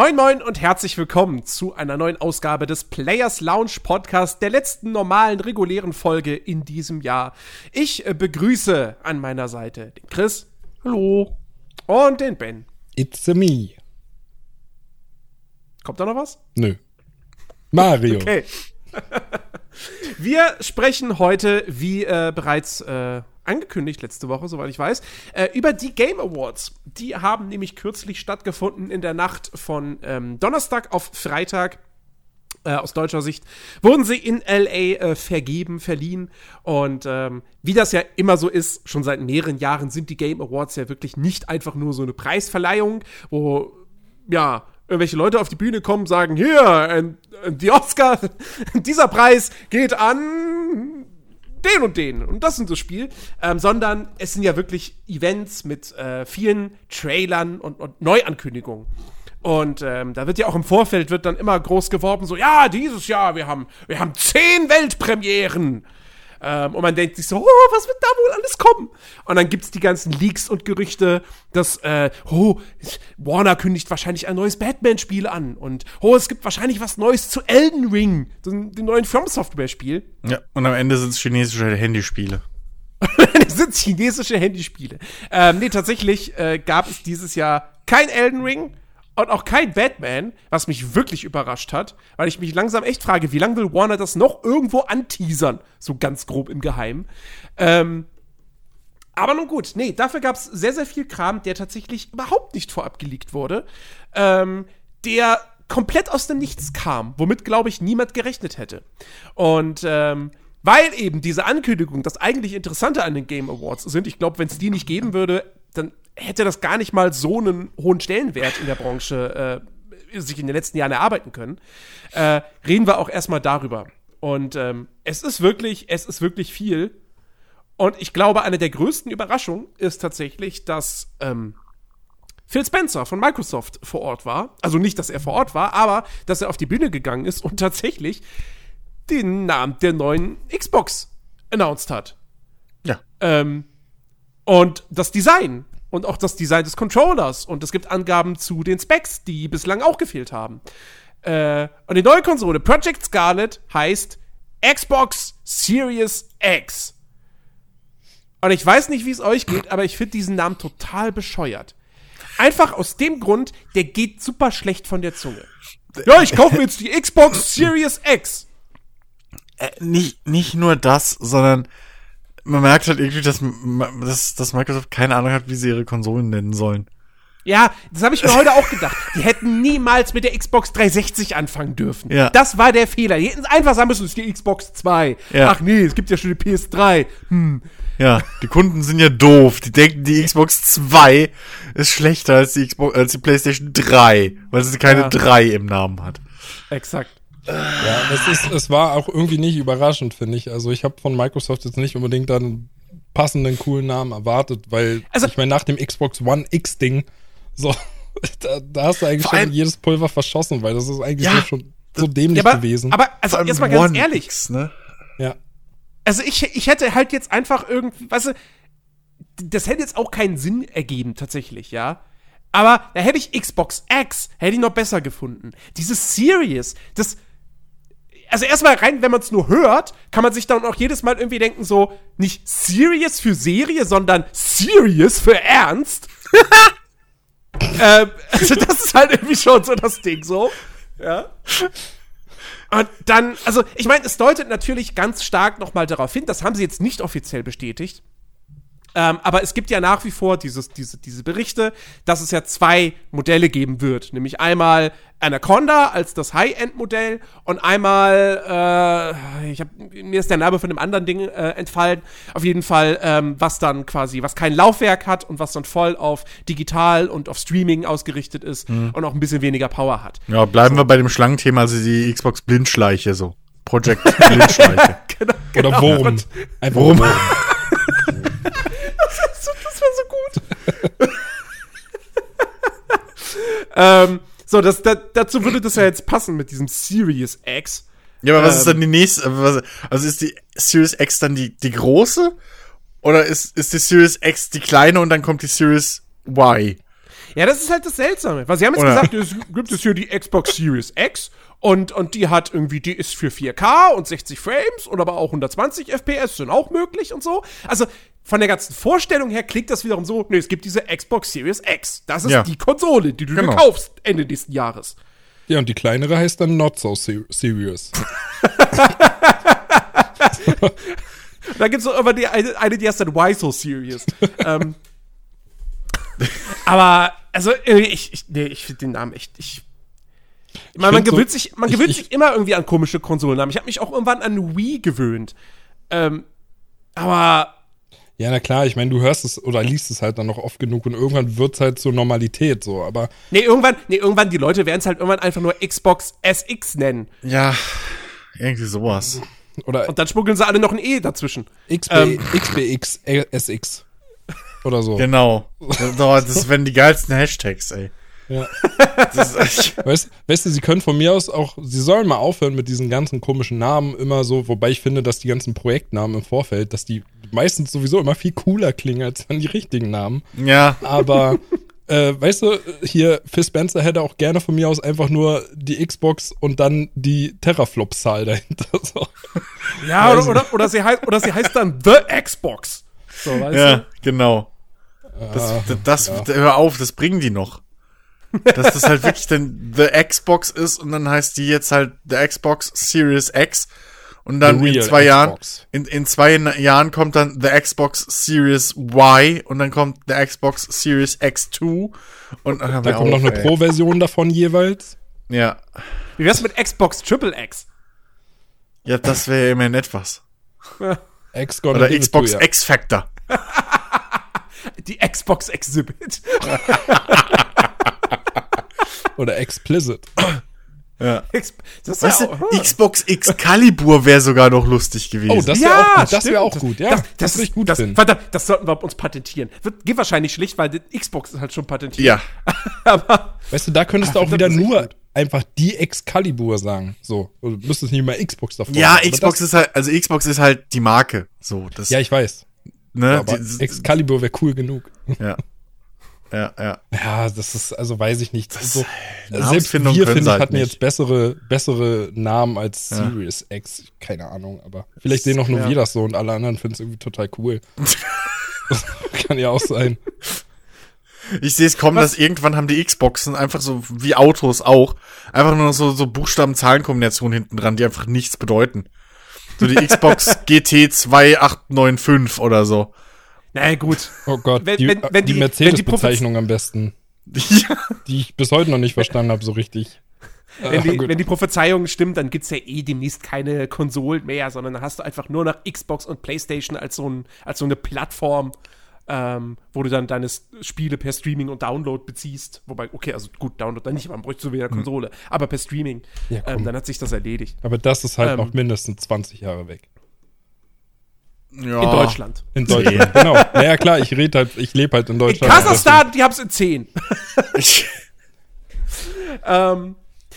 Moin Moin und herzlich willkommen zu einer neuen Ausgabe des Players Lounge Podcast, der letzten normalen, regulären Folge in diesem Jahr. Ich äh, begrüße an meiner Seite den Chris. Hallo. Und den Ben. It's a me. Kommt da noch was? Nö. Mario. Okay. Wir sprechen heute, wie äh, bereits äh, angekündigt letzte Woche, soweit ich weiß, äh, über die Game Awards. Die haben nämlich kürzlich stattgefunden in der Nacht von ähm, Donnerstag auf Freitag. Äh, aus deutscher Sicht wurden sie in LA äh, vergeben, verliehen. Und ähm, wie das ja immer so ist, schon seit mehreren Jahren sind die Game Awards ja wirklich nicht einfach nur so eine Preisverleihung, wo ja irgendwelche Leute auf die Bühne kommen, sagen, hier, äh, die Oscar, dieser Preis geht an den und den und das ist das Spiel, ähm, sondern es sind ja wirklich Events mit äh, vielen Trailern und, und Neuankündigungen. Und ähm, da wird ja auch im Vorfeld wird dann immer groß geworben, so, ja, dieses Jahr, wir haben, wir haben zehn Weltpremieren. Ähm, und man denkt sich so, oh, was wird da wohl alles kommen? Und dann gibt's die ganzen Leaks und Gerüchte, dass, äh, oh, Warner kündigt wahrscheinlich ein neues Batman-Spiel an. Und, oh, es gibt wahrscheinlich was Neues zu Elden Ring, dem, dem neuen From Software-Spiel. Ja, und am Ende sind es chinesische Handyspiele. das sind chinesische Handyspiele. Ähm, nee, tatsächlich äh, gab es dieses Jahr kein Elden Ring und auch kein Batman, was mich wirklich überrascht hat, weil ich mich langsam echt frage, wie lange will Warner das noch irgendwo anteasern? So ganz grob im Geheimen. Ähm, aber nun gut, nee, dafür gab es sehr, sehr viel Kram, der tatsächlich überhaupt nicht vorab geleakt wurde. Ähm, der komplett aus dem Nichts kam, womit, glaube ich, niemand gerechnet hätte. Und ähm, weil eben diese Ankündigung das eigentlich Interessante an den Game Awards sind, ich glaube, wenn es die nicht geben würde, dann hätte das gar nicht mal so einen hohen Stellenwert in der Branche äh, sich in den letzten Jahren erarbeiten können. Äh, reden wir auch erstmal darüber. Und ähm, es ist wirklich, es ist wirklich viel. Und ich glaube, eine der größten Überraschungen ist tatsächlich, dass ähm, Phil Spencer von Microsoft vor Ort war. Also nicht, dass er vor Ort war, aber dass er auf die Bühne gegangen ist und tatsächlich den Namen der neuen Xbox announced hat. Ja. Ähm, und das Design und auch das Design des Controllers und es gibt Angaben zu den Specs, die bislang auch gefehlt haben. Äh, und die neue Konsole Project Scarlet heißt Xbox Series X. Und ich weiß nicht, wie es euch geht, aber ich finde diesen Namen total bescheuert. Einfach aus dem Grund, der geht super schlecht von der Zunge. Ja, ich kaufe mir jetzt die Xbox Series X. Äh, nicht, nicht nur das, sondern man merkt halt irgendwie, dass, dass, dass Microsoft keine Ahnung hat, wie sie ihre Konsolen nennen sollen. Ja, das habe ich mir heute auch gedacht. Die hätten niemals mit der Xbox 360 anfangen dürfen. Ja. Das war der Fehler. Die hätten einfach sagen müssen, es ist die Xbox 2. Ja. Ach nee, es gibt ja schon die PS3. Hm. Ja, die Kunden sind ja doof. Die denken, die Xbox 2 ist schlechter als die, Xbox, als die PlayStation 3, weil sie keine Ja. 3 im Namen hat. Exakt. Ja, es, ist, es war auch irgendwie nicht überraschend, finde ich. Also ich habe von Microsoft jetzt nicht unbedingt einen passenden, coolen Namen erwartet, weil Also- ich meine, nach dem Xbox One X-Ding, so, da, da hast du eigentlich schon allem- jedes Pulver verschossen, weil das ist eigentlich Ja. so schon so dämlich Ja, aber, gewesen. aber also jetzt mal ganz One ehrlich. X, ne? ja. Also ich, ich hätte halt jetzt einfach irgendwie, weißt du, das hätte jetzt auch keinen Sinn ergeben, tatsächlich, ja. Aber da hätte ich Xbox X, hätte ich noch besser gefunden. Dieses Series, das. Also erstmal rein, wenn man es nur hört, kann man sich dann auch jedes Mal irgendwie denken, so, nicht Serious für Serie, sondern Serious für Ernst. ähm, also das ist halt irgendwie schon so das Ding, so. Ja. Und dann, also ich meine, es deutet natürlich ganz stark nochmal darauf hin, das haben sie jetzt nicht offiziell bestätigt. Ähm, aber es gibt ja nach wie vor dieses, diese, diese Berichte, dass es ja zwei Modelle geben wird. Nämlich einmal Anaconda als das High-End-Modell und einmal, äh, ich hab, mir ist der Name von dem anderen Ding äh, entfallen. Auf jeden Fall, ähm, was dann quasi, was kein Laufwerk hat und was dann voll auf digital und auf Streaming ausgerichtet ist und auch ein bisschen weniger Power hat. Ja, bleiben wir bei dem Schlangenthema, also die Xbox Blindschleiche so. Project Blindschleiche. Genau, Oder genau. Wurm. Und Einfach Wurm. Wurm. Das, das wäre so gut. ähm, so, das, da, dazu würde das ja jetzt passen mit diesem Series X. Ja, aber was ist Ähm. dann die nächste? also ist die Series X dann die, die große? Oder ist, ist die Series X die kleine und dann kommt die Series Y? Ja, das ist halt das Seltsame. Weil sie haben jetzt Oder- gesagt, es gibt es hier die Xbox Series X und, und die hat irgendwie, die ist für 4K und 60 Frames und aber auch 120 FPS sind auch möglich und so. Also von der ganzen Vorstellung her klingt das wiederum so, nee, es gibt diese Xbox Series X. Das ist Ja. die Konsole, die du Genau. dir kaufst Ende nächsten Jahres. Ja, und die kleinere heißt dann Not So Ser- Serious. Da gibt es noch immer die, eine, eine, die heißt dann Why So Serious. ähm, aber, also, äh, ich, ich, nee, ich finde den Namen echt, ich. Ich meine, man find so- gewöhnt, sich, man ich- gewöhnt ich- sich immer irgendwie an komische Konsolennamen. Ich habe mich auch irgendwann an Wii gewöhnt. Ähm, aber, Ja, na klar, ich meine, du hörst es oder liest es halt dann noch oft genug und irgendwann wird's halt zur Normalität so, aber nee, irgendwann, nee, irgendwann, die Leute werden es halt irgendwann einfach nur Xbox SX nennen. Ja, irgendwie sowas. oder Und dann schmuggeln sie alle noch ein E dazwischen. XB, Ähm. XBX SX oder so. Genau. Das, das werden die geilsten Hashtags, ey. Ja. Weißt, weißt du, sie können von mir aus auch, sie sollen mal aufhören mit diesen ganzen komischen Namen immer so, wobei ich finde, dass die ganzen Projektnamen im Vorfeld, dass die meistens sowieso immer viel cooler klingen als dann die richtigen Namen. ja, Aber, äh, weißt du, hier, Phil Spencer hätte auch gerne von mir aus einfach nur die Xbox und dann die Teraflops-Zahl dahinter. So. Ja, oder, oder, oder, sie heißt, oder sie heißt dann The Xbox. So, weißt ja, du? genau. Das, das, das hör auf, das bringen die noch. Dass das halt wirklich dann The Xbox ist und dann heißt die jetzt halt The Xbox Series X und dann in zwei Jahren, in, in zwei Jahren kommt dann The Xbox Series Y und dann kommt The Xbox Series X2 und dann Da kommt noch eine Pro-Version davon jeweils. Ja, Wie wär's mit Xbox Triple X? ja, das wäre ja immerhin etwas. X gonna Oder Xbox to ya. X Factor. Die Xbox Exhibit. Oder Explicit. Ja. Ist Weißt ja du, Xbox Excalibur wäre sogar noch lustig gewesen. Oh, das wäre auch gut. Das wäre auch gut. Ja, das, das, das, ich gut das. Verdammt, das sollten wir uns patentieren. Wird, geht wahrscheinlich schlicht, weil die Xbox ist halt schon patentiert. ja. Aber Weißt du, da könntest du Ach, auch wieder ist nur gut. einfach die Excalibur sagen. So. Du müsstest nicht mal Xbox davor. Ja, sagen. Aber Xbox das, ist halt, also Xbox ist halt die Marke. So, das, Ja, ich weiß. ne, Aber die, Excalibur wäre cool genug. ja. Ja, ja. Ja, das ist, also weiß ich nicht. so, selbst wir, finde ich, hatten nicht. jetzt bessere, bessere Namen als Ja. Series X. Keine Ahnung, aber vielleicht sehen auch nur Ja. wir das so und alle anderen finden es irgendwie total cool. das kann ja auch sein. Ich sehe es kommen, Was- dass irgendwann haben die Xboxen einfach so wie Autos auch einfach nur noch so, so Buchstaben-Zahlen-Kombinationen hinten dran, die einfach nichts bedeuten. So die Xbox GT 2895 oder so. Na gut. Oh Gott, Wenn- die, wenn- wenn die die- Mercedes-Bezeichnung am besten, Ja. die ich bis heute noch nicht verstanden habe, so richtig. Wenn Ah, die, wenn die Prophezeiung stimmt, dann gibt's ja eh demnächst keine Konsolen mehr, sondern dann hast du einfach nur noch Xbox und Playstation als so, ein, als so eine Plattform, ähm, wo du dann deine Spiele per Streaming und Download beziehst. Wobei, okay, also gut, Download dann nicht, man bräuchte so wie eine Konsole, aber per Streaming, Hm. Ja, ähm, dann hat sich das erledigt. Aber das ist halt Ähm. noch mindestens 20 Jahre weg. Ja. In Deutschland. In Deutschland, genau. Naja, klar, ich rede halt, ich lebe halt in In Deutschland. Kasachstan, die haben's in 10. Ich, ähm,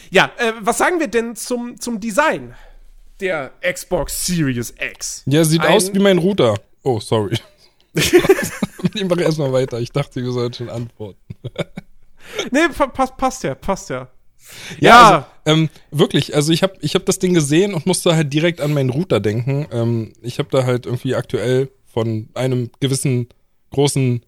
ja, äh, was sagen wir denn zum, zum Design der Xbox Series X? Ja, sieht Ein- aus wie mein Router. Oh, sorry. ich mache erstmal weiter. Ich dachte, wir sollten schon antworten. Nee, pa- passt, passt ja, passt ja. Ja, also, ähm, wirklich. Also ich habe ich hab das Ding gesehen und musste halt direkt an meinen Router denken. Ähm, ich habe da halt irgendwie aktuell von einem gewissen großen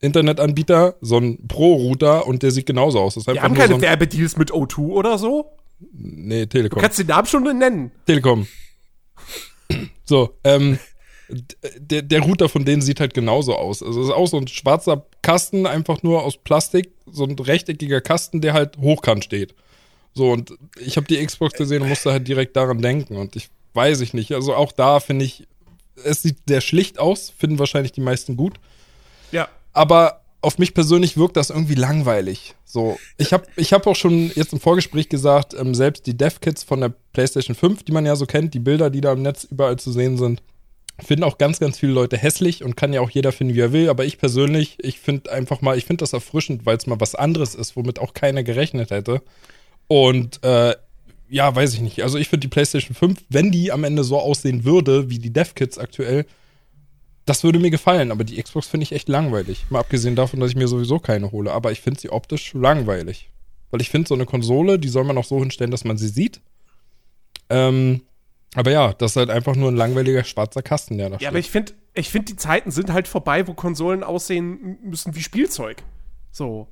Internetanbieter so einen Pro-Router und der sieht genauso aus. Das Wir haben keine so Werbedeals mit O2 oder so. Nee, Du Telekom. kannst den Namen schon nennen. Telekom. So, ähm, der, der Router von denen sieht halt genauso aus. Also es ist auch so ein schwarzer Kasten, einfach nur aus Plastik, so ein rechteckiger Kasten, der halt hochkant steht. So, und ich habe die Xbox gesehen und musste halt direkt daran denken. Und ich weiß ich nicht. Also auch da finde ich, es sieht sehr schlicht aus, finden wahrscheinlich die meisten gut. Ja. Aber auf mich persönlich wirkt das irgendwie langweilig. So, ich habe ich hab auch schon jetzt im Vorgespräch gesagt, ähm, selbst die Dev-Kits von der PlayStation 5, die man ja so kennt, die Bilder, die da im Netz überall zu sehen sind, finden auch ganz, ganz viele Leute hässlich und kann ja auch jeder finden, wie er will. Aber ich persönlich, ich finde einfach mal, ich finde das erfrischend, weil es mal was anderes ist, womit auch keiner gerechnet hätte. Und äh, ja, weiß ich nicht. Also ich finde die PlayStation 5, wenn die am Ende so aussehen würde, wie die Dev-Kits aktuell, Das würde mir gefallen, aber die Xbox finde ich echt langweilig. Mal abgesehen davon, dass ich mir sowieso keine hole. Aber ich finde sie optisch langweilig. Weil ich finde, so eine Konsole, die soll man auch so hinstellen, dass man sie sieht. Ähm, aber ja, das ist halt einfach nur ein langweiliger schwarzer Kasten, der da Ja, steht. aber ich finde, ich finde, die Zeiten sind halt vorbei, wo Konsolen aussehen müssen wie Spielzeug. So.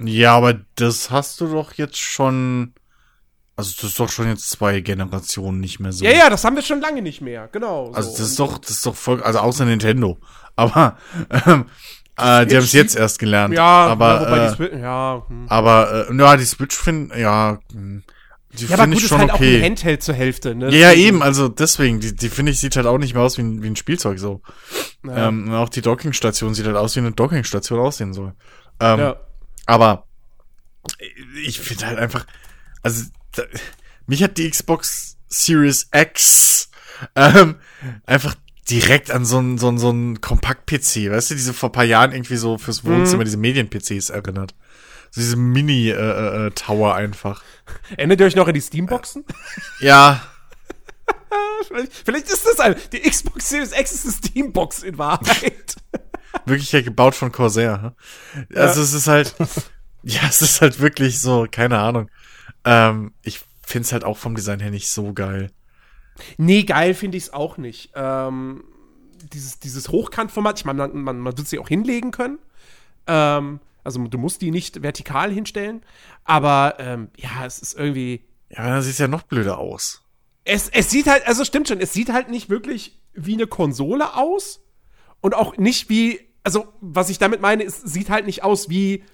Ja, aber das hast du doch jetzt schon. Also, das ist doch schon jetzt zwei Generationen nicht mehr so. Ja, ja, das haben wir schon lange nicht mehr. Genau. Also, so. das ist doch, das ist doch voll. Also, außer Nintendo. Aber, ähm, äh, die haben es jetzt erst gelernt. Ja, aber, ja, wobei äh, die Switch, ja. Hm. aber, äh, ja, die Switch finde, ja, hm, die Ja, aber finde gut, ich ist schon halt auch okay. ein Handheld zur Hälfte, ne? Ja, ja, Also, eben, also deswegen, die, die finde ich, sieht halt auch nicht mehr aus wie ein, wie ein Spielzeug so. Ja. Ähm, und auch die Dockingstation sieht halt aus, wie eine Dockingstation aussehen soll. Ähm, ja. Aber ich finde halt einfach, also da, mich hat die Xbox Series X ähm, einfach direkt an so einen so einen so einen Kompakt-PC, weißt du, diese vor paar Jahren irgendwie so fürs Wohnzimmer, diese Medien-PCs erinnert. So diese Mini-Tower einfach. Erinnert ihr euch noch an die Steamboxen? Ja, vielleicht, vielleicht ist das ein. Die Xbox Series X ist eine Steambox in Wahrheit. wirklich ja gebaut von Corsair. hä? Also es ist halt, ja, es ist halt wirklich so, keine Ahnung. Ähm, ich find's halt auch vom Design her nicht so geil. nee, geil finde ich es auch nicht. Ähm, dieses, dieses Hochkantformat, ich meine, man, man, man wird sie auch hinlegen können. Ähm, also du musst die nicht vertikal hinstellen. Aber ähm, ja, es ist irgendwie. Ja, dann sieht's ja noch blöder aus. Es, es sieht halt, also stimmt schon, es sieht halt nicht wirklich wie eine Konsole aus. Und auch nicht wie, also was ich damit meine, es sieht halt nicht aus wie,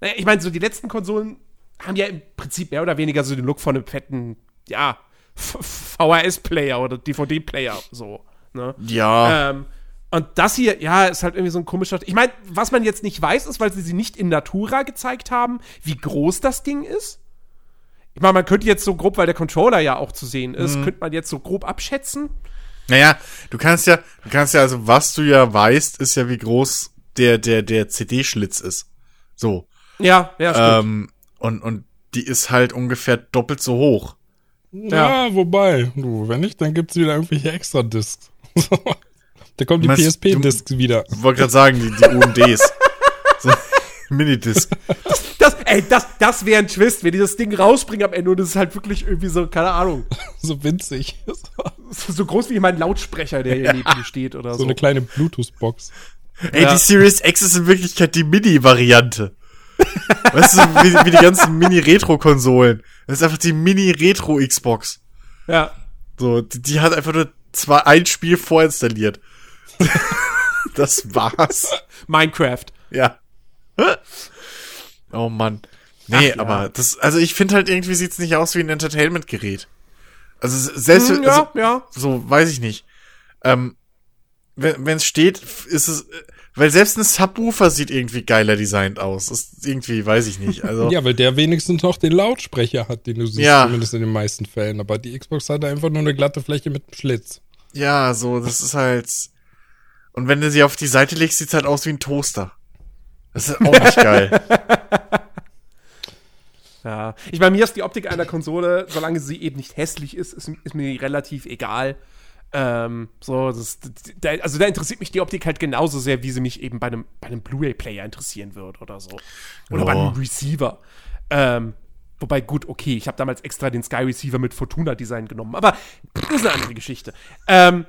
naja, ich meine, so die letzten Konsolen haben ja im Prinzip mehr oder weniger so den Look von einem fetten, ja, VHS-Player oder DVD-Player, so, ne? Ja, Ähm, und das hier, ja, ist halt irgendwie so ein komischer. Ich meine, was man jetzt nicht weiß, ist, weil sie sie nicht in Natura gezeigt haben, wie groß das Ding ist. Ich meine, man könnte jetzt so grob, weil der Controller ja auch zu sehen ist, könnte man jetzt so grob abschätzen. naja, du kannst ja, du kannst ja, also was du ja weißt, ist ja, wie groß der, der, der CD-Schlitz ist. So. Ja, ja, stimmt. Ähm, und, und die ist halt ungefähr doppelt so hoch. Ja, wobei, du, wenn nicht, dann gibt's wieder irgendwelche Extra-Discs. da kommen die PSP-Discs wieder. Ich wollte gerade sagen, die, die UMDs. so, Minidisc. Das, ey, das, das wäre ein Twist, wenn die das Ding rausbringen am Ende und es ist halt wirklich irgendwie so, keine Ahnung, So winzig. so groß wie mein Lautsprecher, der hier neben mir steht oder so. so eine kleine Bluetooth-Box. Ey, Ja. die Series X ist in Wirklichkeit die Mini-Variante. weißt du, wie, wie die ganzen Mini-Retro-Konsolen. Das ist einfach die Mini-Retro-Xbox. ja. So, die, die hat einfach nur zwei, ein Spiel vorinstalliert. das war's. Minecraft. Ja. Oh Mann. Nee, Ach ja. aber das, also ich finde halt irgendwie sieht's nicht aus wie ein Entertainment-Gerät. Also selbst, Hm, also, ja, ja. so, weiß ich nicht. Ähm, wenn es steht, ist es, weil selbst ein Subwoofer sieht irgendwie geiler designt aus. Ist irgendwie, weiß ich nicht. Also, Ja, weil der wenigstens noch den Lautsprecher hat, den du siehst, Ja. zumindest in den meisten Fällen. Aber die Xbox hat einfach nur eine glatte Fläche mit einem Schlitz. ja, so, das ist halt, und wenn du sie auf die Seite legst, sieht's halt aus wie ein Toaster. Das ist auch nicht geil. Ja, ich meine, mir ist die Optik einer Konsole, solange sie eben nicht hässlich ist, ist, ist mir relativ egal. Ähm, so, das, da, also da interessiert mich die Optik halt genauso sehr, wie sie mich eben bei einem, bei einem Blu-ray-Player interessieren wird oder so. Oder Ja. bei einem Receiver. Ähm, wobei, gut, okay, ich habe damals extra den Sky Receiver mit Fortuna-Design genommen, aber das ist eine andere Geschichte. Ähm,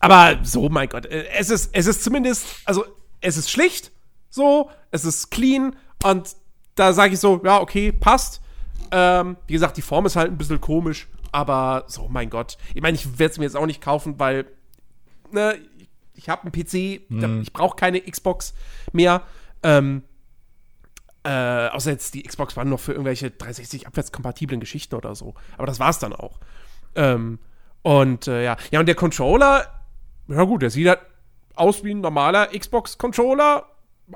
aber so, mein Gott, äh, es ist, es ist zumindest, also es ist schlicht, so, es ist clean und da sage ich so, ja, okay, passt. Ähm, wie gesagt, die Form ist halt ein bisschen komisch, aber so, mein Gott. Ich meine, ich werde es mir jetzt auch nicht kaufen, weil, ne, ich habe einen PC, da, ich brauche keine Xbox mehr. Ähm, äh, außer jetzt die Xbox One noch für irgendwelche 360 abwärtskompatiblen Geschichten oder so. Aber das war's dann auch. Ähm, und äh, ja, ja, und der Controller, ja gut, der sieht halt aus wie ein normaler Xbox-Controller.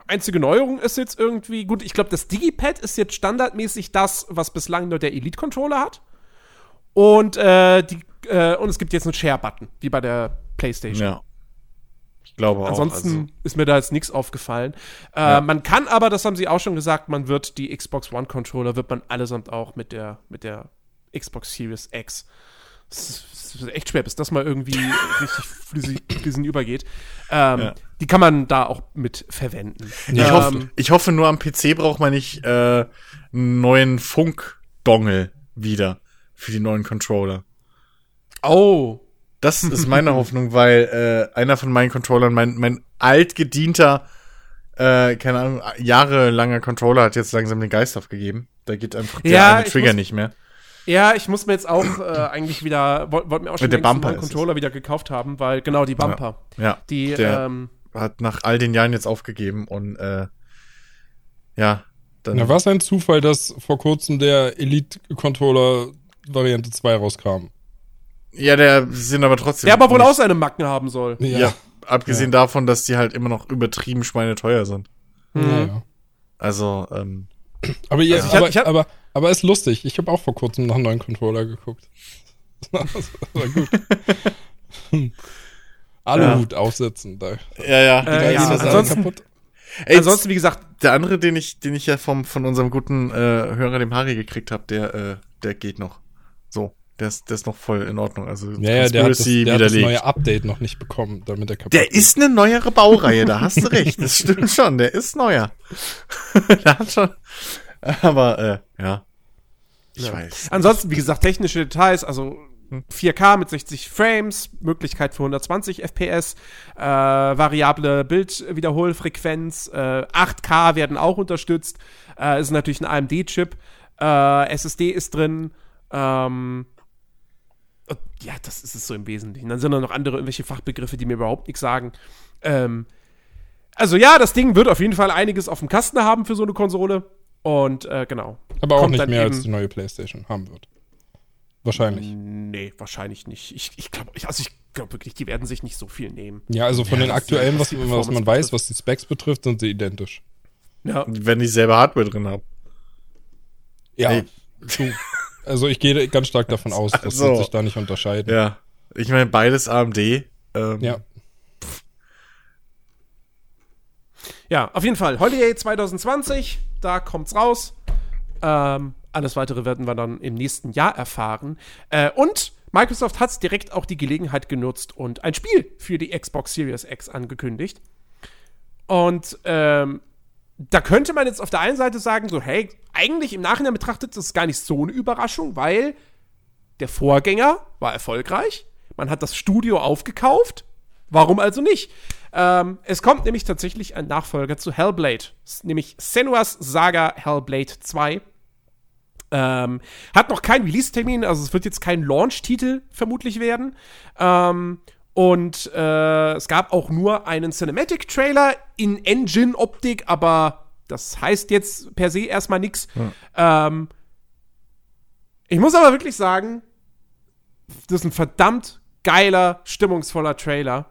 Einzige Neuerung ist jetzt irgendwie, gut, ich glaube, das Digipad ist jetzt standardmäßig das, was bislang nur der Elite-Controller hat. Und, äh, die, äh, und es gibt jetzt einen Share-Button, wie bei der PlayStation. ja. Ich glaube auch. Ansonsten also, ist mir da jetzt nichts aufgefallen. Äh, Ja. Man kann aber, das haben sie auch schon gesagt, man wird die Xbox One Controller, wird man allesamt auch mit der, mit der Xbox Series X das ist echt schwer, bis das mal irgendwie richtig flüssig, übergeht. Ähm, Ja. Die kann man da auch mit verwenden. Ich, ähm, hoffe, ich hoffe nur am PC braucht man nicht äh, einen neuen Funk-Dongle wieder für die neuen Controller. Oh. Das ist meine Hoffnung, weil äh, einer von meinen Controllern, mein, mein altgedienter, äh, keine Ahnung, jahrelanger Controller hat jetzt langsam den Geist aufgegeben. Da geht einfach der Ja, eine Trigger nicht mehr. Ja, ich muss mir jetzt auch äh, eigentlich wieder, wollte wollt mir auch schon es. Controller wieder gekauft haben, weil genau die Bumper, Ja, die, der ähm, hat nach all den Jahren jetzt aufgegeben und äh, ja, dann Na, was ein Zufall, dass vor kurzem der Elite-Controller Variante 2 rauskam. Ja, der sind aber trotzdem. der aber wohl auch seine Macken haben soll. Ja, abgesehen davon, dass die halt immer noch übertrieben schweineteuer sind. Ja, ja. Also, ähm, Aber, ihr, Also ich hab- aber, ich hab- aber, aber ist lustig. Ich habe auch vor kurzem nach einem neuen Controller geguckt. das war gut. Aluhut aufsetzen. Da, ja, ja. Äh, da ja, geht ansonsten- kaputt. Ey, Ansonsten, wie gesagt, der andere, den ich, den ich ja vom, von unserem guten äh, Hörer, dem Harry, gekriegt habe, der, äh, der geht noch. So, der ist, der ist noch voll in Ordnung. Also Ja, ja, der hat, das, der hat das neue Update noch nicht bekommen, damit er kaputt Der ist eine neuere Baureihe, da hast du recht. Das stimmt schon, der ist neuer. der hat schon. Aber, äh, ja. Ich Ja. weiß. Ansonsten, wie gesagt, technische Details, also 4K mit 60 Frames, Möglichkeit für 120 FPS, äh, variable Bildwiederholfrequenz, äh, 8K werden auch unterstützt, äh, ist natürlich ein AMD-Chip, äh, SSD ist drin, ähm, ja, das ist es so im Wesentlichen. Dann sind da noch andere irgendwelche Fachbegriffe, die mir überhaupt nichts sagen. Ähm, also ja, das Ding wird auf jeden Fall einiges auf dem Kasten haben für so eine Konsole. Und äh, genau. Aber auch nicht mehr eben- als die neue PlayStation haben wird. Wahrscheinlich. Nee, wahrscheinlich nicht. Ich, ich glaube, ich, also ich glaube wirklich, die werden sich nicht so viel nehmen. Ja, also von Ja, den aktuellen, was, was man weiß, betrifft. was die Specs betrifft, sind sie identisch. Ja. Wenn ich selber Hardware drin habe. Ja. Ey. Du, also ich gehe ganz stark davon aus, dass Also. sie sich da nicht unterscheiden. Ja. Ich meine, beides AMD. Ähm, Ja. Ja, auf jeden Fall. Holiday 2020, da kommt's raus. Ähm, alles weitere werden wir dann im nächsten Jahr erfahren. Äh, und Microsoft hat direkt auch die Gelegenheit genutzt und ein Spiel für die Xbox Series X angekündigt. Und ähm, da könnte man jetzt auf der einen Seite sagen, so, hey, eigentlich im Nachhinein betrachtet, das ist gar nicht so eine Überraschung, weil der Vorgänger war erfolgreich. Man hat das Studio aufgekauft. Warum also nicht? Ähm, es kommt nämlich tatsächlich ein Nachfolger zu Hellblade, nämlich Senua's Saga Hellblade 2. Ähm, hat noch keinen Release-Termin, also es wird jetzt kein Launch-Titel vermutlich werden. Ähm, und äh, es gab auch nur einen Cinematic-Trailer in Engine-Optik, aber das heißt jetzt per se erstmal nichts. Ähm, ich muss aber wirklich sagen, das ist ein verdammt geiler, stimmungsvoller Trailer,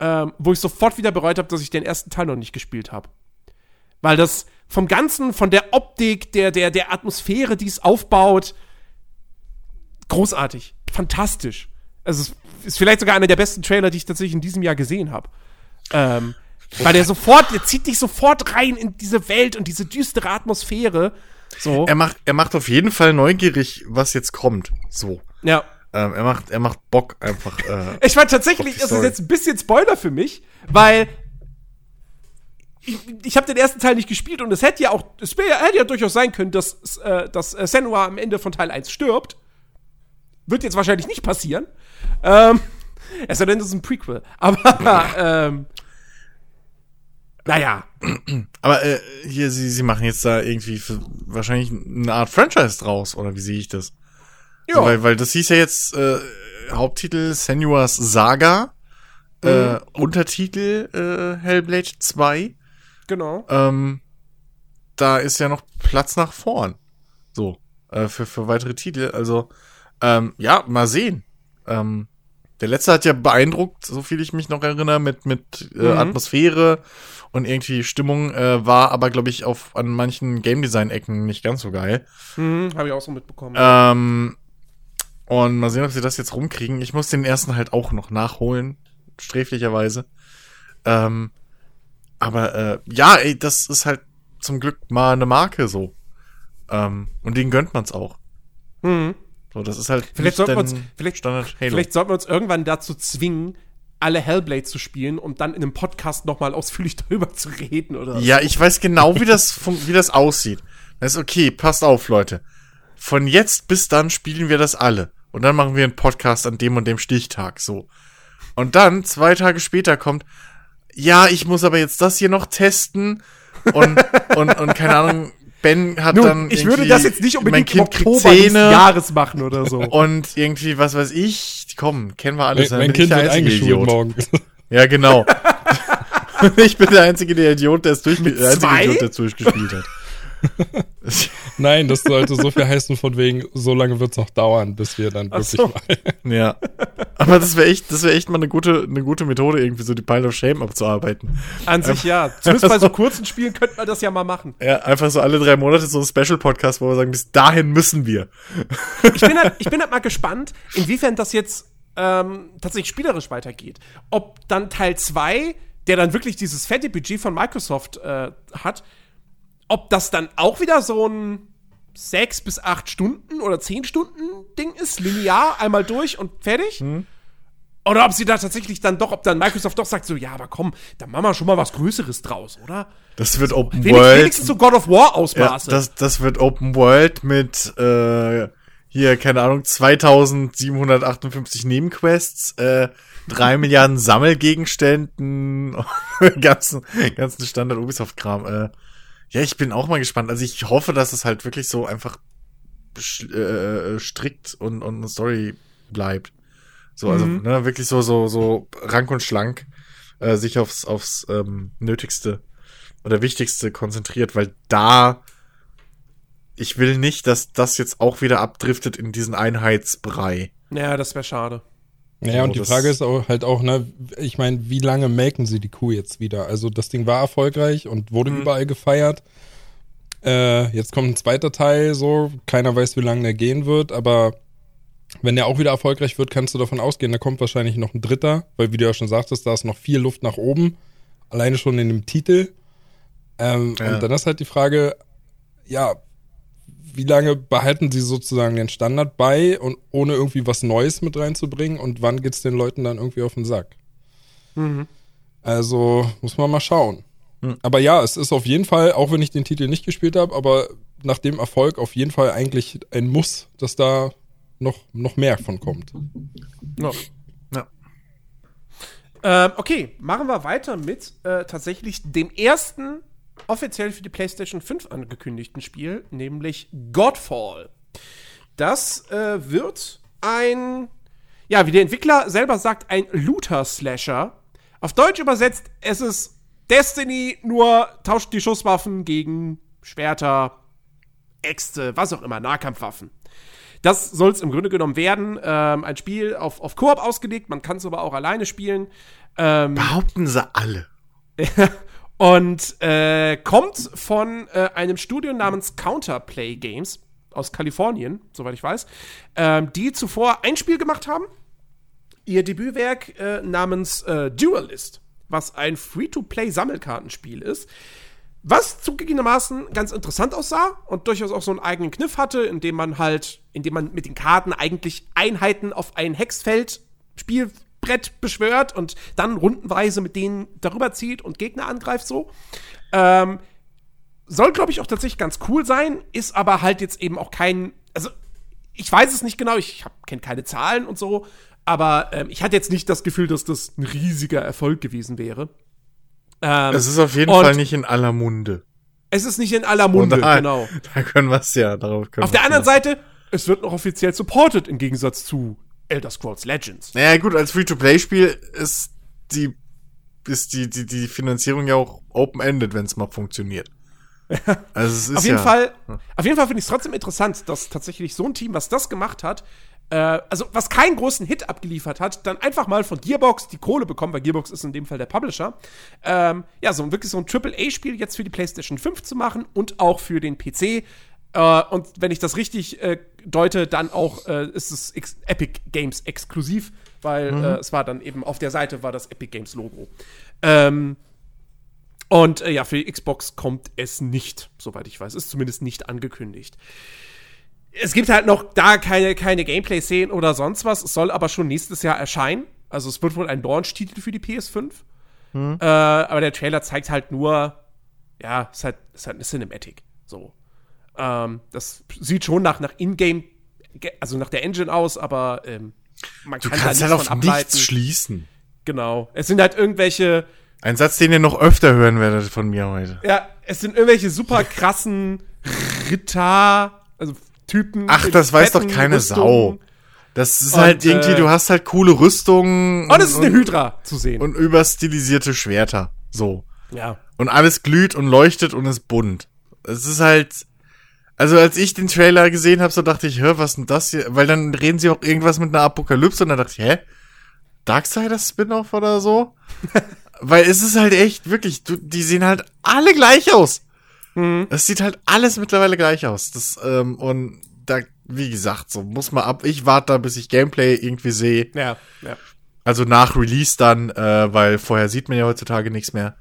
ähm, wo ich sofort wieder bereut habe, dass ich den ersten Teil noch nicht gespielt habe. Weil das vom Ganzen, von der Optik, der, der, der Atmosphäre, die es aufbaut, großartig, fantastisch. Also es ist vielleicht sogar einer der besten Trailer, die ich tatsächlich in diesem Jahr gesehen habe. Ähm, weil der sofort, der zieht dich sofort rein in diese Welt und diese düstere Atmosphäre. So. Er macht, er macht auf jeden Fall neugierig, was jetzt kommt. So. ja. Ähm, er macht, er macht Bock einfach. Äh, Ich war tatsächlich, ist Story. jetzt ein bisschen Spoiler für mich, weil ich, ich habe den ersten Teil nicht gespielt und es hätte ja auch, es hätte ja durchaus sein können, dass, äh, dass äh, Senua am Ende von Teil 1 stirbt. Wird jetzt wahrscheinlich nicht passieren. Ähm, es sei denn, das ist ein Prequel. Aber, ähm, naja. aber äh, hier, sie, sie machen jetzt da irgendwie für, wahrscheinlich eine Art Franchise draus, oder wie sehe ich das? Ja. So, weil, weil das hieß ja jetzt äh, Haupttitel Senua's Saga, äh, Untertitel äh, Hellblade 2. Genau. Ähm, da ist ja noch Platz nach vorn. So, äh, für, für weitere Titel. Also, ähm, ja, mal sehen. Ähm, der letzte hat ja beeindruckt, so viel ich mich noch erinnere, mit, mit äh, Mhm. Atmosphäre und irgendwie Stimmung, äh, war aber, glaube ich, auf an manchen Game Design-Ecken nicht ganz so geil. Mhm, habe ich auch so mitbekommen. Ähm, und mal sehen, ob sie das jetzt rumkriegen. Ich muss den ersten halt auch noch nachholen, sträflicherweise. Ähm, aber äh, ja, ey, das ist halt zum Glück mal eine Marke so. Ähm, und denen gönnt man's auch. Mhm. So, das ist halt Vielleicht sollten, wir uns, vielleicht, Standard Halo. vielleicht sollten wir uns irgendwann dazu zwingen, alle Hellblade zu spielen und dann in einem Podcast nochmal ausführlich darüber zu reden oder Ja, ich weiß genau, wie das, wie das aussieht. Das ist okay, passt auf, Leute. Von jetzt bis dann spielen wir das alle. Und dann machen wir einen Podcast an dem und dem Stichtag, so. Und dann, zwei Tage später kommt, ja, ich muss aber jetzt das hier noch testen. Und, und, und keine Ahnung, Ben hat Nun, dann. ich würde das jetzt nicht mein unbedingt im Kind kriegt Oktober Zähne. Jahres machen oder so. Und irgendwie, was weiß ich, komm, kennen wir alles. Mein, mein Kind wird einzige eingeschult Idiot. morgen. Ja, genau. ich bin der einzige der? Idiot, der es durchgespielt hat. Nein, das sollte so viel heißen von wegen, so lange wird es noch dauern, bis wir dann Ach wirklich so. mal. Ja. Aber das wäre echt, das wäre echt mal eine gute, eine gute Methode, irgendwie so die Pile of Shame abzuarbeiten. An sich ja. Zumindest bei so kurzen Spielen könnte man das ja mal machen. Ja, einfach so alle drei Monate so ein Special-Podcast, wo wir sagen, bis dahin müssen wir. Ich bin halt, ich bin halt mal gespannt, inwiefern das jetzt ähm, tatsächlich spielerisch weitergeht. Ob dann Teil 2, der dann wirklich dieses fette Budget von Microsoft äh, hat, ob das dann auch wieder so ein sechs bis acht Stunden oder zehn Stunden Ding ist, linear, einmal durch und fertig. Oder ob sie da tatsächlich dann doch, ob dann Microsoft doch sagt, so, ja, aber komm, da machen wir schon mal was Größeres draus, oder? Das wird Open World. wenigstens so God of War Ja, Ausmaße. das, das wird Open World mit, äh, hier, keine Ahnung, 2758 Nebenquests, äh, drei Milliarden Sammelgegenständen, ganzen, ganzen Standard Ubisoft-Kram. Äh, ja, ich bin auch mal gespannt. Also ich hoffe, dass es halt wirklich so einfach sch- äh, strikt und, und eine Story bleibt. So, also, Mhm. ne, wirklich so, so, so rank und schlank, äh, sich aufs, aufs ähm, Nötigste oder Wichtigste konzentriert, weil da ich will nicht, dass das jetzt auch wieder abdriftet in diesen Einheitsbrei. ja, das wäre schade. Naja, So, und die Frage ist auch halt auch, ne, ich meine, wie lange melken sie die Kuh jetzt wieder? Also das Ding war erfolgreich und wurde Mhm. überall gefeiert. Äh, jetzt kommt ein zweiter Teil, so, keiner weiß, wie lange der gehen wird, aber wenn der auch wieder erfolgreich wird, kannst du davon ausgehen, da kommt wahrscheinlich noch ein dritter, weil wie du ja schon sagtest, da ist noch viel Luft nach oben, alleine schon in dem Titel. Ähm, Ja. Und dann ist halt die Frage, ja, wie lange behalten sie sozusagen den Standard bei und ohne irgendwie was Neues mit reinzubringen und wann geht's den Leuten dann irgendwie auf den Sack? Also muss man mal schauen. Hm. Aber ja, es ist auf jeden Fall, auch wenn ich den Titel nicht gespielt habe, aber nach dem Erfolg auf jeden Fall eigentlich ein Muss, dass da noch, noch mehr von kommt. Ja. Ja. Ähm, okay, machen wir weiter mit äh, tatsächlich dem ersten offiziell für die PlayStation 5 angekündigten Spiel, nämlich Godfall. Das äh, wird ein, ja, wie der Entwickler selber sagt, ein Looter-Slasher. Auf Deutsch übersetzt, es ist Destiny, nur tauscht die Schusswaffen gegen Schwerter, Äxte, was auch immer, Nahkampfwaffen. Das soll es im Grunde genommen werden. Ähm, ein Spiel auf, auf Koop ausgelegt, man kann es aber auch alleine spielen. Ähm, Behaupten sie alle. und äh, kommt von äh, einem Studio namens Counterplay Games aus Kalifornien, soweit ich weiß, ähm, die zuvor ein Spiel gemacht haben. Ihr Debütwerk äh, namens äh, Duelist, was ein Free-to-Play-Sammelkartenspiel ist. Was zugegebenermaßen ganz interessant aussah und durchaus auch so einen eigenen Kniff hatte, indem man halt, indem man mit den Karten eigentlich Einheiten auf ein Hexfeld Spielbrett beschwört und dann rundenweise mit denen darüber zieht und Gegner angreift so. Ähm, soll, glaube ich, auch tatsächlich ganz cool sein, ist aber halt jetzt eben auch kein, also ich weiß es nicht genau, ich kenne keine Zahlen und so, aber ähm, ich hatte jetzt nicht das Gefühl, dass das ein riesiger Erfolg gewesen wäre. Ähm, Es ist auf jeden Fall nicht in aller Munde. es ist nicht in aller Munde, Und da- genau. Da können wir es ja, darauf können Auf der anderen. Seite, es wird noch offiziell supported im Gegensatz zu Elder Scrolls Legends. Naja, gut, als Free-to-Play-Spiel ist die, ist die, die, die Finanzierung ja auch open-ended, wenn es mal funktioniert. Also es ist Auf jeden ja, Fall, auf jeden Fall finde ich es trotzdem interessant, dass tatsächlich so ein Team, was das gemacht hat, äh, also was keinen großen Hit abgeliefert hat, dann einfach mal von Gearbox die Kohle bekommen, weil Gearbox ist in dem Fall der Publisher, ähm, ja, so ein- wirklich so ein AAA-Spiel jetzt für die PlayStation 5 zu machen und auch für den PC. Äh, und wenn ich das richtig äh, deute, dann auch äh, ist es Ex Epic Games exklusiv, weil äh, es war dann eben auf der Seite war das Epic Games Logo. Ähm, und äh, ja, für die Xbox kommt es nicht, soweit ich weiß. Ist zumindest nicht angekündigt. es gibt halt noch da keine, keine Gameplay-Szenen oder sonst was. Es soll aber schon nächstes Jahr erscheinen. Also es wird wohl ein Launch-Titel für die PS5. Hm. Äh, aber der Trailer zeigt halt nur, ja, es ist halt, es ist halt eine Cinematic. So. Ähm, das sieht schon nach, nach Ingame, also nach der Engine aus, aber ähm, man kann du kannst halt, halt auf nichts schließen. Genau. Es sind halt irgendwelche. Ein Satz, den ihr noch öfter hören werdet von mir heute. Ja, es sind irgendwelche super krassen Ritter, also Typen. Ach, das weiß doch keine Rüstungen. Sau. Das ist und, halt irgendwie, äh, du hast halt coole Rüstungen. Und es ist eine Hydra zu sehen. Und überstilisierte Schwerter. So. Ja. Und alles glüht und leuchtet und ist bunt. Es ist halt. Also als ich den Trailer gesehen habe, so dachte ich, hör, was denn das hier? Weil dann reden sie auch irgendwas mit einer Apokalypse und dann dachte ich, hä? Darksiders Spin-off oder so? Weil es ist halt echt, wirklich, du, die sehen halt alle gleich aus. Mhm. Es sieht halt alles mittlerweile gleich aus. Das, ähm, und da, wie gesagt, so muss man ab. Ich warte da, bis ich Gameplay irgendwie sehe. Ja, ja. Also nach Release dann, äh, weil vorher sieht man ja heutzutage nichts mehr.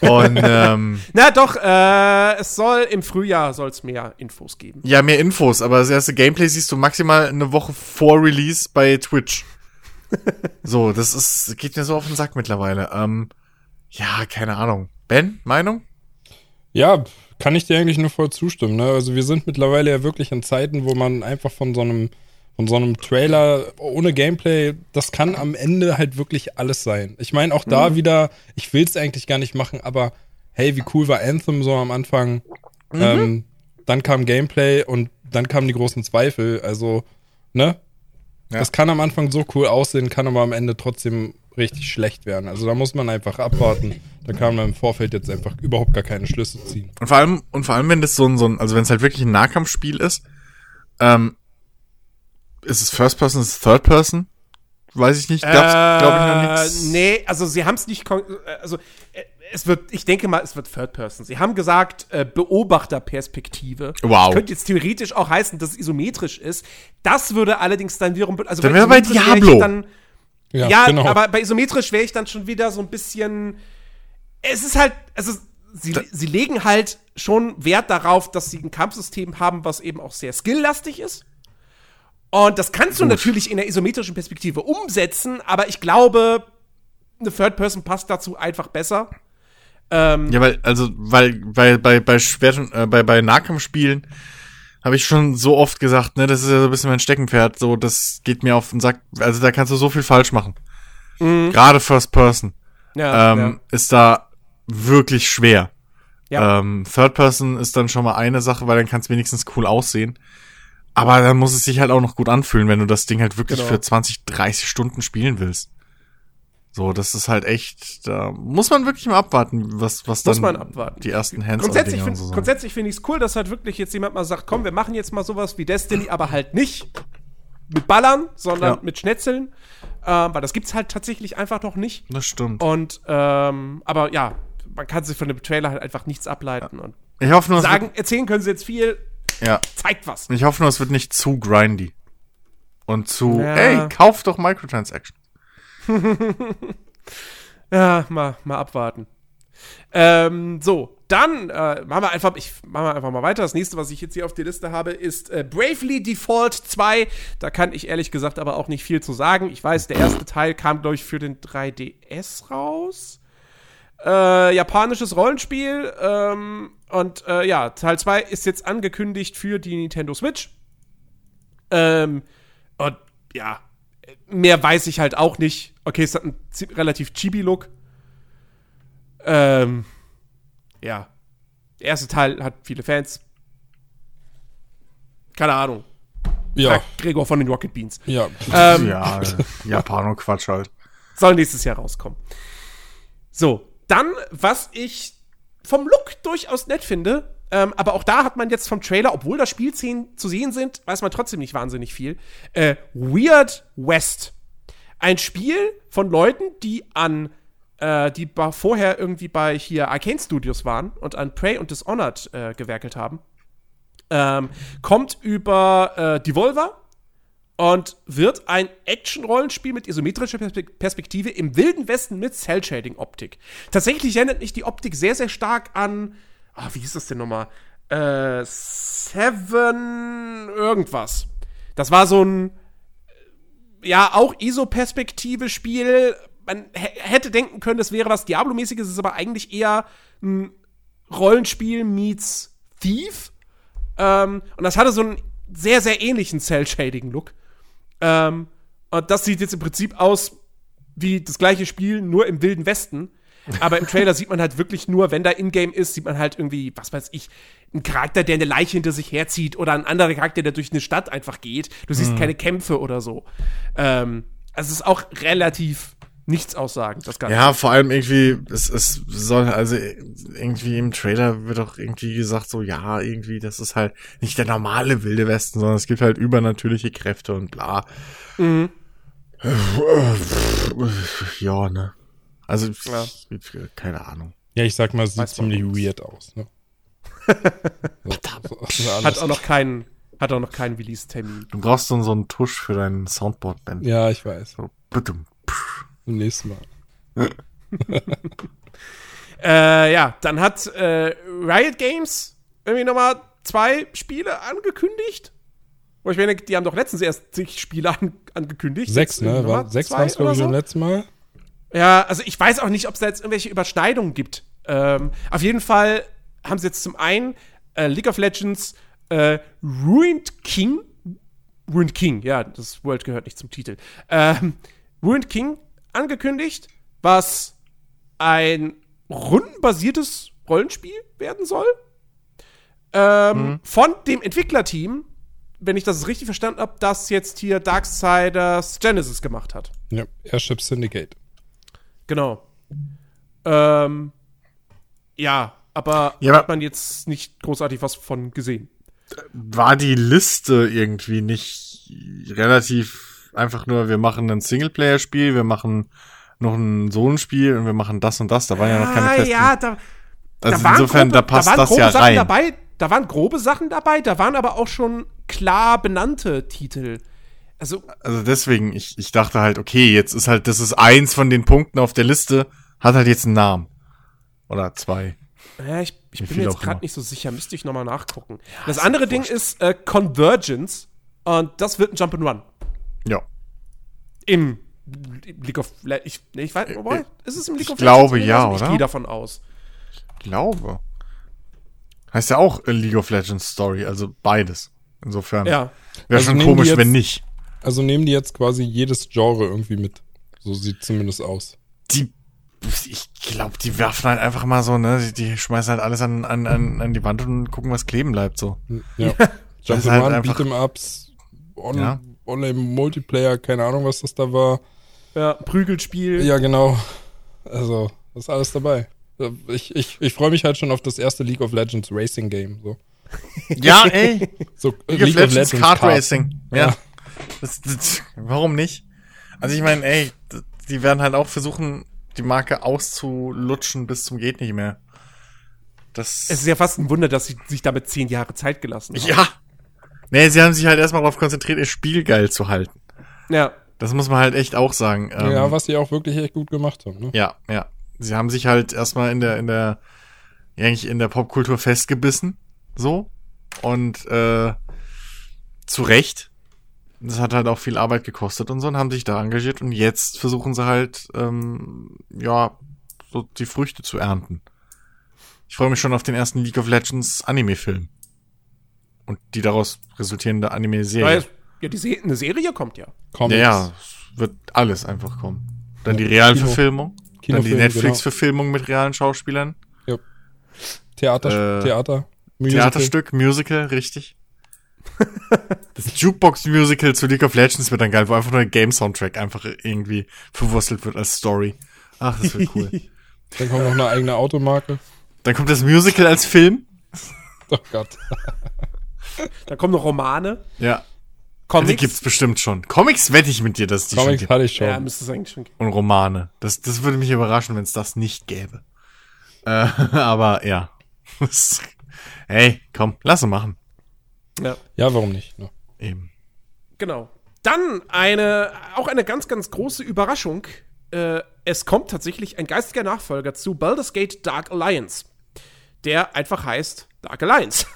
Und ähm, na doch, äh, es soll im Frühjahr soll es mehr Infos geben. Ja, mehr Infos, aber das erste Gameplay siehst du maximal eine Woche vor Release bei Twitch. so, das ist geht mir so auf den Sack mittlerweile. Ähm, ja, keine Ahnung. Ben, Meinung? Ja, kann ich dir eigentlich nur voll zustimmen. Ne? Also wir sind mittlerweile ja wirklich in Zeiten, wo man einfach von so einem von so einem Trailer ohne Gameplay, das kann am Ende halt wirklich alles sein. Ich meine auch da mhm. wieder, ich will es eigentlich gar nicht machen, aber hey, wie cool war Anthem so am Anfang? Mhm. Ähm, dann kam Gameplay und dann kamen die großen Zweifel. Also, ne? Ja. Das kann am Anfang so cool aussehen, kann aber am Ende trotzdem richtig schlecht werden. Also da muss man einfach abwarten. Da kann man im Vorfeld jetzt einfach überhaupt gar keine Schlüsse ziehen. Und vor allem, und vor allem, wenn das so ein, so ein also wenn es halt wirklich ein Nahkampfspiel ist, ähm, ist es First Person, ist es Third Person? Weiß ich nicht. Gab's, äh, glaube ich, noch nichts. Nee, also sie haben es nicht, also äh, es wird, ich denke mal, es wird Third Person. Sie haben gesagt, äh, Beobachterperspektive. Wow. Das könnte jetzt theoretisch auch heißen, dass es isometrisch ist. Das würde allerdings dann wiederum, also dann wäre bei Diablo. Dann, ja, ja genau. aber bei isometrisch wäre ich dann schon wieder so ein bisschen. Es ist halt, also sie, sie legen halt schon Wert darauf, dass sie ein Kampfsystem haben, was eben auch sehr skilllastig ist. Und das kannst du Gut. natürlich in der isometrischen Perspektive umsetzen, aber ich glaube, eine Third Person passt dazu einfach besser. Ähm, ja, weil, also, weil, bei, bei, bei Schwert, äh, bei, bei Nahkampfspielen habe ich schon so oft gesagt, ne, das ist ja so ein bisschen mein Steckenpferd, so, das geht mir auf den Sack, also da kannst du so viel falsch machen. Mhm. Gerade First Person. Ja, ähm, ja. Ist da wirklich schwer. Ja. Ähm, Third Person ist dann schon mal eine Sache, weil dann kann es wenigstens cool aussehen. Aber dann muss es sich halt auch noch gut anfühlen, wenn du das Ding halt wirklich genau. für 20, 30 Stunden spielen willst. So, das ist halt echt, da muss man wirklich mal abwarten, was, was muss dann die ersten hands Grundsätzlich, find, so grundsätzlich finde ich es cool, dass halt wirklich jetzt jemand mal sagt, komm, wir machen jetzt mal sowas wie Destiny, aber halt nicht mit Ballern, sondern ja. mit Schnetzeln. Ähm, weil das gibt's halt tatsächlich einfach noch nicht. Das stimmt. Und, ähm, aber ja, man kann sich von dem Trailer halt einfach nichts ableiten. Ja. Und ich hoffe nur, sagen, erzählen können sie jetzt viel. Ja. Zeigt was. Ich hoffe nur, es wird nicht zu grindy. Und zu, ja. ey, kauf doch Microtransactions. ja, mal, mal abwarten. Ähm, so, dann äh, machen wir einfach, ich mache einfach mal weiter. Das nächste, was ich jetzt hier auf der Liste habe, ist äh, Bravely Default 2. Da kann ich ehrlich gesagt aber auch nicht viel zu sagen. Ich weiß, der erste Teil kam, glaube ich, für den 3DS raus. Äh, japanisches Rollenspiel. Ähm, und äh, ja, Teil 2 ist jetzt angekündigt für die Nintendo Switch. Ähm, und ja, mehr weiß ich halt auch nicht. Okay, es hat einen relativ chibi-Look. Ähm, ja. Der erste Teil hat viele Fans. Keine Ahnung. Ja. Gregor von den Rocket Beans. Ja. Ähm, ja, Japano-Quatsch halt. Soll nächstes Jahr rauskommen. So, dann, was ich vom Look durchaus nett finde, ähm, aber auch da hat man jetzt vom Trailer, obwohl da Spielszenen zu sehen sind, weiß man trotzdem nicht wahnsinnig viel. Äh, Weird West. Ein Spiel von Leuten, die an äh, die vorher irgendwie bei hier Arcane Studios waren und an Prey und Dishonored äh, gewerkelt haben. Ähm, kommt über äh, Devolver und wird ein Action-Rollenspiel mit isometrischer Perspektive im wilden Westen mit Cell-Shading-Optik. Tatsächlich erinnert mich die Optik sehr, sehr stark an ah, wie hieß das denn nochmal? äh, Seven irgendwas. Das war so ein, ja, auch ISO-Perspektive-Spiel. Man hätte denken können, das wäre was Diablo-mäßiges, ist aber eigentlich eher ein Rollenspiel meets Thief. Ähm, und das hatte so einen sehr, sehr ähnlichen Cell-Shading-Look. Ähm, und das sieht jetzt im Prinzip aus wie das gleiche Spiel, nur im Wilden Westen. Aber im Trailer sieht man halt wirklich nur, wenn da Ingame ist, sieht man halt irgendwie, was weiß ich, einen Charakter, der eine Leiche hinter sich herzieht oder ein anderer Charakter, der durch eine Stadt einfach geht. Du siehst mhm. keine Kämpfe oder so. Ähm, also es ist auch relativ nichts aussagen, das Ganze. Ja, vor allem irgendwie, es, es soll, also irgendwie im Trailer wird auch irgendwie gesagt, so, ja, irgendwie, das ist halt nicht der normale Wilde Westen, sondern es gibt halt übernatürliche Kräfte und bla. Mhm. Ja, ne. Also, ja. keine Ahnung. Ja, ich sag mal, es sieht ziemlich weird aus. Ne? so, so, hat auch noch keinen, hat auch noch keinen Release-Termin. Du brauchst so, so einen Tusch für dein Soundboard-Band. Ja, ich weiß. So, bitte. Im nächsten Mal. äh, ja, dann hat äh, Riot Games irgendwie nochmal zwei Spiele angekündigt. Wo ich meine, die haben doch letztens erst zig Spiele an, angekündigt. Sechs, ne? War, sechs war es, glaube ich, so? letztes Mal. Ja, also ich weiß auch nicht, ob es da jetzt irgendwelche Überschneidungen gibt. Ähm, auf jeden Fall haben sie jetzt zum einen äh, League of Legends äh, Ruined King. Ruined King, ja, das World gehört nicht zum Titel. Ähm, Ruined King angekündigt, was ein rundenbasiertes Rollenspiel werden soll. Ähm, mhm. Von dem Entwicklerteam, wenn ich das richtig verstanden habe, das jetzt hier Darksiders Genesis gemacht hat. Ja, Airship Syndicate. Genau. Ähm, ja, aber ja, hat man jetzt nicht großartig was von gesehen. War die Liste irgendwie nicht relativ einfach nur, wir machen ein Singleplayer-Spiel, wir machen noch ein So-ein-Spiel und wir machen das und das. Da waren ja noch keine ah, festen. Ja, da, also da insofern, grobe, da passt da das ja Sachen rein. Dabei, da waren grobe Sachen dabei, da waren aber auch schon klar benannte Titel. Also, also deswegen, ich, ich dachte halt, okay, jetzt ist halt, das ist eins von den Punkten auf der Liste, hat halt jetzt einen Namen. Oder zwei. Ja, ich, ich bin mir jetzt gerade nicht so sicher, müsste ich nochmal nachgucken. Ja, das andere Ding ist äh, Convergence und das wird ein Jump'n'Run. Ja. Im League of Legends. Ich, ich weiß, wobei, äh, ist es im League ich of Legends? Ich glaube ja, oder? Ich gehe davon aus. Ich glaube. Heißt ja auch League of Legends Story, also beides. Insofern. Ja. Wäre also schon komisch, jetzt, wenn nicht. Also nehmen die jetzt quasi jedes Genre irgendwie mit. So sieht zumindest aus. Die, ich glaube, die werfen halt einfach mal so, ne, die, die schmeißen halt alles an, an, an, an die Wand und gucken, was kleben bleibt, so. Ja. Jump'n'Run, halt Beat'em-Ups, on, ja. Online-Multiplayer, keine Ahnung, was das da war. Ja, Prügelspiel. Ja, genau. Also, das ist alles dabei. Ich, ich, ich freue mich halt schon auf das erste League of Legends Racing Game, so. Ja, ey. So, League, League of Legends, Legends Kart, Kart Racing. Ja. ja. Das, das, warum nicht? Also ich meine, ey, die werden halt auch versuchen, die Marke auszulutschen bis zum geht nicht mehr. Das es ist ja fast ein Wunder, dass sie sich damit zehn Jahre Zeit gelassen haben. Ja. Nee, sie haben sich halt erstmal darauf konzentriert, ihr Spiel geil zu halten. Ja. Das muss man halt echt auch sagen. Ja, ähm, was sie auch wirklich echt gut gemacht haben. Ne? Ja, ja. Sie haben sich halt erstmal in der, in der, eigentlich in der Popkultur festgebissen. So. Und äh, zu Recht das hat halt auch viel Arbeit gekostet und so und haben sich da engagiert und jetzt versuchen sie halt, ähm, ja, so die Früchte zu ernten. Ich freue mich schon auf den ersten League of Legends Anime-Film. Und die daraus resultierende Anime-Serie. Ja, die Se eine Serie kommt ja. Comics. Ja, ja, wird alles einfach kommen. Dann ja, die Realverfilmung. Dann die Netflix-Verfilmung genau. mit realen Schauspielern. Ja. Theater, äh, Theater. Musical. Theaterstück, Musical, richtig. das Jukebox-Musical zu League of Legends wird dann geil, wo einfach nur ein Game-Soundtrack einfach irgendwie verwurstelt wird als Story. Ach, das wird cool. dann kommt noch eine eigene Automarke. Dann kommt das Musical als Film. Oh Gott. dann kommen noch Romane. Ja. Comics. Die gibt's bestimmt schon. Comics wette ich mit dir, dass die Comics schon gibt. hatte ich schon. Ja, müsste es eigentlich schon geben. Und Romane. Das, das würde mich überraschen, wenn es das nicht gäbe. Äh, aber ja. hey, komm, lass es machen. Ja, ja warum nicht? Ja. Eben. Genau. Dann eine, auch eine ganz, ganz große Überraschung. Äh, es kommt tatsächlich ein geistiger Nachfolger zu Baldur's Gate Dark Alliance. Der einfach heißt Dark Alliance.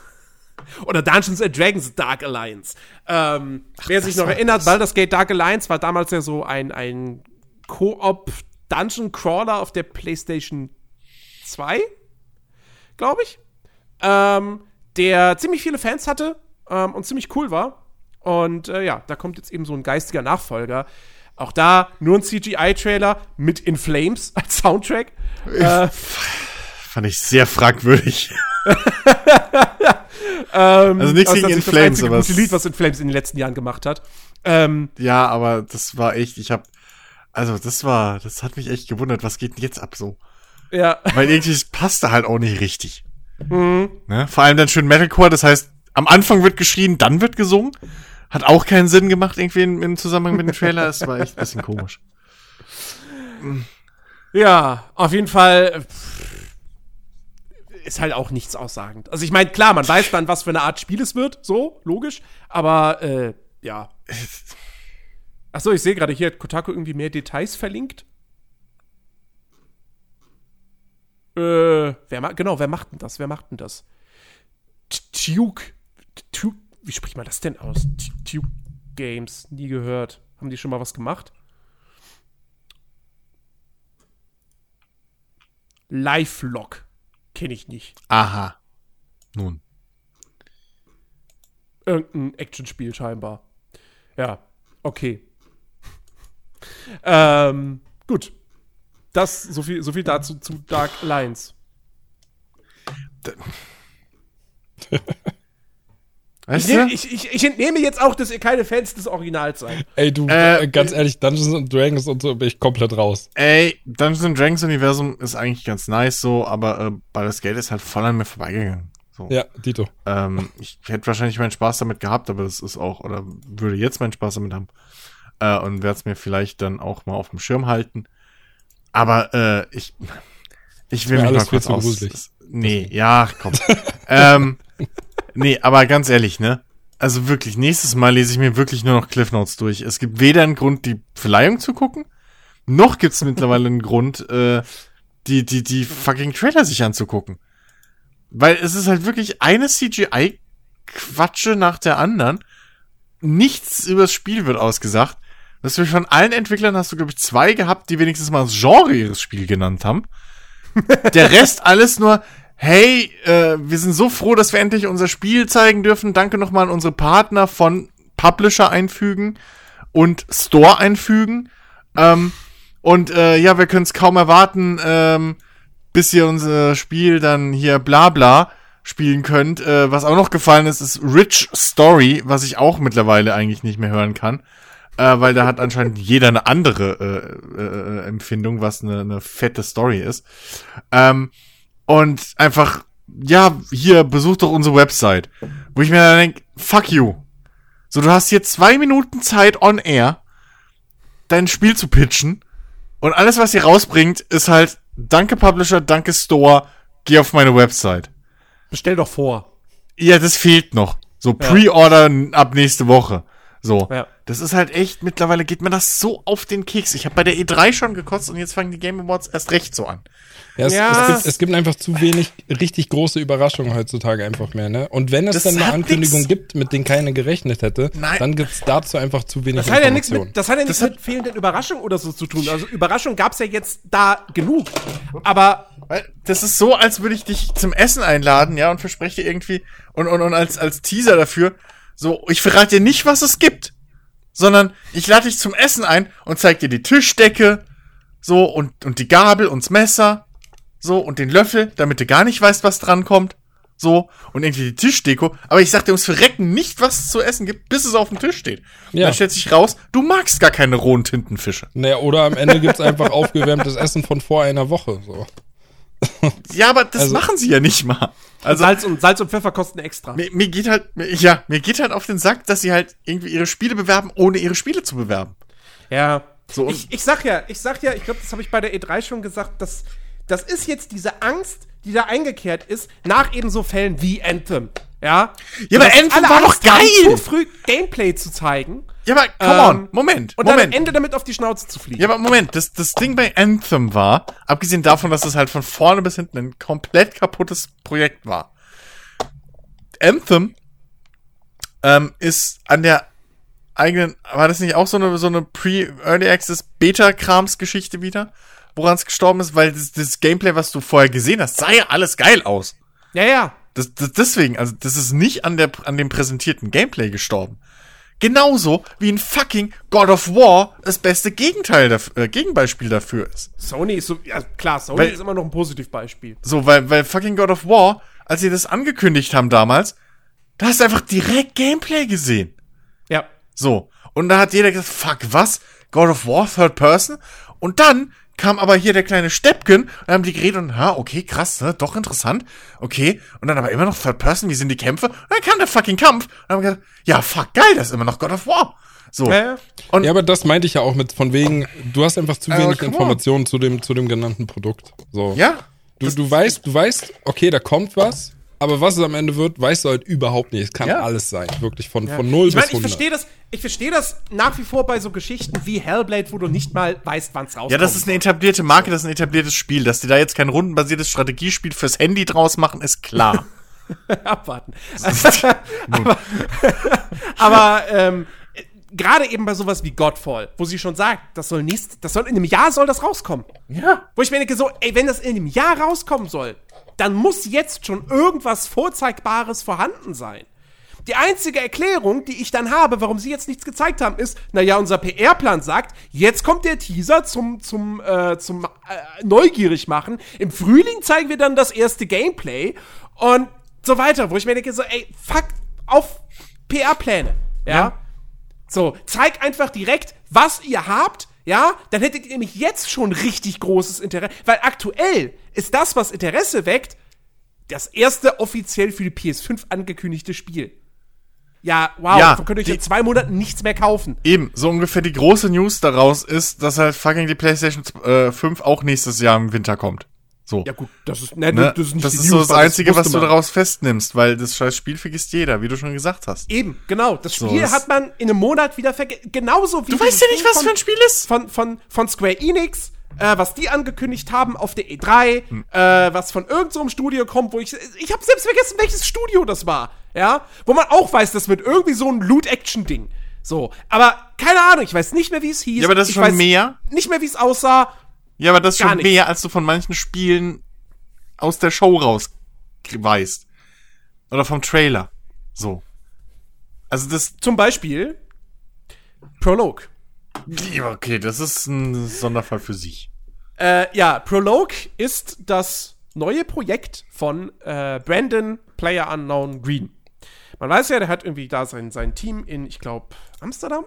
Oder Dungeons and Dragons Dark Alliance. Ähm, wer sich noch erinnert, Baldur's Gate Dark Alliance war damals ja so ein, ein Co-op Dungeon Crawler auf der PlayStation 2, glaube ich. Ähm, der ziemlich viele Fans hatte ähm, und ziemlich cool war. Und äh, ja, da kommt jetzt eben so ein geistiger Nachfolger. Auch da nur ein CGI-Trailer mit In Flames als Soundtrack. Äh, Fand ich sehr fragwürdig. ähm, Also nichts das gegen In das Flames, aber es- Lied, was In Flames in den letzten Jahren gemacht hat. Ähm, Ja, aber das war echt, ich hab, also das war, das hat mich echt gewundert, was geht denn jetzt ab so? ja. Weil irgendwie es passte halt auch nicht richtig. Ne? Vor allem dann schön Metalcore, das heißt, am Anfang wird geschrien, dann wird gesungen. Hat auch keinen Sinn gemacht irgendwie im, Zusammenhang mit dem Trailer. Es war echt ein bisschen komisch. Ja, auf jeden Fall pff, ist halt auch nichts aussagend. Also ich meine, klar, man weiß dann, was für eine Art Spiel es wird, so, logisch, aber äh, ja. Achso, ich sehe gerade, hier hat Kotaku irgendwie mehr Details verlinkt. Äh, wer ma genau, wer macht denn das? Wer macht denn das? Tuke. Tuke. Wie spricht man das denn aus? Tuke Games. Nie gehört. Haben die schon mal was gemacht? Live-Log. Kenne ich nicht. Aha. Nun. Irgendein Actionspiel scheinbar. Ja, okay. ähm, gut. Das, so viel, so viel dazu zu Dark Alliance. Weißt Ich, ich, ich, ich entnehme jetzt auch, dass ihr keine Fans des Originals seid. Ey, du, Äh, äh, ganz ehrlich, Dungeons and Dragons und so bin ich komplett raus. Ey, Dungeons and Dragons Universum ist eigentlich ganz nice so, aber äh, Baldur's Gate ist halt voll an mir vorbeigegangen. So. Ja, Dito. Ähm, ich hätte wahrscheinlich meinen Spaß damit gehabt, aber das ist auch, oder würde jetzt meinen Spaß damit haben. Äh, und werde es mir vielleicht dann auch mal auf dem Schirm halten. Aber äh, ich, ich will mich mal kurz aus. gruselig. Nee, ja, komm. ähm, nee, aber ganz ehrlich, ne? Also wirklich, nächstes Mal lese ich mir wirklich nur noch Cliff Notes durch. Es gibt weder einen Grund, die Verleihung zu gucken, noch gibt es mittlerweile einen Grund, äh, die, die, die fucking Trailer sich anzugucken. Weil es ist halt wirklich eine CGI-Quatsche nach der anderen. Nichts übers Spiel wird ausgesagt. Das wird von allen Entwicklern hast du, glaube ich, zwei gehabt, die wenigstens mal das Genre ihres Spiels genannt haben. Der Rest alles nur, hey, äh, wir sind so froh, dass wir endlich unser Spiel zeigen dürfen. Danke nochmal an unsere Partner von Publisher einfügen und Store einfügen. Ähm, und äh, ja, wir können es kaum erwarten, ähm, bis ihr unser Spiel dann hier bla bla spielen könnt. Äh, was auch noch gefallen ist, ist Rich Story, was ich auch mittlerweile eigentlich nicht mehr hören kann. Äh, weil da hat anscheinend jeder eine andere äh, äh, Empfindung, was eine, eine fette Story ist. Ähm, und einfach, ja, hier, besucht doch unsere Website. Wo ich mir dann denke, fuck you. So, du hast hier zwei Minuten Zeit on air, dein Spiel zu pitchen. Und alles, was ihr rausbringt, ist halt, danke Publisher, danke Store, geh auf meine Website. Bestell doch vor. Ja, das fehlt noch. So, Pre-Order ab nächste Woche. So. Ja. Das ist halt echt, mittlerweile geht mir das so auf den Keks. Ich habe bei der E3 schon gekotzt und jetzt fangen die Game Awards erst recht so an. Ja, es, Ja. Es, gibt, es gibt einfach zu wenig richtig große Überraschungen heutzutage einfach mehr, ne? Und wenn es Das dann mal hat Ankündigungen nix- gibt, mit denen keiner gerechnet hätte, Nein. dann gibt's dazu einfach zu wenig Das hat ja nichts mit, das hat ja nichts mit fehlenden Überraschungen oder so zu tun. Also Überraschung gab's ja jetzt da genug. Aber das ist so, als würde ich dich zum Essen einladen, ja, und verspreche dir irgendwie und, und, und als, als Teaser dafür, so, ich verrate dir nicht, was es gibt, sondern ich lade dich zum Essen ein und zeig dir die Tischdecke, so, und, und die Gabel und das Messer, so, und den Löffel, damit du gar nicht weißt, was dran kommt, so, und irgendwie die Tischdeko, aber ich sag dir ums Verrecken nicht, was es zu essen gibt, bis es auf dem Tisch steht. Ja. Dann stellt sich raus, du magst gar keine rohen Tintenfische. Naja, oder am Ende gibt's einfach aufgewärmtes Essen von vor einer Woche. So. Ja, aber das Also- machen sie ja nicht mal. Also, Salz und, Salz und Pfeffer kosten extra. Mir, mir geht halt, mir- ja, mir geht halt auf den Sack, dass sie halt irgendwie ihre Spiele bewerben, ohne ihre Spiele zu bewerben. Ja. So, ich, ich sag ja, ich sag ja, ich glaube, das habe ich bei der E3 schon gesagt, dass das ist jetzt diese Angst, die da eingekehrt ist, nach eben so Fällen wie Anthem. Ja? Ja, aber Anthem war doch Angst haben, geil! Zu früh Gameplay zu zeigen. Ja, aber come Ähm, on, Moment, Und dann am Moment. Ende damit auf die Schnauze zu fliegen. Ja, aber Moment, das, das Ding bei Anthem war, abgesehen davon, dass es halt von vorne bis hinten ein komplett kaputtes Projekt war. Anthem ähm, ist an der eigenen, war das nicht auch so eine, so eine Pre-Early Access Beta-Krams-Geschichte wieder? Woran es gestorben ist, weil das, das Gameplay, was du vorher gesehen hast, sah ja alles geil aus. Ja, ja. Das, das, deswegen, also das ist nicht an, der, an dem präsentierten Gameplay gestorben. Genauso wie ein fucking God of War das beste Gegenteil dafür, äh, Gegenbeispiel dafür ist. Sony ist so, ja klar, Sony Weil- ist immer noch ein Positivbeispiel. So, weil, weil fucking God of War, als sie das angekündigt haben damals, da hast du einfach direkt Gameplay gesehen. Ja. So. Und da hat jeder gesagt, fuck, was? God of War, Third Person? Und dann kam aber hier der kleine Steppken und dann haben die geredet und, ha, okay, krass, ne, doch interessant, okay. Und dann aber immer noch Third Person, wie sind die Kämpfe? Und dann kam der fucking Kampf und haben gesagt, ja, fuck, geil, das ist immer noch God of War. So. Ja, ja. Und Ja, aber das meinte ich ja auch mit von wegen, du hast einfach zu Aber wenig on. Informationen zu dem, zu dem genannten Produkt. So. ja, Du, du weißt, du weißt, okay, da kommt was, aber was es am Ende wird, weißt du halt überhaupt nicht. Es kann Ja. alles sein, wirklich von, von 0 Ich meine, bis ich 100. verstehe das, ich verstehe das nach wie vor bei so Geschichten wie Hellblade, wo du nicht mal weißt, wann es rauskommt. ja, das ist eine etablierte Marke, das ist ein etabliertes Spiel. Dass die da jetzt kein rundenbasiertes Strategiespiel fürs Handy draus machen, ist klar. abwarten. aber aber ähm, äh, gerade eben bei sowas wie Godfall, wo sie schon sagt, das soll nächst, das soll in einem Jahr soll das rauskommen. ja. Wo ich mir denke, so, ey, wenn das in einem Jahr rauskommen soll, dann muss jetzt schon irgendwas Vorzeigbares vorhanden sein. Die einzige Erklärung, die ich dann habe, warum sie jetzt nichts gezeigt haben, ist, naja, unser PR-Plan sagt, jetzt kommt der Teaser zum, zum, äh, zum äh, neugierig machen. Im Frühling zeigen wir dann das erste Gameplay und so weiter, wo ich mir denke, so, ey, fuck auf PR-Pläne. ja? Ja. So, zeig einfach direkt, was ihr habt, ja, dann hättet ihr nämlich jetzt schon richtig großes Interesse, weil aktuell ist das, was Interesse weckt, das erste offiziell für die PS5 angekündigte Spiel. Ja, wow, Ja, könnt ihr euch in zwei Monaten nichts mehr kaufen. Eben, so ungefähr die große News daraus ist, dass halt fucking die PlayStation äh, 5 auch nächstes Jahr im Winter kommt. So. Ja gut, das ist, ne, Ne? das ist nicht das ist so das Einzige, was wusste du man. daraus festnimmst, weil das scheiß Spiel vergisst jeder, wie du schon gesagt hast. Eben, genau. Das So, Spiel das- hat man in einem Monat wieder vergessen. Genauso wie Du weißt ja nicht, was für ein Spiel ist. von, von, von Square Enix, äh, was die angekündigt haben auf der E3, Hm. äh, was von irgendeinem so Studio kommt, wo ich. Ich habe selbst vergessen, welches Studio das war. Ja? Wo man auch weiß, das wird irgendwie so ein Loot-Action-Ding. So. Aber keine Ahnung, ich weiß nicht mehr, wie es hieß. Ja, aber das ist ich schon weiß mehr. Nicht mehr, wie es aussah. Ja, aber das ist Gar schon nichts. mehr, als du von manchen Spielen aus der Show raus weißt. Oder vom Trailer. So. Also das. Zum Beispiel Prologue. Okay, das ist ein Sonderfall für sich. Äh, ja, Prologue ist das neue Projekt von äh, Brandon Player Unknown Green. Man weiß ja, der hat irgendwie da sein, sein Team in, ich glaube, Amsterdam.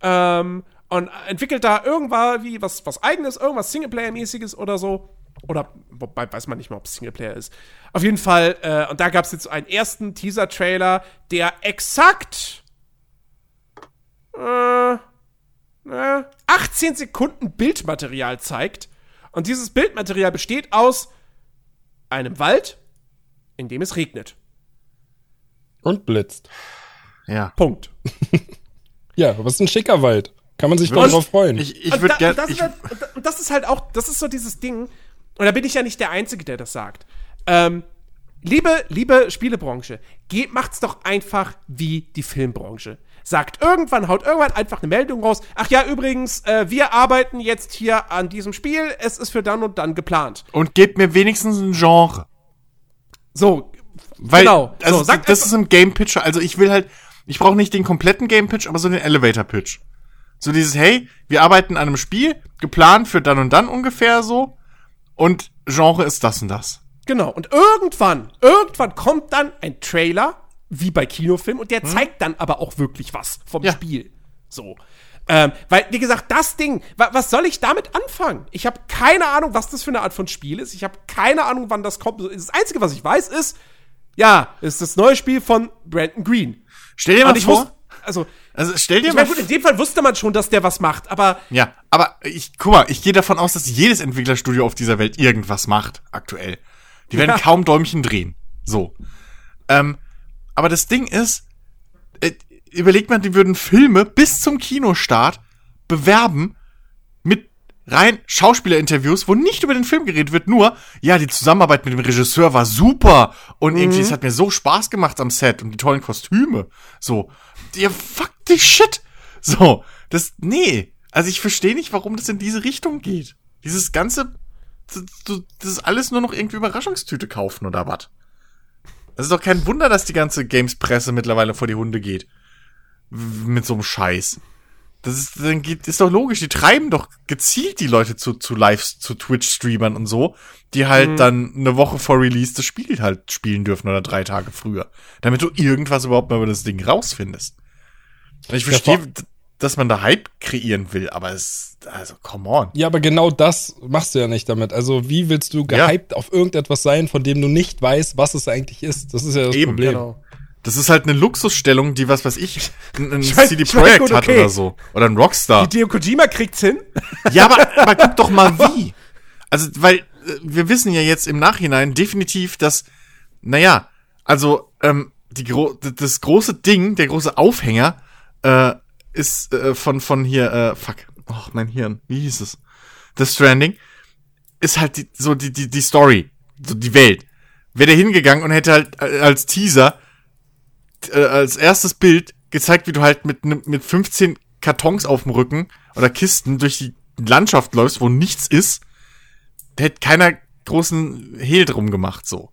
Ähm, und entwickelt da irgendwas wie was, was eigenes, irgendwas Singleplayer-mäßiges oder so. Oder, wobei weiß man nicht mehr, ob es Singleplayer ist. Auf jeden Fall, äh, und da gab es jetzt einen ersten Teaser-Trailer, der exakt äh, äh, 18 Sekunden Bildmaterial zeigt. Und dieses Bildmaterial besteht aus einem Wald, in dem es regnet. Und blitzt. Ja. Punkt. Ja, aber es ist ein schicker Wald. Kann man sich doch drauf freuen. Ich, ich würde da- gerne. das, halt- das ist halt auch, das ist so dieses Ding. Und da bin ich ja nicht der Einzige, der das sagt. Ähm, liebe, liebe Spielebranche, geht, macht's doch einfach wie die Filmbranche. Sagt irgendwann, haut irgendwann einfach eine Meldung raus. Ach ja, übrigens, äh, wir arbeiten jetzt hier an diesem Spiel. Es ist für dann und dann geplant. und gebt mir wenigstens ein Genre. So, Weil, genau. Also so, sagt das einfach- ist im Game Pitch. Also ich will halt, ich brauche nicht den kompletten Game Pitch, aber so den Elevator Pitch. So dieses, hey, wir arbeiten an einem Spiel, geplant für dann und dann ungefähr so. Und Genre ist das und das. Genau. Und irgendwann, irgendwann kommt dann ein Trailer, wie bei Kinofilmen, und der zeigt dann aber auch wirklich was vom Ja. Spiel. So. Ähm, weil, wie gesagt, das Ding, wa was soll ich damit anfangen? Ich habe keine Ahnung, was das für eine Art von Spiel ist. Ich habe keine Ahnung, wann das kommt. Das Einzige, was ich weiß, ist, ja, ist das neue Spiel von Brandon Green. Stell dir mal vor, also, also stell dir ich mal meine, gut, in dem Fall wusste man schon, dass der was macht, aber Ja, aber ich, guck mal, ich gehe davon aus, dass jedes Entwicklerstudio auf dieser Welt irgendwas macht, aktuell. Die werden Ja. kaum Däumchen drehen. So. Ähm, aber das Ding ist, äh, überlegt man, die würden Filme bis zum Kinostart bewerben mit rein Schauspielerinterviews, wo nicht über den Film geredet wird, nur, ja, die Zusammenarbeit mit dem Regisseur war super und irgendwie, es hat mir so Spaß gemacht am Set und die tollen Kostüme. So, ihr fuck the shit. So, das, nee. Also ich verstehe nicht, warum das in diese Richtung geht. Dieses ganze, das, das ist alles nur noch irgendwie Überraschungstüte kaufen oder was. Es ist doch kein Wunder, dass die ganze Games-Presse mittlerweile vor die Hunde geht. Mit so einem Scheiß. Das ist, dann geht, ist doch logisch, die treiben doch gezielt die Leute zu, zu Lives, zu Twitch-Streamern und so, die halt dann eine Woche vor Release das Spiel halt spielen dürfen oder drei Tage früher. Damit du irgendwas überhaupt mal über das Ding rausfindest. Ich verstehe, dass man da Hype kreieren will, aber es, also, come on. Ja, aber genau das machst du ja nicht damit. Also, wie willst du gehypt auf irgendetwas sein, von dem du nicht weißt, was es eigentlich ist? Das ist ja das Eben, Problem. Genau. Das ist halt eine Luxusstellung, die was weiß ich, ein, ein Ich weiß- CD Projekt gut, hat okay. oder so. Oder ein Rockstar. Hideo Kojima kriegt's hin. Ja, aber, aber guck doch mal wie. Also, weil äh, wir wissen ja jetzt im Nachhinein definitiv, dass, naja, also ähm, die gro das große Ding, der große Aufhänger äh, ist äh, von von hier, äh, fuck, oh mein Hirn, wie hieß es? The Stranding ist halt die, so die die die Story, so die Welt. Wäre der hingegangen und hätte halt äh, als Teaser äh, als erstes Bild gezeigt, wie du halt mit mit 15 Kartons auf dem Rücken oder Kisten durch die Landschaft läufst, wo nichts ist, da hätte keiner großen Hehl drum gemacht, so.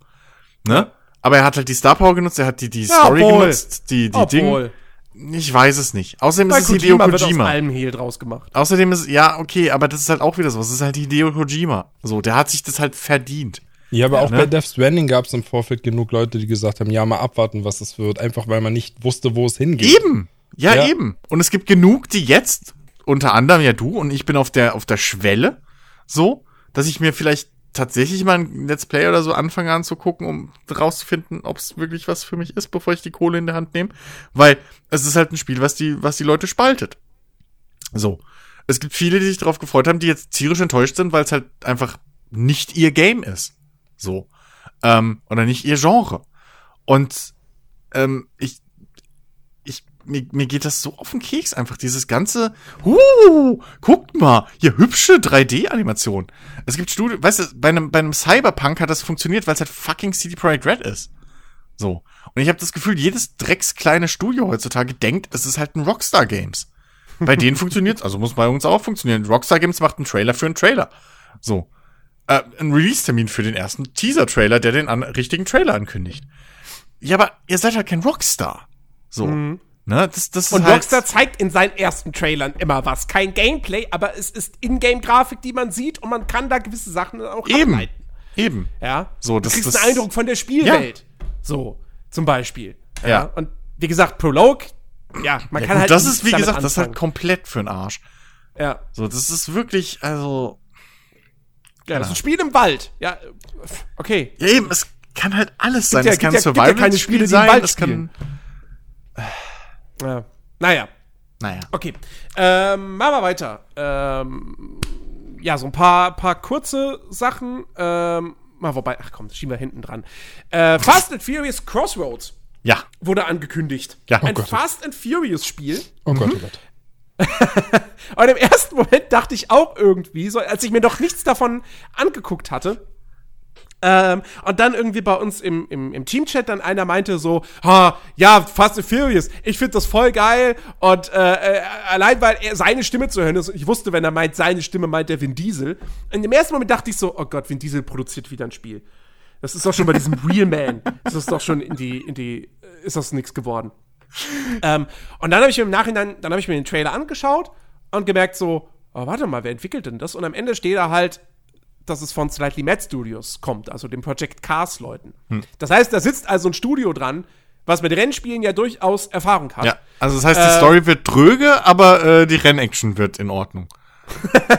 Ne? Aber er hat halt die Star Power genutzt, er hat die, die Ja, Story obwohl. genutzt, die, die Dinge. Obwohl. Ich weiß es nicht. Außerdem Bei ist es Hideo Kojima wird aus allem Hehl draus gemacht. Außerdem ist, ja, okay, aber das ist halt auch wieder so. Es ist halt Hideo Kojima. So, der hat sich das halt verdient. Ja, aber auch ne? bei Death Stranding gab es im Vorfeld genug Leute, die gesagt haben, ja, mal abwarten, was es wird. Einfach weil man nicht wusste, wo es hingeht. Eben. Ja, Ja. eben. Und es gibt genug, die jetzt, unter anderem ja du und ich bin auf der, auf der Schwelle, so, dass ich mir vielleicht tatsächlich mal ein Let's Play oder so anfange anzugucken, um rauszufinden, ob es wirklich was für mich ist, bevor ich die Kohle in der Hand nehme. Weil es ist halt ein Spiel, was die, was die Leute spaltet. So. Es gibt viele, die sich darauf gefreut haben, die jetzt tierisch enttäuscht sind, weil es halt einfach nicht ihr Game ist. So. Ähm, oder nicht ihr Genre. Und ähm, ich, ich, mir, mir geht das so auf den Keks einfach, dieses ganze, uh, guckt mal, hier hübsche 3D-Animation. Es gibt Studien, weißt du, bei einem, bei einem Cyberpunk hat das funktioniert, weil es halt fucking CD Projekt Red ist. So. Und ich habe das Gefühl, jedes drecks kleine Studio heutzutage denkt, es ist halt ein Rockstar Games. Bei denen funktioniert's, also muss bei uns auch funktionieren. Rockstar Games macht einen Trailer für einen Trailer. So. Äh, ein Release-Termin für den ersten Teaser-Trailer, der den an richtigen Trailer ankündigt. Ja, aber ihr seid halt kein Rockstar. So. Ne? Das, das Und halt, Rockstar zeigt in seinen ersten Trailern immer was. Kein Gameplay, aber es ist Ingame-Grafik, die man sieht und man kann da gewisse Sachen auch Eben. ableiten. Eben. Ja. So, das- du kriegst das- einen Eindruck von der Spielwelt. So, zum Beispiel. Ja. Und wie gesagt, Prologue, ja, man Ja, kann gut, halt. das ist, wie gesagt, das ist halt anfangen. komplett für den Arsch. Ja. So, das ist wirklich, also. Ja, das ist ein Spiel im Wald. Ja, okay. Ja, eben, es kann halt alles sein. ja- es kann ja- gibt ja keine Spiele, die im sein, Wald es kann. Ja. Naja, Naja. okay. Ähm, machen wir weiter. Ähm, ja, so ein paar, paar kurze Sachen. Ähm, mal wobei, ach komm, das schieben wir hinten dran. Äh, Fast and Furious Crossroads Ja. wurde angekündigt. Ja. Ein Oh Gott. Fast and Furious Spiel. Oh Gott, oh Gott. Und im ersten Moment dachte ich auch irgendwie, so, als ich mir noch nichts davon angeguckt hatte. Ähm, und dann irgendwie bei uns im, im, im Teamchat dann einer meinte so, ha, ja, Fast and Furious, ich finde das voll geil und äh, äh, allein weil er seine Stimme zu hören ist und ich wusste, wenn er meint, seine Stimme meint der Vin Diesel. Und im ersten Moment dachte ich so, oh Gott, Vin Diesel produziert wieder ein Spiel. Das ist doch schon bei diesem Real Man, das ist doch schon in die, in die, ist das nichts geworden. Ähm, und dann habe ich mir im Nachhinein, dann habe ich mir den Trailer angeschaut und gemerkt so, oh, warte mal, wer entwickelt denn das? Und am Ende steht da halt, dass es von Slightly Mad Studios kommt, also dem Project Cars Leuten. Das heißt, da sitzt also ein Studio dran, was mit Rennspielen ja durchaus Erfahrung hat. Ja. Also, das heißt, die Äh, Story wird dröge, aber äh, die Rennaction wird in Ordnung.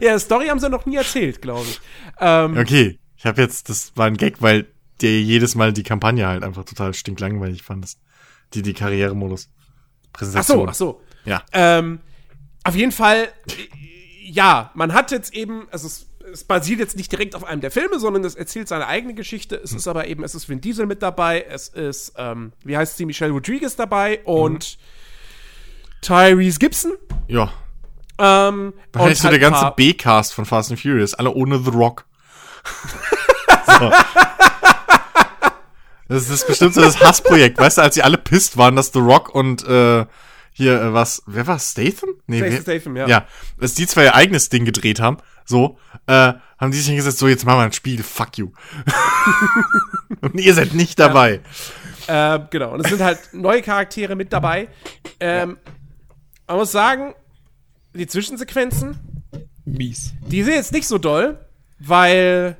Ja, Story haben sie noch nie erzählt, glaube ich. Ähm, Okay. Ich habe jetzt, das war ein Gag, weil dir jedes Mal die Kampagne halt einfach total stinklangweilig fandest. Die, die Karrieremodus. ach so, Präsentation. ach so. Ja. Ähm, auf jeden Fall, ja, man hat jetzt eben, also es, es basiert jetzt nicht direkt auf einem der Filme, sondern es erzählt seine eigene Geschichte. Es ist aber eben, es ist Vin Diesel mit dabei, es ist, ähm, wie heißt sie, Michelle Rodriguez dabei und Tyrese Gibson. Ja. Ähm, Wahrscheinlich und so halt der ganze B-Cast von Fast and Furious, alle ohne The Rock. so. Das ist bestimmt so das Hassprojekt, weißt du, als sie alle pisst waren, dass The Rock und äh, hier, äh, was, wer war Statham? Nee, Jason wer, Statham, ja. ja, dass die zwei ihr eigenes Ding gedreht haben, so, äh, haben die sich hingesetzt, so, jetzt machen wir ein Spiel, fuck you. und ihr seid nicht dabei. Äh, genau, und es sind halt neue Charaktere mit dabei. Ähm, man muss sagen, die Zwischensequenzen, Mies. die sind jetzt nicht so doll, weil,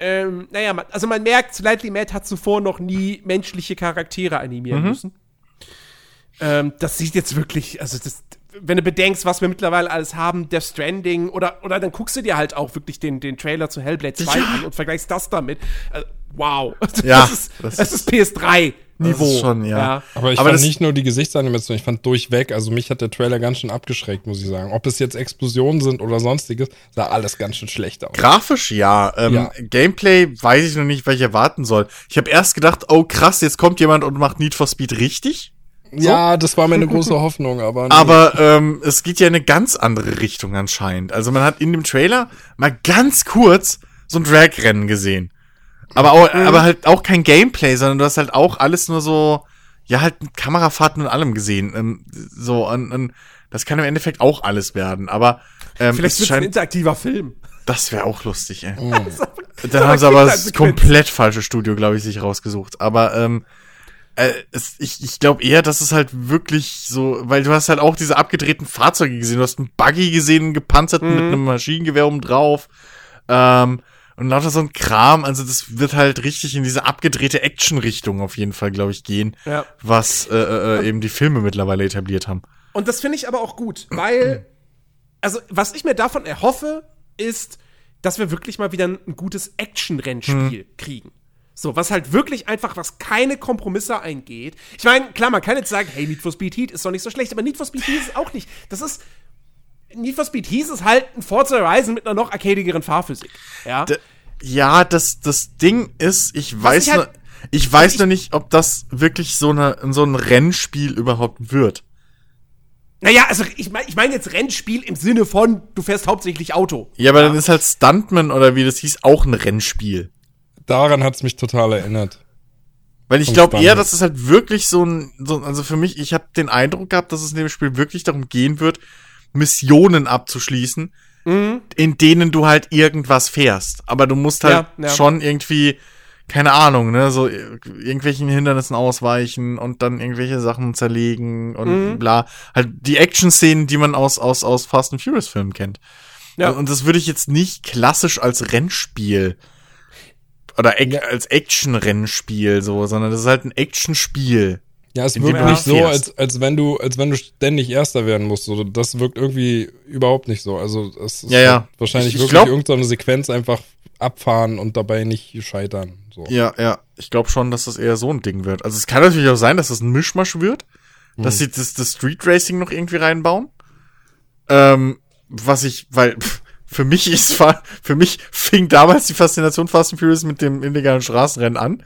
ähm, naja, man, also man merkt, Slightly Mad hat zuvor noch nie menschliche Charaktere animieren müssen. Ähm, das sieht jetzt wirklich, also das, wenn du bedenkst, was wir mittlerweile alles haben, Death Stranding, oder, oder dann guckst du dir halt auch wirklich den, den Trailer zu Hellblade 2 Ja. an und vergleichst das damit. Äh, wow. Ja, das ist, das das ist PS3-Niveau. Das ist schon, ja. Aber ich Aber fand nicht nur die Gesichtsanimation, ich fand durchweg, also mich hat der Trailer ganz schön abgeschreckt, muss ich sagen. Ob es jetzt Explosionen sind oder sonstiges, sah alles ganz schön schlecht aus. Grafisch ja. Ähm, Ja. Gameplay weiß ich noch nicht, was ich erwarten soll. Ich habe erst gedacht, oh krass, jetzt kommt jemand und macht Need for Speed richtig. Ja, das war meine große Hoffnung, aber. nee. Aber ähm, es geht ja in eine ganz andere Richtung anscheinend. Also man hat in dem Trailer mal ganz kurz so ein Drag-Rennen gesehen. Aber, auch, aber halt auch kein Gameplay, sondern du hast halt auch alles nur so, ja, halt mit Kamerafahrten und allem gesehen. Ähm, so, und, und das kann im Endeffekt auch alles werden. Aber ähm, Vielleicht wird es ein interaktiver Film. das wäre auch lustig, ey. Mhm. Dann haben sie aber das komplett falsche Studio, glaube ich, sich rausgesucht. Aber ähm, äh, es, ich, ich glaube eher, dass es halt wirklich so, weil du hast halt auch diese abgedrehten Fahrzeuge gesehen. Du hast einen Buggy gesehen, einen gepanzerten mit einem Maschinengewehr oben drauf. Ähm, und lauter so ein Kram. Also das wird halt richtig in diese abgedrehte Action-Richtung auf jeden Fall, glaube ich, gehen. Ja. Was äh, äh, eben die Filme mittlerweile etabliert haben. Und das finde ich aber auch gut, weil, also, was ich mir davon erhoffe, ist, dass wir wirklich mal wieder ein, ein gutes Action-Rennspiel kriegen. So, was halt wirklich einfach, was keine Kompromisse eingeht. Ich meine, klar, man kann jetzt sagen, hey, Need for Speed Heat ist doch nicht so schlecht, aber Need for Speed Heat ist auch nicht. Das ist. Need for Speed hieß es halt ein Forza Horizon mit einer noch arcadigeren Fahrphysik. Ja. D- Ja, das, das Ding ist, ich weiß ich halt- nur, ich weiß ich- nur nicht, ob das wirklich so, eine, so ein Rennspiel überhaupt wird. Naja, also ich meine ich mein jetzt Rennspiel im Sinne von, du fährst hauptsächlich Auto. Ja, aber dann ist halt Stuntman oder wie das hieß, auch ein Rennspiel. Daran hat's mich total erinnert. Weil ich glaube eher, dass es halt wirklich so ein, so, also für mich, ich habe den Eindruck gehabt, dass es in dem Spiel wirklich darum gehen wird, Missionen abzuschließen, Mhm. in denen du halt irgendwas fährst. Aber du musst halt Ja, ja. schon irgendwie, keine Ahnung, ne, so ir- irgendwelchen Hindernissen ausweichen und dann irgendwelche Sachen zerlegen und Mhm. bla. Halt die Action-Szenen, die man aus, aus, aus Fast and Furious Filmen kennt. Ja. Und das würde ich jetzt nicht klassisch als Rennspiel oder als Action-Rennspiel so, sondern das ist halt ein Action-Spiel. Ja, es wirkt nicht so, als, als wenn du, als wenn du ständig Erster werden musst. So, das wirkt irgendwie überhaupt nicht so. Also es ist Ja, ja. halt wahrscheinlich Ich- ich wirklich glaub- irgendeine Sequenz einfach abfahren und dabei nicht scheitern. So. Ja, ja. Ich glaube schon, dass das eher so ein Ding wird. Also es kann natürlich auch sein, dass das ein Mischmasch wird, dass sie das, das Street Racing noch irgendwie reinbauen. Ähm, was ich, weil pff, für mich ist für mich fing damals die Faszination Fast and Furious mit dem illegalen Straßenrennen an.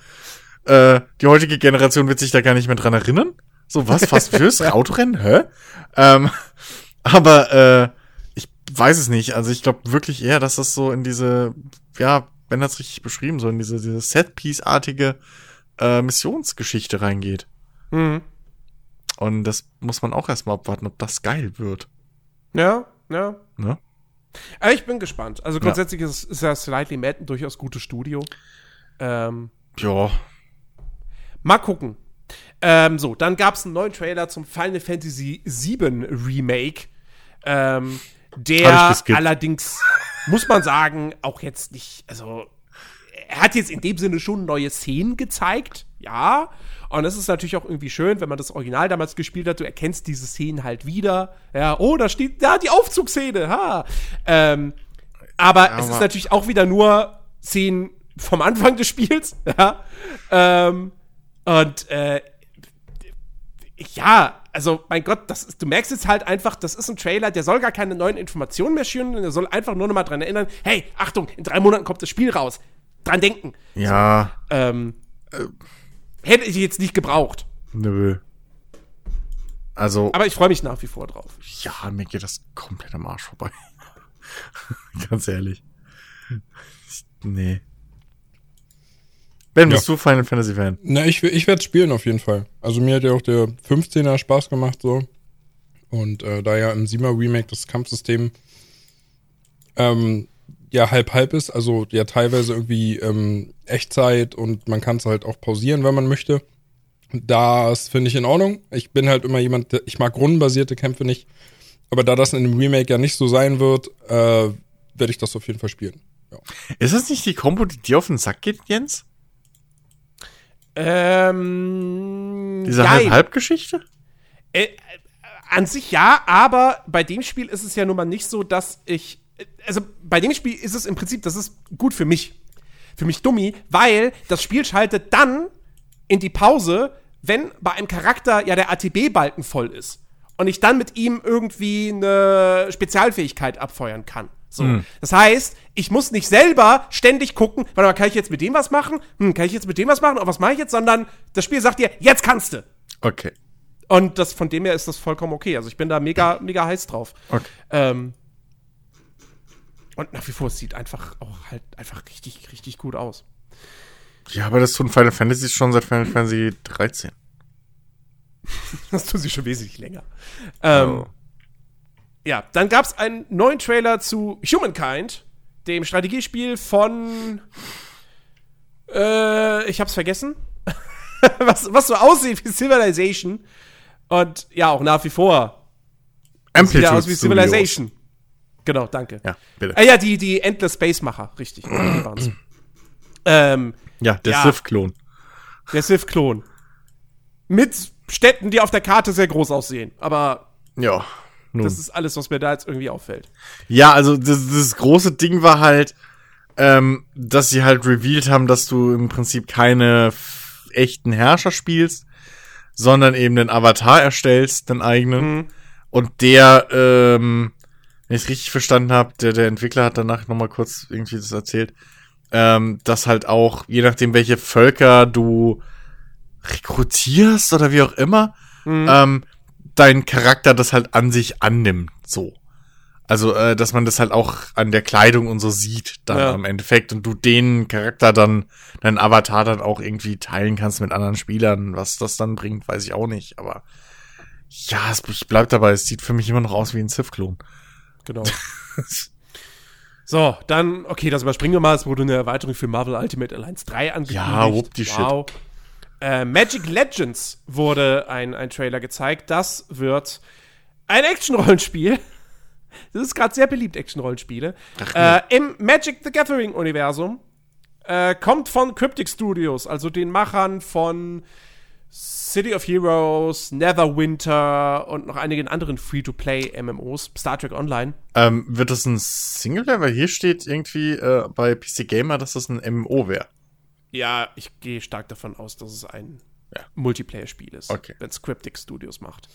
Äh, die heutige Generation wird sich da gar nicht mehr dran erinnern. So, was? Fast Furious? Autorennen? Hä? Ähm, aber äh, ich weiß es nicht. Also ich glaube wirklich eher, dass das so in diese, ja, wenn das richtig beschrieben, so in diese, diese Set-Piece-artige äh, Missionsgeschichte reingeht. Mhm. Und das muss man auch erstmal abwarten, ob das geil wird. Ja, ja. Ne? Aber ich bin gespannt. Also grundsätzlich ist, ist ja Slightly Mad ein durchaus gutes Studio. Ähm, Ja. Mal gucken. Ähm, so, dann gab es einen neuen Trailer zum Final Fantasy VII Remake. Ähm, der allerdings, muss man sagen, auch jetzt nicht, also er hat jetzt in dem Sinne schon neue Szenen gezeigt, ja. Und das ist natürlich auch irgendwie schön, wenn man das Original damals gespielt hat, du erkennst diese Szenen halt wieder. Ja, oh, da steht, da die Aufzugsszene, ha. Ähm, aber es ist natürlich auch wieder nur Szenen vom Anfang des Spiels, ja. Ähm, und äh, ja, also mein Gott, das ist, du merkst jetzt halt einfach, das ist ein Trailer, der soll gar keine neuen Informationen mehr schüren, der soll einfach nur noch mal dran erinnern, hey, Achtung, in drei Monaten kommt das Spiel raus. Dran denken. Ja. Ähm, hätte ich jetzt nicht gebraucht. Nö. Also, Aber ich freue mich nach wie vor drauf. ja, mir geht das komplett am Arsch vorbei. Ganz ehrlich. Ich, nee. Ben, bist du Final Fantasy Fan? Na, ich, ich werde spielen auf jeden Fall. Also mir hat ja auch der 15er Spaß gemacht so. Und äh, da ja im 7er Remake das Kampfsystem ähm, ja halb-halb ist, also ja teilweise irgendwie ähm, Echtzeit und man kann es halt auch pausieren, wenn man möchte. Das finde ich in Ordnung. Ich bin halt immer jemand, der, ich mag rundenbasierte Kämpfe nicht. Aber da das in dem Remake ja nicht so sein wird, äh, werde ich das auf jeden Fall spielen. Ja. Ist das nicht die Kombo, die dir auf den Sack geht, Jens? Ähm, Diese jein. Halb-Halb-Geschichte? Äh, an sich ja, aber bei dem Spiel ist es ja nun mal nicht so, dass ich. Also bei dem Spiel ist es im Prinzip, das ist gut für mich. Für mich dummi, weil das Spiel schaltet dann in die Pause, wenn bei einem Charakter ja der ATB-Balken voll ist. Und ich dann mit ihm irgendwie eine Spezialfähigkeit abfeuern kann. So. Das heißt, ich muss nicht selber ständig gucken, warte mal, kann ich jetzt mit dem was machen? Hm, kann ich jetzt mit dem was machen? Und was mache ich jetzt? Sondern das Spiel sagt dir, jetzt kannst du. Okay. Und das, von dem her ist das vollkommen okay. Also ich bin da mega, mega heiß drauf. Okay. Ähm, und nach wie vor, es sieht einfach auch halt einfach richtig, richtig gut aus. Ja, aber das tun Final Fantasy schon seit Final Fantasy 13. Das tun sie schon wesentlich länger. Ähm, Oh. Ja, dann gab es einen neuen Trailer zu Humankind, dem Strategiespiel von. Äh, ich hab's vergessen. was, was so aussieht wie Civilization. Und ja, auch nach wie vor sieht ja aus wie Studios. Civilization. Genau, danke. Ja, bitte. Ah ja, die, die Endless Space Macher, richtig. ähm, Ja, der Ja. Sith-Klon. der Civ-Klon. Mit Städten, die auf der Karte sehr groß aussehen. Aber Ja. Nun. das ist alles, was mir da jetzt irgendwie auffällt. Ja, also das, das große Ding war halt, ähm, dass sie halt revealed haben, dass du im Prinzip keine echten Herrscher spielst, sondern eben einen Avatar erstellst, den eigenen. Mhm. Und der, ähm, wenn ich es richtig verstanden habe, der, der Entwickler hat danach nochmal kurz irgendwie das erzählt, ähm, dass halt auch, je nachdem, welche Völker du rekrutierst oder wie auch immer, Mhm. ähm, dein Charakter das halt an sich annimmt, so. Also, äh, dass man das halt auch an der Kleidung und so sieht, dann Ja. im Endeffekt. Und du den Charakter dann, deinen Avatar dann auch irgendwie teilen kannst mit anderen Spielern. Was das dann bringt, weiß ich auch nicht. Aber ja, es, ich bleib dabei. Es sieht für mich immer noch aus wie ein Sith-Klon. Genau. so, dann, okay, das überspringen wir mal. Es wurde eine Erweiterung für Marvel Ultimate Alliance 3 angekündigt. Ja, whoop die wow. Äh, Magic Legends wurde ein, ein Trailer gezeigt. Das wird ein Action-Rollenspiel. Das ist gerade sehr beliebt, Action-Rollenspiele. Äh, Im Magic the Gathering-Universum. Äh, kommt von Cryptic Studios, also den Machern von City of Heroes, Neverwinter und noch einigen anderen Free-to-Play-MMOs, Star Trek Online. Ähm, wird das ein Singleplayer? Weil hier steht irgendwie äh, bei PC Gamer, dass das ein MMO wäre. Ja, ich gehe stark davon aus, dass es ein Ja. Multiplayer-Spiel ist, Okay. wenn es Cryptic Studios macht.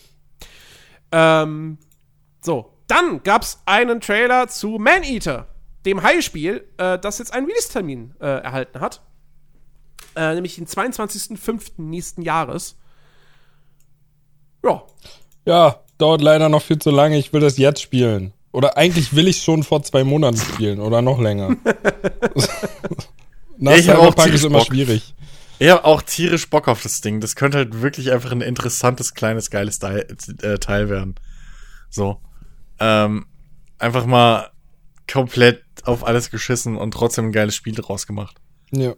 Ähm, so, dann gab es einen Trailer zu Man-Eater, dem Hai-Spiel, äh, das jetzt einen Release-Termin äh, erhalten hat. Äh, nämlich den 22.05. nächsten Jahres. Ja, Ja, dauert leider noch viel zu lange. Ich will das jetzt spielen. Oder eigentlich will ich schon vor zwei Monaten spielen oder noch länger. Nach ich hab auch Cyberpunk tierisch ist immer Bock. schwierig. Ich habe auch tierisch Bock auf das Ding. Das könnte halt wirklich einfach ein interessantes, kleines, geiles Teil, äh, Teil werden. So. Ähm, einfach mal komplett auf alles geschissen und trotzdem ein geiles Spiel draus gemacht. Ja.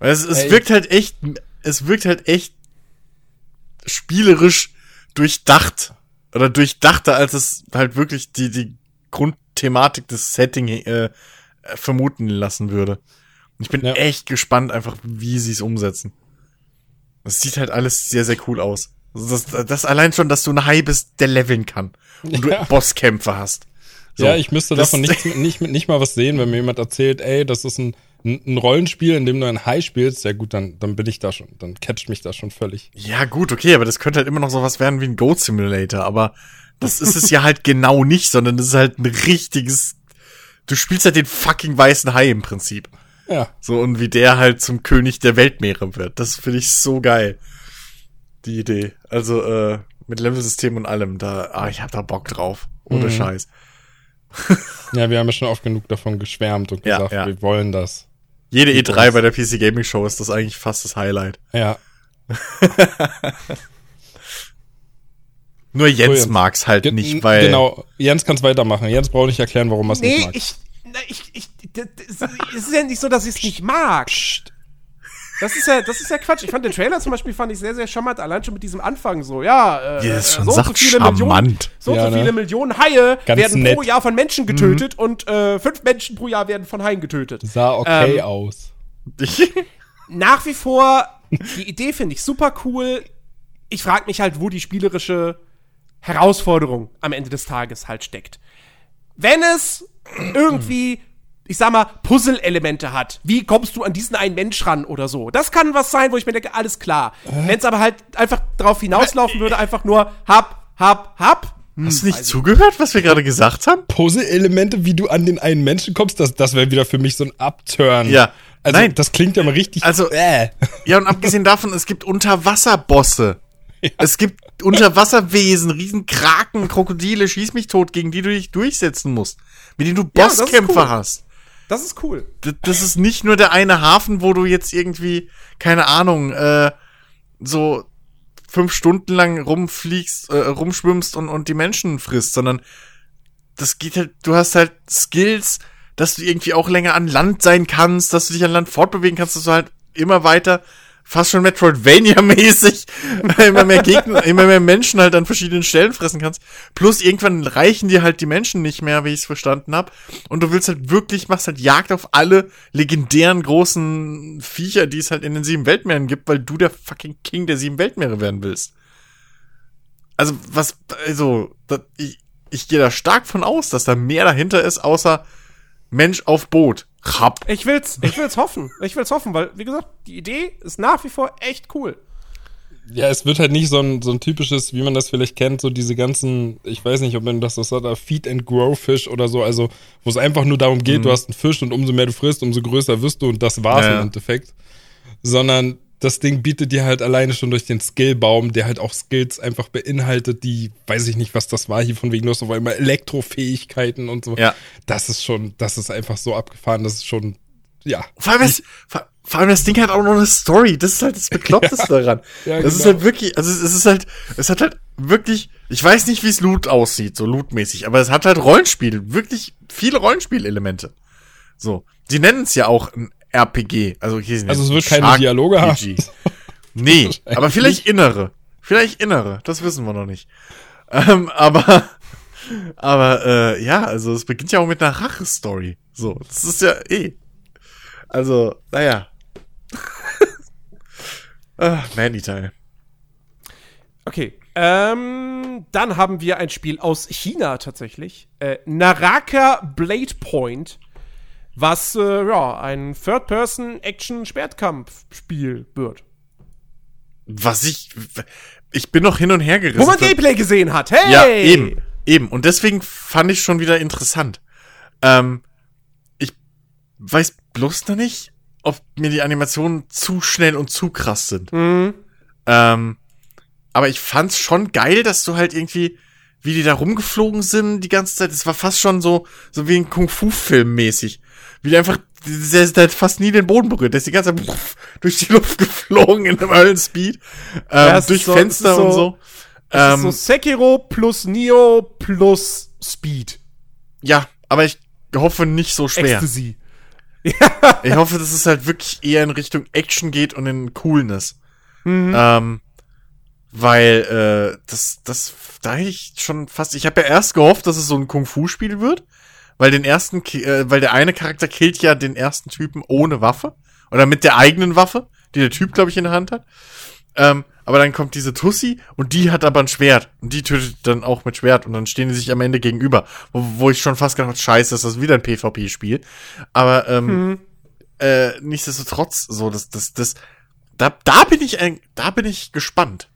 Es, es Ey. wirkt halt echt, es wirkt halt echt spielerisch durchdacht. Oder durchdachter, als es halt wirklich die, die Grundthematik des Setting äh, vermuten lassen würde. Ich bin Ja. echt gespannt, einfach, wie sie es umsetzen. Das sieht halt alles sehr, sehr cool aus. Also das, das allein schon, dass du ein Hai bist, der leveln kann. Und du Ja. Bosskämpfe hast. So. ja, ich müsste davon nicht, nicht, nicht mal was sehen, wenn mir jemand erzählt, ey, das ist ein, ein ein Rollenspiel, in dem du ein High spielst. Ja gut, dann, dann bin ich da schon, dann catcht mich das schon völlig. Ja, gut, okay, aber das könnte halt immer noch sowas werden wie ein Goat Simulator, aber das ist es ja halt genau nicht, sondern das ist halt ein richtiges. Du spielst halt den fucking weißen Hai im Prinzip. Ja, So, und wie der halt zum König der Weltmeere wird. Das finde ich so geil. Die Idee. Also, äh, mit Levelsystem und allem, da, ah, ich hab da Bock drauf. Ohne Mhm. Scheiß. Ja, wir haben ja schon oft genug davon geschwärmt und Ja, gesagt, ja. wir wollen das. Jede Mit E3 uns. bei der PC Gaming Show ist das eigentlich fast das Highlight. Ja. Nur Jens Jens. mag's halt Ge- nicht, weil. Genau, Jens kann's weitermachen. Jens braucht nicht erklären, warum er es nicht Nee, mag. ich, na, ich, ich, das, es ist ja nicht so, dass ich es nicht mag. Psst. Das ist ja, das ist ja Quatsch. Ich fand den Trailer zum Beispiel fand ich sehr, sehr charmant. Allein schon mit diesem Anfang so, ja, äh, das äh, schon so und sagt, Millionen, charmant. so Ja, so ne? viele Millionen Haie Ganz werden pro nett. Jahr von Menschen getötet und äh, fünf Menschen pro Jahr werden von Haien getötet. Sah okay Ähm, aus. Nach wie vor, die Idee finde ich super cool. Ich frage mich halt, wo die spielerische Herausforderung am Ende des Tages halt steckt. Wenn es irgendwie, ich sag mal, Puzzle-Elemente hat, wie kommst du an diesen einen Mensch ran oder so, das kann was sein, wo ich mir denke, alles klar. Wenn es aber halt einfach drauf hinauslaufen würde, einfach nur hab, hab, hab. Hast du nicht zugehört, was wir gerade gesagt haben? Puzzle-Elemente, wie du an den einen Menschen kommst, das, das wäre wieder für mich so ein Upturn. Ja. Also, Nein. das klingt ja mal richtig. Also- äh. Ja, und abgesehen davon, es gibt Unterwasserbosse. Es gibt Unterwasserwesen, Riesenkraken, Krokodile, schieß mich tot, gegen die du dich durchsetzen musst. Mit denen du Ja, Bosskämpfer cool. hast. Das ist cool. D- Das ist nicht nur der eine Hafen, wo du jetzt irgendwie, keine Ahnung, äh, so fünf Stunden lang rumfliegst, äh, rumschwimmst und, und die Menschen frisst, sondern das geht halt, du hast halt Skills, dass du irgendwie auch länger an Land sein kannst, dass du dich an Land fortbewegen kannst, dass du halt immer weiter, fast schon Metroidvania-mäßig, immer mehr Gegner, immer mehr Menschen halt an verschiedenen Stellen fressen kannst. Plus irgendwann reichen dir halt die Menschen nicht mehr, wie ich es verstanden habe. Und du willst halt wirklich, machst halt Jagd auf alle legendären großen Viecher, die es halt in den sieben Weltmeeren gibt, weil du der fucking King der sieben Weltmeere werden willst. Also, was, also, das, ich, ich gehe da stark von aus, dass da mehr dahinter ist, außer Mensch auf Boot. Rapp. Ich will's, ich will's hoffen. Ich will's hoffen, weil, wie gesagt, die Idee ist nach wie vor echt cool. Ja, es wird halt nicht so ein, so ein typisches, wie man das vielleicht kennt, so diese ganzen, ich weiß nicht, ob man das so sagt, Feed and Grow Fish oder so, also wo es einfach nur darum geht, du hast einen Fisch und umso mehr du frisst, umso größer wirst du und das war's ja. im Endeffekt. Sondern das Ding bietet dir halt alleine schon durch den Skillbaum, der halt auch Skills einfach beinhaltet, die, weiß ich nicht, was das war hier von wegen, hast auf einmal Elektrofähigkeiten und so. Ja. Das ist schon, das ist einfach so abgefahren, das ist schon, ja. Vor allem, das, vor, vor allem das Ding hat auch noch eine Story. Das ist halt das Bekloppteste daran. Ja, das ist genau. halt wirklich, also es ist halt, es hat halt wirklich, ich weiß nicht, wie es Loot aussieht, so lootmäßig, aber es hat halt Rollenspiel, wirklich viele Rollenspielelemente. So. Sie nennen es ja auch ein RPG. Also, hier sind Also es wird keine Shark Dialoge haben. Nee, Wahrscheinlich aber vielleicht innere. Vielleicht innere, das wissen wir noch nicht. Ähm, aber, aber, äh, ja, also es beginnt ja auch mit einer Rache-Story. So, das ist ja eh. Also, naja. ah, Mandy-Teil. Okay. Ähm, dann haben wir ein Spiel aus China tatsächlich. Äh, Naraka Blade Point, was äh, ja, ein Third-Person-Action-Schwertkampf-Spiel wird. Was ich, ich bin noch hin und her gerissen. Wo man Gameplay gesehen hat. Hey! Ja, eben, eben. Und deswegen fand ich schon wieder interessant. Ähm, ich weiß bloß noch nicht, ob mir die Animationen zu schnell und zu krass sind. Mhm. Ähm, aber ich fand's schon geil, dass du halt irgendwie, wie die da rumgeflogen sind die ganze Zeit. Es war fast schon so, so wie ein Kung-Fu-Film mäßig. Wie die einfach, der, der hat fast nie den Boden berührt. Der ist die ganze Zeit puff, durch die Luft geflogen in einem Höllenspeed. Ähm, Ja, durch so- Fenster ist und so- so. Ähm, ist so Sekiro plus Neo plus Speed. ja, aber ich hoffe nicht so schwer. Ecstasy. Ich hoffe, dass es halt wirklich eher in Richtung Action geht und in Coolness. Ähm, weil äh, das, das, da hätte ich schon fast. Ich habe ja erst gehofft, dass es so ein Kung-Fu-Spiel wird, weil den ersten, äh, weil der eine Charakter killt ja den ersten Typen ohne Waffe oder mit der eigenen Waffe, die der Typ glaube ich in der Hand hat. Ähm, aber dann kommt diese Tussi und die hat aber ein Schwert und die tötet dann auch mit Schwert und dann stehen die sich am Ende gegenüber, wo, wo ich schon fast gedacht habe, scheiße, ist das wieder ein PvP-Spiel. Aber ähm, äh, nichtsdestotrotz, so, das, das, das, da, da bin ich, ein, da bin ich gespannt.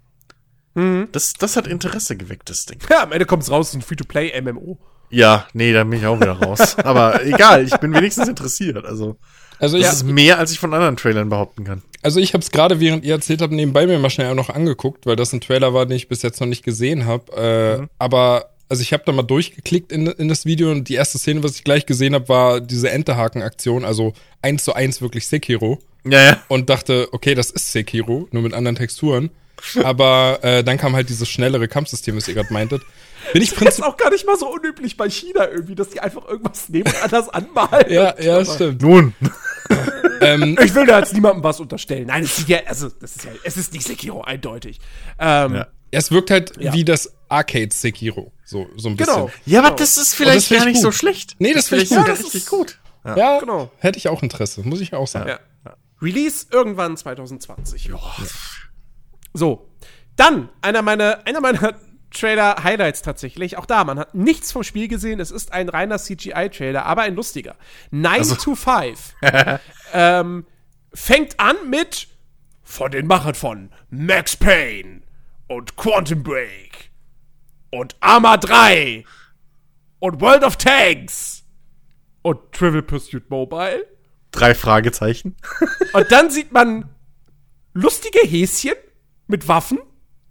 Mhm. Das, das hat Interesse geweckt, das Ding. Ja, am Ende kommt's raus, ein Free-to-Play-MMO. Ja, nee, da bin ich auch wieder raus. Aber egal, ich bin wenigstens interessiert, also. Also Das ich, ist mehr, als ich von anderen Trailern behaupten kann. Also ich habe es gerade, während ihr erzählt habt, nebenbei mir mal schnell auch noch angeguckt, weil das ein Trailer war, den ich bis jetzt noch nicht gesehen habe. Äh, Mhm. Aber also ich habe da mal durchgeklickt in, in das Video und die erste Szene, was ich gleich gesehen habe, war diese Enterhaken-Aktion, also eins zu eins wirklich Sekiro. Ja, ja. Und dachte, okay, das ist Sekiro, nur mit anderen Texturen. Aber äh, dann kam halt dieses schnellere Kampfsystem, was ihr gerade meintet. Bin ich Das ist auch gar nicht mal so unüblich bei China irgendwie, dass die einfach irgendwas nehmen und anders anmalen. Ja, ja, stimmt. Nun. ähm, Ich will da jetzt niemandem was unterstellen. Nein, es ist ja, also, das ist ja, es ist nicht Sekiro, eindeutig. Ähm, Ja. es wirkt halt Ja. wie das Arcade Sekiro, so, so ein bisschen. Genau. Ja, aber Genau. das ist vielleicht das gar ich nicht so gut. schlecht. Nee, das find ich Vielleicht gut. sogar das richtig ist- gut. Ja, Genau. hätte ich auch Interesse, muss ich auch sagen. Ja. Release irgendwann 2020. So. Dann einer meiner, einer meiner Trailer-Highlights tatsächlich. Auch da, man hat nichts vom Spiel gesehen. Es ist ein reiner CGI-Trailer, aber ein lustiger. 9 to 5. ähm, fängt an mit von den Machern von Max Payne und Quantum Break und Arma 3 und World of Tanks und Trivial Pursuit Mobile. Drei Fragezeichen. Und dann sieht man lustige Häschen mit Waffen,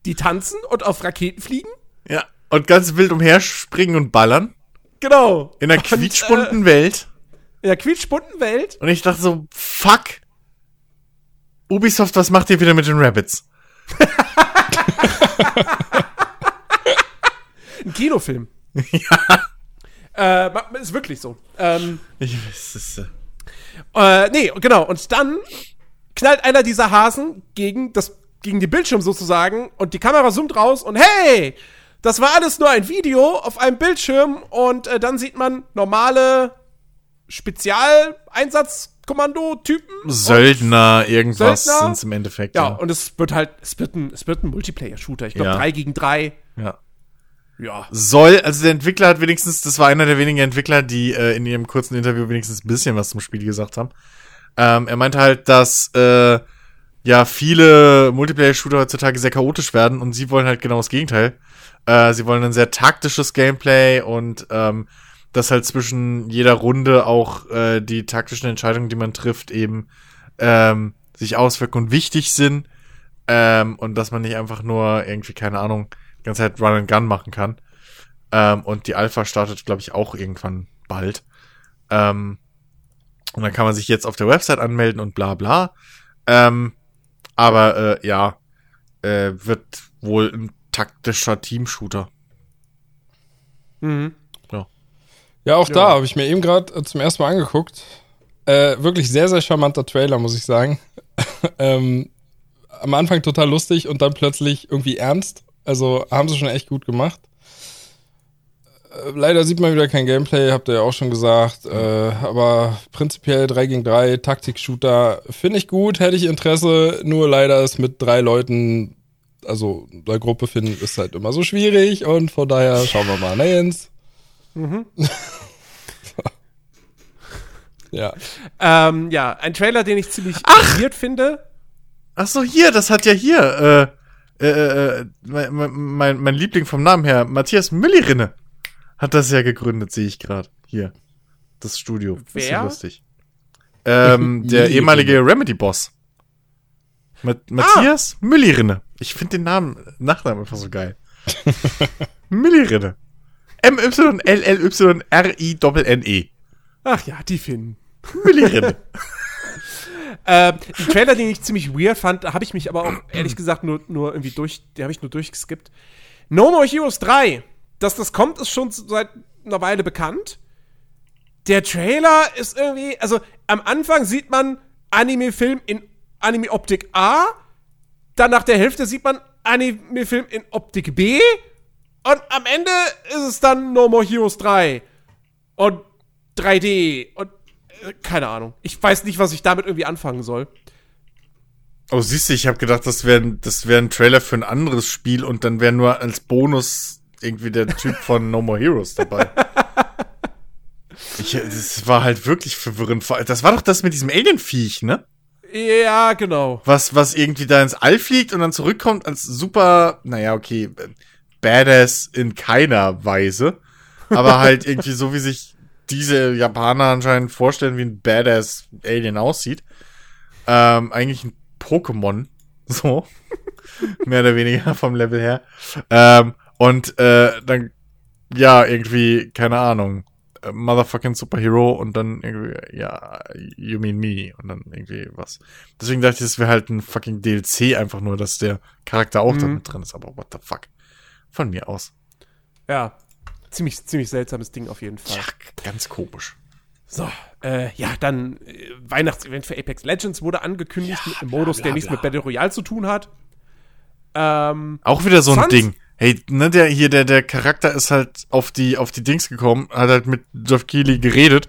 die tanzen und auf Raketen fliegen. Ja. Und ganz wild umherspringen und ballern. Genau. In einer Und, quietschbunten Welt. Äh, in der quietschbunten Welt. Und ich dachte so, fuck. Ubisoft, was macht ihr wieder mit den Rabbits? Ein Kinofilm. ja. Äh, ist wirklich so. Ähm, Ich weiß, ist, äh, äh, nee, genau. Und dann knallt einer dieser Hasen gegen das, gegen den Bildschirm sozusagen und die Kamera zoomt raus und hey! Das war alles nur ein Video auf einem Bildschirm und äh, dann sieht man normale Spezialeinsatzkommando-Typen. Söldner, irgendwas Söldner? sind's im Endeffekt. Ja, und es wird halt, es wird ein, es wird ein Multiplayer-Shooter. Ich glaube, Ja. drei gegen drei. ja. Ja. Soll, also der Entwickler hat wenigstens, das war einer der wenigen Entwickler, die äh, in ihrem kurzen Interview wenigstens ein bisschen was zum Spiel gesagt haben. Ähm, er meinte halt, dass äh, ja viele Multiplayer-Shooter heutzutage sehr chaotisch werden und sie wollen halt genau das Gegenteil. Äh, sie wollen ein sehr taktisches Gameplay und ähm, dass halt zwischen jeder Runde auch äh, die taktischen Entscheidungen, die man trifft, eben ähm, sich auswirken und wichtig sind. Ähm, und dass man nicht einfach nur irgendwie, keine Ahnung, die ganze Zeit Run and Gun machen kann. Ähm, und die Alpha startet, glaube ich, auch irgendwann bald. Ähm, und dann kann man sich jetzt auf der Website anmelden und bla bla. Ähm, aber äh, ja, äh, wird wohl ein taktischer Teamshooter. Mhm. Ja, auch Ja. da habe ich mir eben gerade äh, zum ersten Mal angeguckt. Äh, wirklich sehr, sehr charmanter Trailer, muss ich sagen. ähm, am Anfang total lustig und dann plötzlich irgendwie ernst. Also haben sie schon echt gut gemacht. Äh, leider sieht man wieder kein Gameplay, habt ihr ja auch schon gesagt. Äh, aber prinzipiell 3 gegen 3 Taktik-Shooter finde ich gut, hätte ich Interesse. Nur leider ist mit drei Leuten, also der Gruppe finden, ist halt immer so schwierig. Und von daher schauen wir mal. Ne, Jens? ja. Ähm, ja, ein Trailer, den ich ziemlich weird finde. Ach so, hier, das hat ja hier, äh, äh, äh, mein, mein, mein Liebling vom Namen her, Matthias Müllirinne, hat das ja gegründet, sehe ich gerade. Hier. Das Studio. Das ist ja Wer? lustig. Ähm, der ehemalige Remedy-Boss. Mit Matthias Müllirinne. Ich finde den Namen, Nachnamen einfach so geil. Müllirinne. M-Y-L-L-Y-R-I-N-N-E. Ach ja, die finden. Müllirinne. Ähm, ein Trailer, den ich ziemlich weird fand, habe ich mich aber auch ehrlich gesagt nur, nur irgendwie durch, den habe ich nur durchgeskippt. No More Heroes 3. Dass das kommt, ist schon seit einer Weile bekannt. Der Trailer ist irgendwie, also am Anfang sieht man Anime-Film in Anime-Optik A, dann nach der Hälfte sieht man Anime-Film in Optik B und am Ende ist es dann No More Heroes 3 und 3D und äh, keine Ahnung. Ich weiß nicht, was ich damit irgendwie anfangen soll. Oh, siehst du, ich habe gedacht, das wäre das wär ein Trailer für ein anderes Spiel und dann wäre nur als Bonus irgendwie der Typ von No More Heroes dabei. Ich, das war halt wirklich verwirrend. Das war doch das mit diesem Alien-Viech, ne? Ja, genau. Was, was irgendwie da ins All fliegt und dann zurückkommt als super, naja, okay, Badass in keiner Weise. Aber halt irgendwie so, wie sich diese Japaner anscheinend vorstellen, wie ein Badass Alien aussieht. Ähm, eigentlich ein Pokémon. So. Mehr oder weniger vom Level her. Ähm, und äh, dann, ja, irgendwie, keine Ahnung, äh, Motherfucking Superhero und dann irgendwie, ja, You Mean Me und dann irgendwie was. Deswegen dachte ich, das wäre halt ein fucking DLC, einfach nur, dass der Charakter auch Mhm. da mit drin ist. Aber what the fuck? Von mir aus. Ja. Ziemlich, ziemlich seltsames Ding auf jeden Fall. Ja, ganz komisch. So, äh, ja, dann äh, Weihnachtsevent für Apex Legends wurde angekündigt mit einem Modus, der nichts mit Battle Royale zu tun hat. Ähm, Auch wieder so ein Ding. Hey, ne, der hier, der, der Charakter ist halt auf die, auf die Dings gekommen, hat halt mit Geoff Keighley geredet.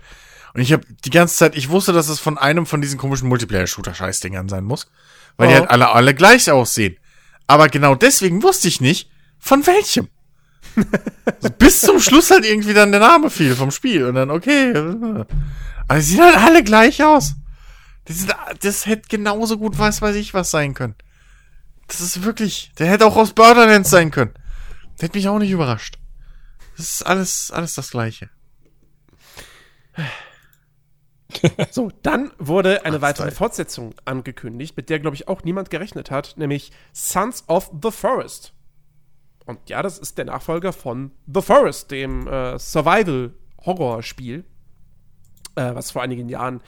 Und ich habe die ganze Zeit, ich wusste, dass es von einem von diesen komischen Multiplayer-Shooter-Scheißdingern sein muss. Weil die Oh. halt alle, alle gleich aussehen. Aber genau deswegen wusste ich nicht, von welchem. So, Bis zum Schluss halt irgendwie dann der Name fiel vom Spiel. Und dann, okay. Aber sie sehen halt alle gleich aus. Das, sind, das hätte genauso gut was weiß ich was sein können. Das ist wirklich, der hätte auch aus Borderlands sein können. Hätte mich auch nicht überrascht. Das ist alles, alles das Gleiche. so, dann wurde eine Ach, weitere Style. Fortsetzung angekündigt, mit der, glaube ich, auch niemand gerechnet hat, nämlich Sons of the Forest. Und ja, das ist der Nachfolger von The Forest, dem äh, Survival-Horror-Spiel, äh, was vor einigen Jahren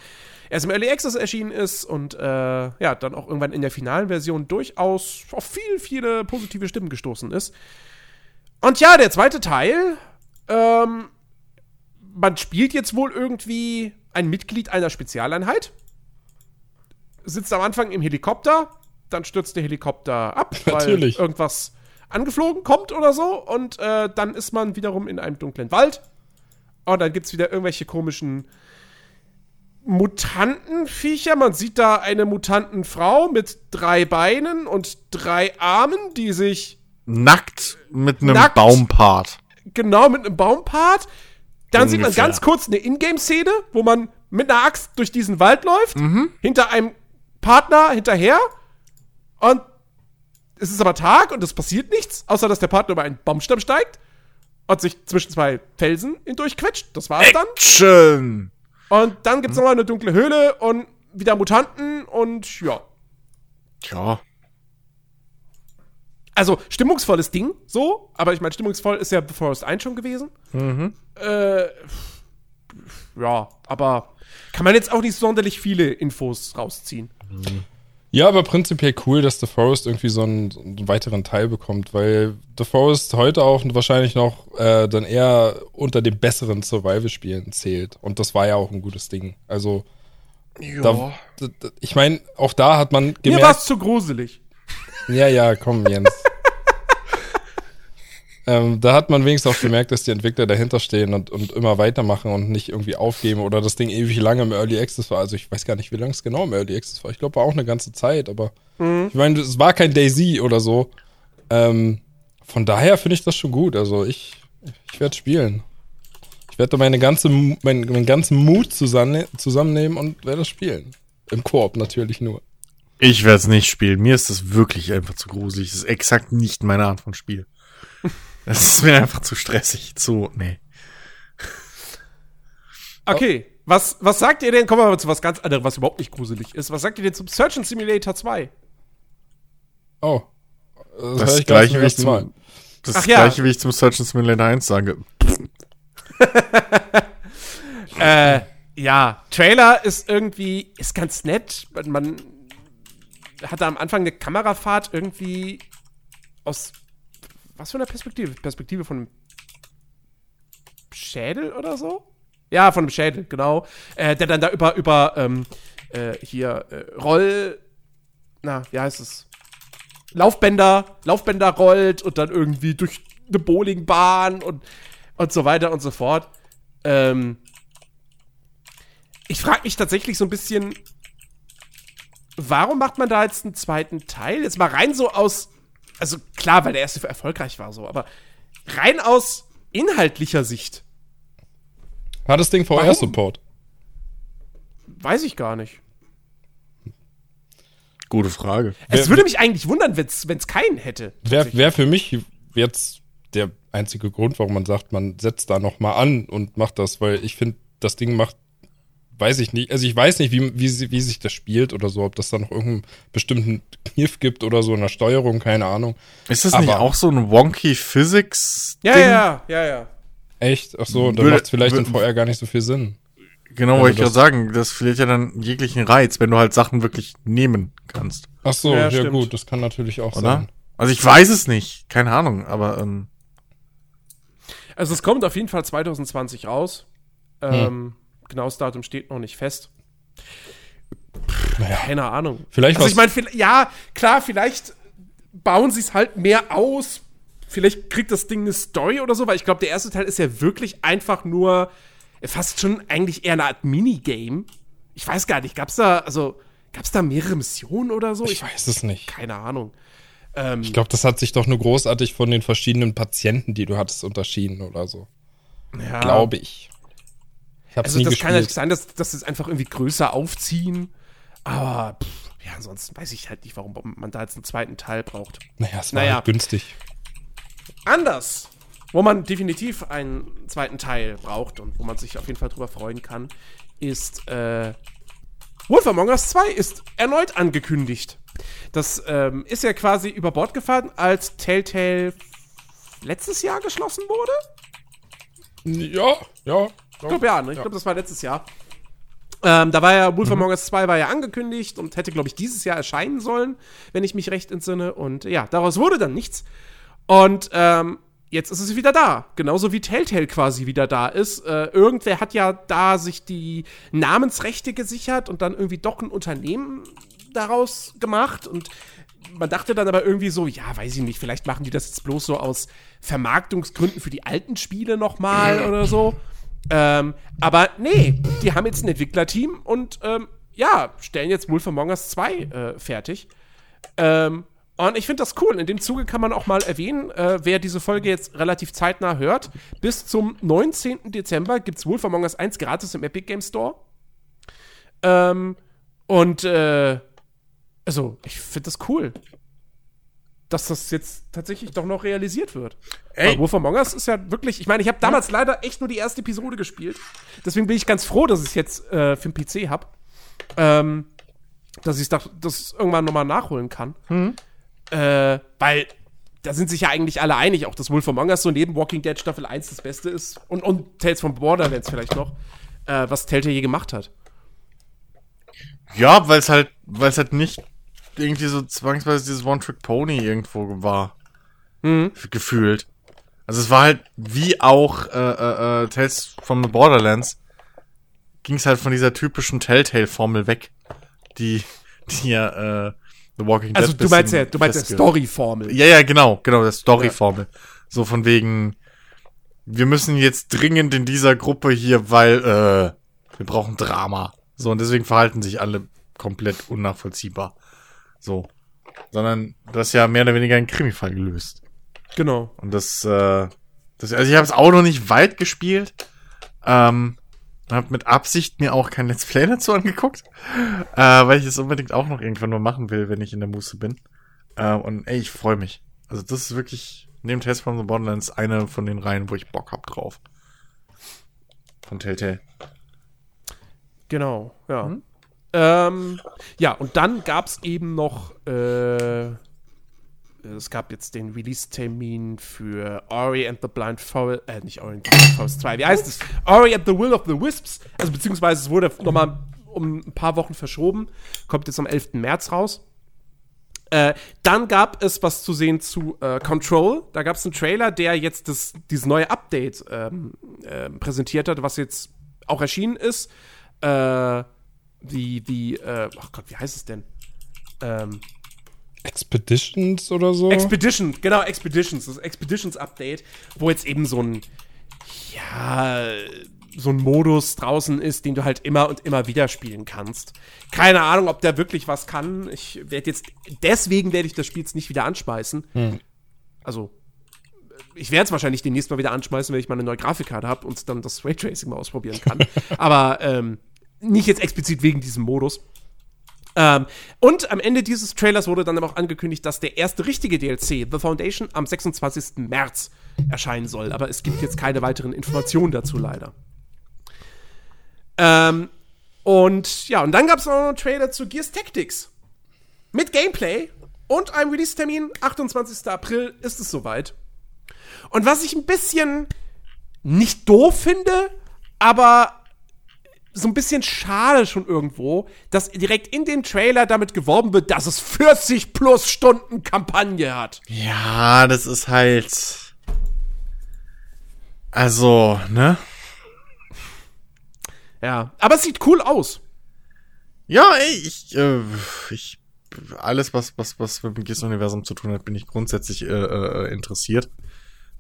erst im Early Access erschienen ist und äh, ja, dann auch irgendwann in der finalen Version durchaus auf viel, viele positive Stimmen gestoßen ist. Und ja, der zweite Teil, ähm, man spielt jetzt wohl irgendwie ein Mitglied einer Spezialeinheit, sitzt am Anfang im Helikopter, dann stürzt der Helikopter ab, weil Natürlich. irgendwas angeflogen kommt oder so und äh, dann ist man wiederum in einem dunklen Wald und dann gibt es wieder irgendwelche komischen Mutantenviecher. Man sieht da eine Mutantenfrau mit drei Beinen und drei Armen, die sich Nackt mit einem Nackt. Baumpart. genau mit einem Baumpart. Dann sieht man Ungefähr. ganz kurz eine Ingame-Szene, wo man mit einer Axt durch diesen Wald läuft, hinter einem Partner hinterher und es ist aber Tag und es passiert nichts, außer dass der Partner über einen Baumstamm steigt und sich zwischen zwei Felsen hindurchquetscht. Das war's dann. Action! Und dann gibt's noch mal eine dunkle Höhle und wieder Mutanten und ja. Tja. Also, stimmungsvolles Ding, so, aber ich meine, stimmungsvoll ist ja The Forest 1 schon gewesen. Äh, ja, aber kann man jetzt auch nicht sonderlich viele Infos rausziehen. Ja, aber prinzipiell cool, dass The Forest irgendwie so einen, so einen weiteren Teil bekommt, weil The Forest heute auch wahrscheinlich noch äh, dann eher unter den besseren Survival-Spielen zählt. Und das war ja auch ein gutes Ding. Also, da, d- d- ich meine, auch da hat man Mir gemerkt. war's zu gruselig. Ja, ja, komm, Jens. Ähm, da hat man wenigstens auch gemerkt, dass die Entwickler dahinter stehen und, und immer weitermachen und nicht irgendwie aufgeben oder das Ding ewig lange im Early Access war. Also ich weiß gar nicht, wie lange es genau im Early Access war. Ich glaube, war auch eine ganze Zeit, aber ich meine, es war kein Daisy oder so. Ähm, von daher finde ich das schon gut. Also ich, ich werde spielen. Ich werde da meine ganze, meinen, meinen ganzen Mut zusammen, zusammennehmen und werde das spielen. Im Koop natürlich nur. Ich werde es nicht spielen. Mir ist das wirklich einfach zu gruselig. Das ist exakt nicht meine Art von Spiel. Das ist mir einfach zu stressig. Zu, nee. Okay, was, was sagt ihr denn? Kommen wir mal zu was ganz anderem, was überhaupt nicht gruselig ist. Was sagt ihr denn zum Search and Simulator 2? Oh. Das, Das ich gleich gleiche, wie ich zum, das Ach ja. gleiche, wie ich zum Search and Simulator 1 sage. Äh, ja, Trailer ist irgendwie, ist ganz nett. Man, man hatte am Anfang eine Kamerafahrt irgendwie aus, was für einer Perspektive? Perspektive von einem Schädel oder so? Ja, von einem Schädel, genau. Äh, der dann da über, über, ähm, äh, hier, äh, Roll, na, wie heißt es? Laufbänder, Laufbänder rollt und dann irgendwie durch eine Bowlingbahn und, und so weiter und so fort. Ähm, ich frage mich tatsächlich so ein bisschen, warum macht man da jetzt einen zweiten Teil? Jetzt mal rein so aus, also klar, weil der erste erfolgreich war so, aber rein aus inhaltlicher Sicht, Hat das Ding? VR-Support? weiß ich gar nicht. Gute Frage. Es Wer- würde mich eigentlich wundern, wenn es keinen hätte. Wäre wär für mich jetzt der einzige Grund, warum man sagt, man setzt da noch mal an und macht das, weil ich finde das Ding macht, weiß ich nicht. Also ich weiß nicht, wie, wie, wie sich das spielt oder so, ob das da noch irgendeinen bestimmten Kniff gibt oder so in der Steuerung, keine Ahnung. Ist das nicht Aber- auch so ein wonky Physics? Ja, ja, ja, ja. Echt? Ach so, dann Würde- macht es vielleicht in VR gar nicht so viel Sinn. Genau, Also wollte ich gerade sagen. Das verliert ja dann jeglichen Reiz, wenn du halt Sachen wirklich nehmen kannst, Ach so, Ja, ja, gut, das kann natürlich auch oder? sein. Also ich weiß es nicht, keine Ahnung, aber ähm, Also es kommt auf jeden Fall 2020 raus. Ähm, Genaues Datum steht noch nicht fest. Naja, Keine Ahnung. Vielleicht also was- ich meine, ja, klar, vielleicht bauen sie es halt mehr aus. Vielleicht kriegt das Ding eine Story oder so, weil ich glaube, der erste Teil ist ja wirklich einfach nur fast schon eigentlich eher eine Art Minigame. Ich weiß gar nicht, gab's da, also, gab's da mehrere Missionen oder so? ich weiß es nicht. keine Ahnung. Ähm, Ich glaube, das hat sich doch nur großartig von den verschiedenen Patienten, die du hattest, unterschieden oder so. ja. Glaube ich. Ich hab's Also nie das gespielt. kann natürlich sein, dass, dass sie es einfach irgendwie größer aufziehen. Aber pff, ja, ansonsten weiß ich halt nicht, warum man da jetzt einen zweiten Teil braucht. naja, es war Naja. halt günstig. Anders, wo man definitiv einen zweiten Teil braucht und wo man sich auf jeden Fall drüber freuen kann, ist äh, Wolf Among Us 2 ist erneut angekündigt. Das ähm, ist ja quasi über Bord gefahren, als Telltale letztes Jahr geschlossen wurde. Ja, ja. Ich glaube ja, ne? ich glaube, das war letztes Jahr. Ähm, da war ja Wolf Among Us 2 war ja angekündigt und hätte, glaube ich, dieses Jahr erscheinen sollen, wenn ich mich recht entsinne. Und ja, daraus wurde dann nichts. Und ähm, jetzt ist es wieder da. Genauso wie Telltale quasi wieder da ist. Äh, irgendwer hat ja da sich die Namensrechte gesichert und dann irgendwie doch ein Unternehmen daraus gemacht. Und man dachte dann aber irgendwie so, ja, weiß ich nicht, vielleicht machen die das jetzt bloß so aus Vermarktungsgründen für die alten Spiele nochmal oder so. Ähm, aber nee, die haben jetzt ein Entwicklerteam und ähm, ja, stellen jetzt Wolf Among Us 2 äh, fertig. Ähm, und ich finde das cool. In dem Zuge kann man auch mal erwähnen, äh, wer diese Folge jetzt relativ zeitnah hört. Bis zum 19. Dezember gibt es Wolf Among Us 1 gratis im Epic Game Store. Ähm, und äh, also, ich finde das cool. Dass das jetzt tatsächlich doch noch realisiert wird. Ey. Weil Wolf Among Us ist ja wirklich, ich meine, ich habe damals leider echt nur die erste Episode gespielt. Deswegen bin ich ganz froh, dass ich es jetzt äh, für den PC habe. Ähm, dass ich das das irgendwann nochmal nachholen kann. Äh, weil da sind sich ja eigentlich alle einig, auch dass Wolf Among Us so neben Walking Dead Staffel 1 das Beste ist. Und, und Tales from Borderlands vielleicht noch, äh, was Telltale je gemacht hat. ja, weil es halt, weil es halt nicht irgendwie so zwangsweise dieses One-Trick-Pony irgendwo war. Gefühlt. Also es war halt wie auch äh, äh, äh, Tales from the Borderlands ging es halt von dieser typischen Telltale-Formel weg, die, die ja äh, The Walking Dead Also du meinst ja, du meinst ja Story-Formel. Ja, ja, genau, genau, der Story-Formel. So von wegen, wir müssen jetzt dringend in dieser Gruppe hier, weil äh, wir brauchen Drama. So, und deswegen verhalten sich alle komplett unnachvollziehbar. So. Sondern du hast ja mehr oder weniger einen Krimi-Fall gelöst. Genau. Und das, äh, das also ich habe es auch noch nicht weit gespielt. Ähm, habe mit Absicht mir auch kein Let's Play dazu angeguckt, äh, weil ich es unbedingt auch noch irgendwann mal machen will, wenn ich in der Muße bin. Äh, und ey, ich freue mich. Also das ist wirklich neben Tales from the Borderlands eine von den Reihen, wo ich Bock hab drauf. Von Telltale. Genau, ja. Ähm, ja, und dann gab es eben noch, äh, es gab jetzt den Release-Termin für Ori and the Blind Forest, äh, nicht Ori and the Blind Forest 2, wie heißt es? Ori and the Will of the Wisps, also beziehungsweise es wurde nochmal um ein paar Wochen verschoben, kommt jetzt am 11. März raus. Äh, dann gab es was zu sehen zu äh, Control. Da gab es einen Trailer, der jetzt das, dieses neue Update ähm, ähm, präsentiert hat, was jetzt auch erschienen ist. Äh, die, die, äh, ach Gott, wie heißt es denn? Ähm, Expeditions oder so? Expedition, genau, Expeditions, das Expeditions-Update, wo jetzt eben so ein, ja, so ein Modus draußen ist, den du halt immer und immer wieder spielen kannst. Keine Ahnung, ob der wirklich was kann. Ich werde jetzt, deswegen werde ich das Spiel jetzt nicht wieder anschmeißen. Also, ich werde es wahrscheinlich demnächst mal wieder anschmeißen, wenn ich mal eine neue Grafikkarte habe und dann das Raytracing mal ausprobieren kann. Aber ähm, nicht jetzt explizit wegen diesem Modus. Ähm, und am Ende dieses Trailers wurde dann aber auch angekündigt, dass der erste richtige DLC, The Foundation, am 26. März erscheinen soll. Aber es gibt jetzt keine weiteren Informationen dazu leider. Ähm, und ja, und dann gab es noch einen Trailer zu Gears Tactics. Mit Gameplay und einem Release-Termin, 28. April ist es soweit. Und was ich ein bisschen nicht doof finde, aber so ein bisschen schade schon irgendwo, dass direkt in dem Trailer damit geworben wird, dass es 40 plus Stunden Kampagne hat. Ja, das ist halt. Also, ne? Ja, aber es sieht cool aus. Ja, ey, ich, äh, ich, alles, was, was, was mit dem Gears-Universum zu tun hat, bin ich grundsätzlich äh, äh, interessiert.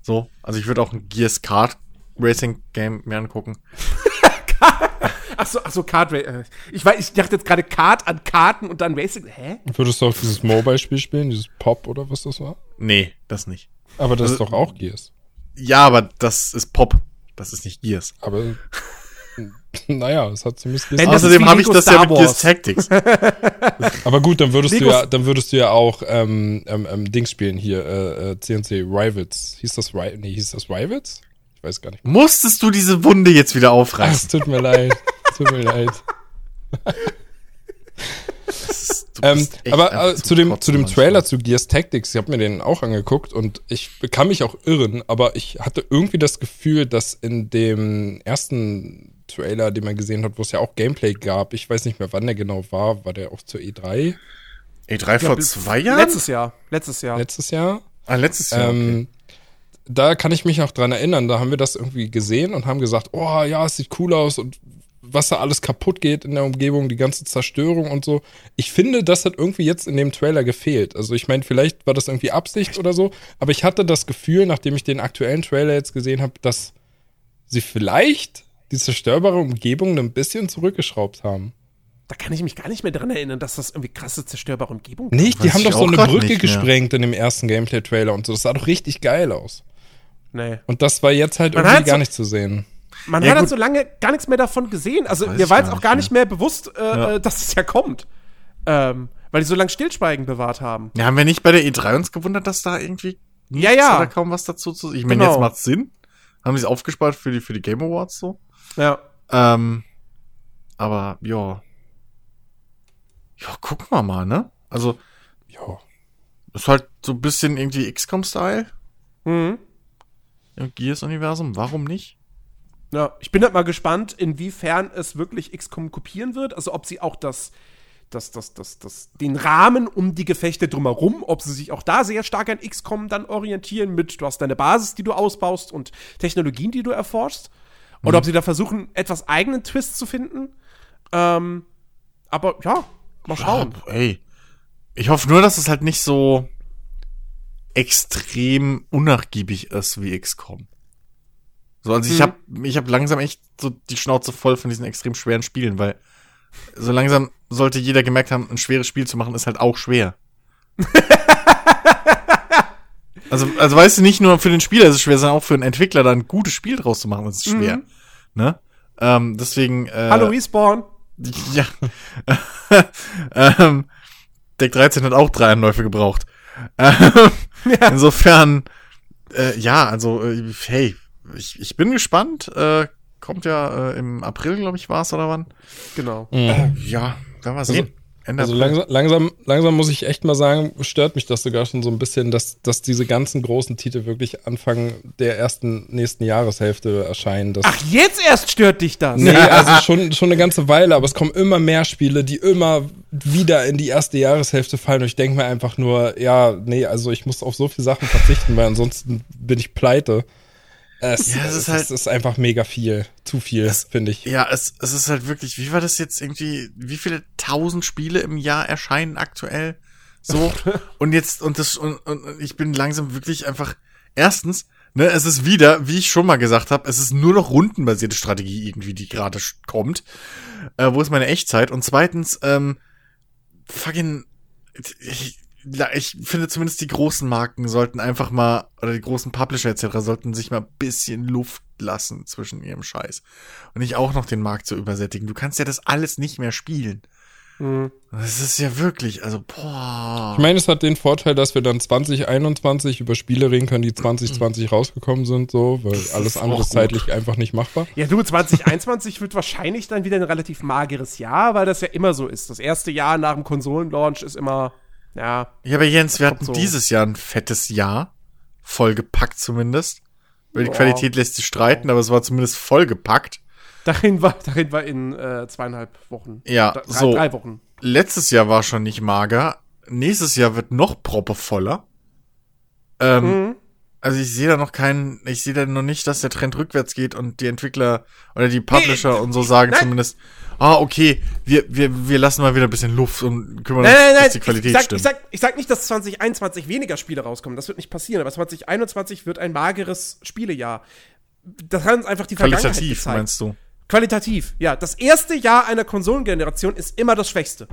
So, also ich würde auch ein Gears Kart Racing Game mir angucken. Achso, ach so, Kart äh, ich, weiß, ich dachte jetzt gerade Kart an Karten und dann Racing. Hä? Würdest du auch dieses Mobile-Spiel spielen, dieses Pop oder was das war? Nee, das nicht. Aber das Also- ist doch auch Gears. Ja, aber das ist Pop. Das ist nicht Gears. Aber naja, es hat zumindest Gears. Das Außerdem habe ich das ja Star mit Gears. Tactics. Aber gut, dann würdest du Legos- ja, dann würdest du ja auch ähm, ähm, ähm, Dings spielen hier, äh, äh, CNC Rivals. Hieß das Ri nee, hieß das Rivals? Ich weiß gar nicht. Musstest du diese Wunde jetzt wieder Ach, aufreißen? es tut mir leid. Tut mir leid. Du Ähm, aber äh, zu dem, zu dem. Trailer zu Gears Tactics, ich habe mir den auch angeguckt und ich kann mich auch irren, aber ich hatte irgendwie das Gefühl, dass in dem ersten Trailer, den man gesehen hat, wo es ja auch Gameplay gab, ich weiß nicht mehr, wann der genau war, war der auch zur E3 E3 vor zwei Jahren? Letztes Jahr. Letztes Jahr. letztes Jahr? ah, letztes Jahr. okay. Ähm, da kann ich mich auch dran erinnern, da haben wir das irgendwie gesehen und haben gesagt, oh ja, es sieht cool aus und was da alles kaputt geht in der Umgebung, die ganze Zerstörung und so. Ich finde, das hat irgendwie jetzt in dem Trailer gefehlt. Also ich meine, vielleicht war das irgendwie Absicht oder so, aber ich hatte das Gefühl, nachdem ich den aktuellen Trailer jetzt gesehen habe, dass sie vielleicht die zerstörbare Umgebung ein bisschen zurückgeschraubt haben. Da kann ich mich gar nicht mehr dran erinnern, dass das irgendwie krasse zerstörbare Umgebung Nicht, die Weiß haben doch so eine Brücke gesprengt in dem ersten Gameplay-Trailer und so. Das sah doch richtig geil aus. Nee. Und das war jetzt halt Man irgendwie gar so- nicht zu sehen. Man Ja, hat halt gut. so lange gar nichts mehr davon gesehen. Also Weiß mir war jetzt auch gar nicht mehr bewusst, äh, Ja. äh, dass es ja kommt. Ähm, weil die so lange Stillschweigen bewahrt haben. Ja, haben wir nicht bei der E3 uns gewundert, dass da irgendwie Ja, ja. oder kaum was dazu zu Ich meine, Genau. jetzt macht's Sinn. Haben sie es aufgespart für die, für die Game Awards so. Ja. Ähm, aber ja. Ja, gucken wir mal, ne? Also, Ja. ist halt so ein bisschen irgendwie XCOM-Style Mhm. im Gears-Universum. Warum nicht? Ja, ich bin halt mal gespannt, inwiefern es wirklich XCOM kopieren wird. Also ob sie auch das, das, das, das, das, den Rahmen um die Gefechte drumherum, ob sie sich auch da sehr stark an XCOM dann orientieren mit, du hast deine Basis, die du ausbaust und Technologien, die du erforschst. Oder ob sie da versuchen, etwas eigenen Twist zu finden. Ähm, aber ja, mal schauen. Ja, ey. Ich hoffe nur, dass es halt nicht so extrem unnachgiebig ist wie XCOM. So, also ich Mhm. hab ich hab langsam echt so die Schnauze voll von diesen extrem schweren Spielen, weil so langsam sollte jeder gemerkt haben, ein schweres Spiel zu machen ist halt auch schwer. also, also weißt du, nicht nur für den Spieler ist es schwer, sondern auch für einen Entwickler da ein gutes Spiel draus zu machen, ist es schwer. Mhm. Ne? Ähm, deswegen. Äh, Hallo Respawn. ja. ähm, Deck 13 hat auch drei Anläufe gebraucht. Ähm, Insofern, äh, ja, also, äh, hey, ich, ich bin gespannt. Äh, kommt ja äh, im April, glaube ich, war es oder wann? Genau. Ja, werden wir sehen. Ende Also April. langsam, langsam, langsam muss ich echt mal sagen, stört mich das sogar schon so ein bisschen, dass, dass diese ganzen großen Titel wirklich Anfang der ersten nächsten Jahreshälfte erscheinen. Das, Ach, jetzt erst stört dich das. nee, also schon, schon eine ganze Weile, aber es kommen immer mehr Spiele, die immer wieder in die erste Jahreshälfte fallen und ich denke mir einfach nur, ja, nee, also ich muss auf so viele Sachen verzichten, weil ansonsten bin ich pleite. Es, Ja, es ist halt- es ist einfach mega viel, zu viel, finde ich. Ja, es, es ist halt wirklich, wie war das jetzt irgendwie, wie viele tausend Spiele im Jahr erscheinen aktuell? So. und jetzt, und das, und, und ich bin langsam wirklich einfach, erstens, ne, es ist wieder, wie ich schon mal gesagt habe, es ist nur noch rundenbasierte Strategie irgendwie, die gerade kommt. Äh, wo ist meine Echtzeit? Und zweitens, ähm, fucking, ich, ich finde zumindest die großen Marken sollten einfach mal, oder die großen Publisher etc. sollten sich mal ein bisschen Luft lassen zwischen ihrem Scheiß. Und nicht auch noch den Markt zu übersättigen. Du kannst ja das alles nicht mehr spielen. Das ist ja wirklich, also, boah. Ich meine, es hat den Vorteil, dass wir dann 2021 über Spiele reden können, die 2020 rausgekommen sind, so, weil ist alles andere ist zeitlich einfach nicht machbar. Ja, du, 2021 wird wahrscheinlich dann wieder ein relativ mageres Jahr, weil das ja immer so ist. Das erste Jahr nach dem Konsolenlaunch ist immer, ja, Ja, aber Jens, wir hatten so. dieses Jahr ein fettes Jahr. Vollgepackt zumindest. Über die Ja. Qualität lässt sich streiten, aber es war zumindest vollgepackt. darin war, darin war in äh, zweieinhalb Wochen. Ja, drei, so. drei Wochen. Letztes Jahr war schon nicht mager. Nächstes Jahr wird noch proppevoller. Ähm, Mhm. Also ich sehe da noch keinen, ich sehe da noch nicht, dass der Trend rückwärts geht und die Entwickler oder die Publisher und so sagen nein. zumindest, ah, okay, wir, wir, wir lassen mal wieder ein bisschen Luft und kümmern Nein, uns, nein, nein. dass die Qualität ich, sag, stimmt. ich, sag, ich sag nicht, dass 2021 weniger Spiele rauskommen. Das wird nicht passieren. Aber 2021 wird ein mageres Spielejahr. Das hat uns einfach die Vergangenheit Qualitativ, gezeigt. meinst du? Qualitativ, ja. Das erste Jahr einer Konsolengeneration ist immer das Schwächste.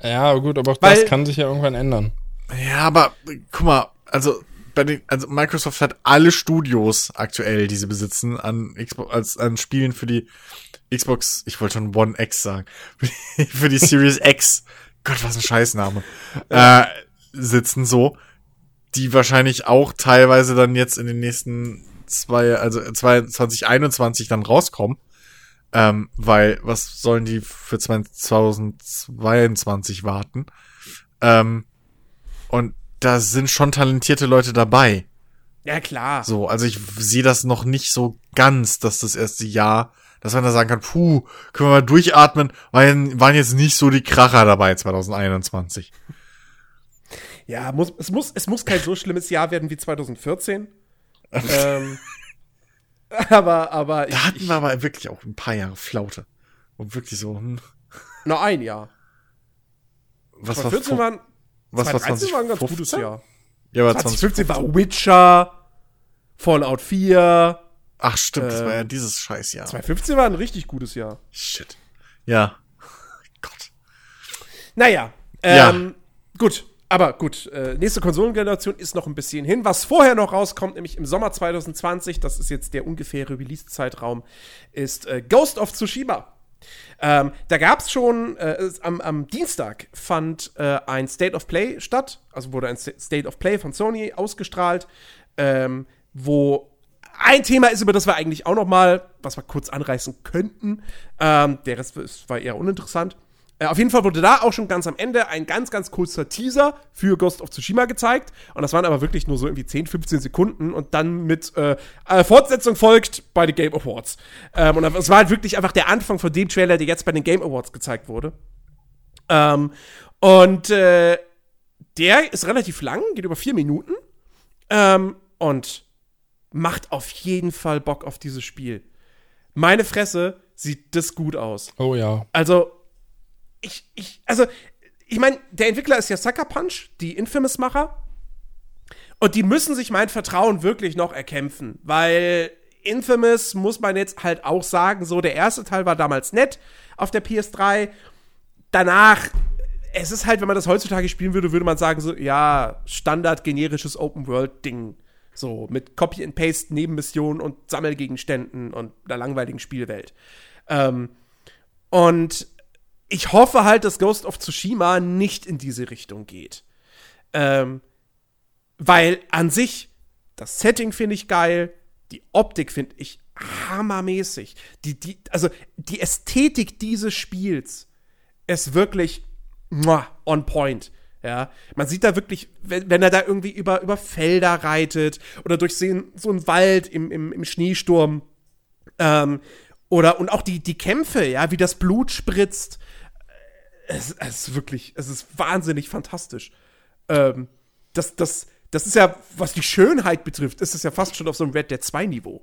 Ja, gut, aber auch Weil- das kann sich ja irgendwann ändern. Ja, aber guck mal, also bei den, also Microsoft hat alle Studios aktuell, die sie besitzen, an Xbox, als an Spielen für die Xbox, ich wollte schon One X sagen, für die Series X, Gott, was ein Scheißname, äh, sitzen so, die wahrscheinlich auch teilweise dann jetzt in den nächsten zwei, also 2021 dann rauskommen. Ähm, weil, was sollen die für 2022 warten? Ähm, und da sind schon talentierte Leute dabei. Ja, klar. So, also ich sehe das noch nicht so ganz, dass das erste Jahr, dass man da sagen kann, puh, können wir mal durchatmen, weil waren jetzt nicht so die Kracher dabei 2021. Ja, muss, es, muss, es muss kein so schlimmes Jahr werden wie 2014. ähm, aber, aber ich, Da hatten wir aber wirklich auch ein paar Jahre Flaute. Und wirklich so, hm, noch ein Jahr. was war, 2014 vor- was war 2013 war ein ganz gutes 2015? Jahr. Ja, aber 2015 war Witcher, Fallout 4. Ach stimmt, das äh, war ja dieses Scheißjahr. 2015 war ein richtig gutes Jahr. Shit. Ja. Gott. Naja, Ja. ähm, gut. Aber gut, äh, nächste Konsolengeneration ist noch ein bisschen hin. Was vorher noch rauskommt, nämlich im Sommer 2020, das ist jetzt der ungefähre Release-Zeitraum, ist äh, Ghost of Tsushima. Ähm, da gab es schon, äh, am, am Dienstag fand äh, ein State of Play statt, also wurde ein Sta- State of Play von Sony ausgestrahlt, ähm, wo ein Thema ist, über das wir eigentlich auch noch mal, was wir kurz anreißen könnten. Ähm, der Rest war eher uninteressant. Äh, auf jeden Fall wurde da auch schon ganz am Ende ein ganz, ganz kurzer Teaser für Ghost of Tsushima gezeigt. Und das waren aber wirklich nur so irgendwie 10, 15 Sekunden und dann mit äh, äh, Fortsetzung folgt bei den Game Awards. Ähm, und es war halt wirklich einfach der Anfang von dem Trailer, der jetzt bei den Game Awards gezeigt wurde. Ähm, und äh, der ist relativ lang, geht über vier Minuten. Ähm, und macht auf jeden Fall Bock auf dieses Spiel. Meine Fresse sieht das gut aus. Oh ja. Also, ich, ich, also, ich meine, der Entwickler ist ja Sucker Punch, die Infamous-Macher. Und die müssen sich mein Vertrauen wirklich noch erkämpfen, weil Infamous muss man jetzt halt auch sagen, so der erste Teil war damals nett auf der PS3. Danach, es ist halt, wenn man das heutzutage spielen würde, würde man sagen, so, ja, Standard generisches Open-World-Ding. So, mit Copy and Paste, Nebenmissionen und Sammelgegenständen und einer langweiligen Spielwelt. Ähm, und ich hoffe halt, dass Ghost of Tsushima nicht in diese Richtung geht. Ähm, weil an sich, das Setting finde ich geil, die Optik finde ich hammermäßig. Die, die, also die Ästhetik dieses Spiels ist wirklich muah, on point. Ja, man sieht da wirklich, wenn, wenn er da irgendwie über, über Felder reitet oder durch so, einen Wald im, im, im Schneesturm. Ähm, oder und auch die, die Kämpfe, ja, wie das Blut spritzt. Es, es ist wirklich, es ist wahnsinnig fantastisch. Ähm, das, das, das ist ja, was die Schönheit betrifft, ist es ja fast schon auf so einem Red Dead 2 Niveau.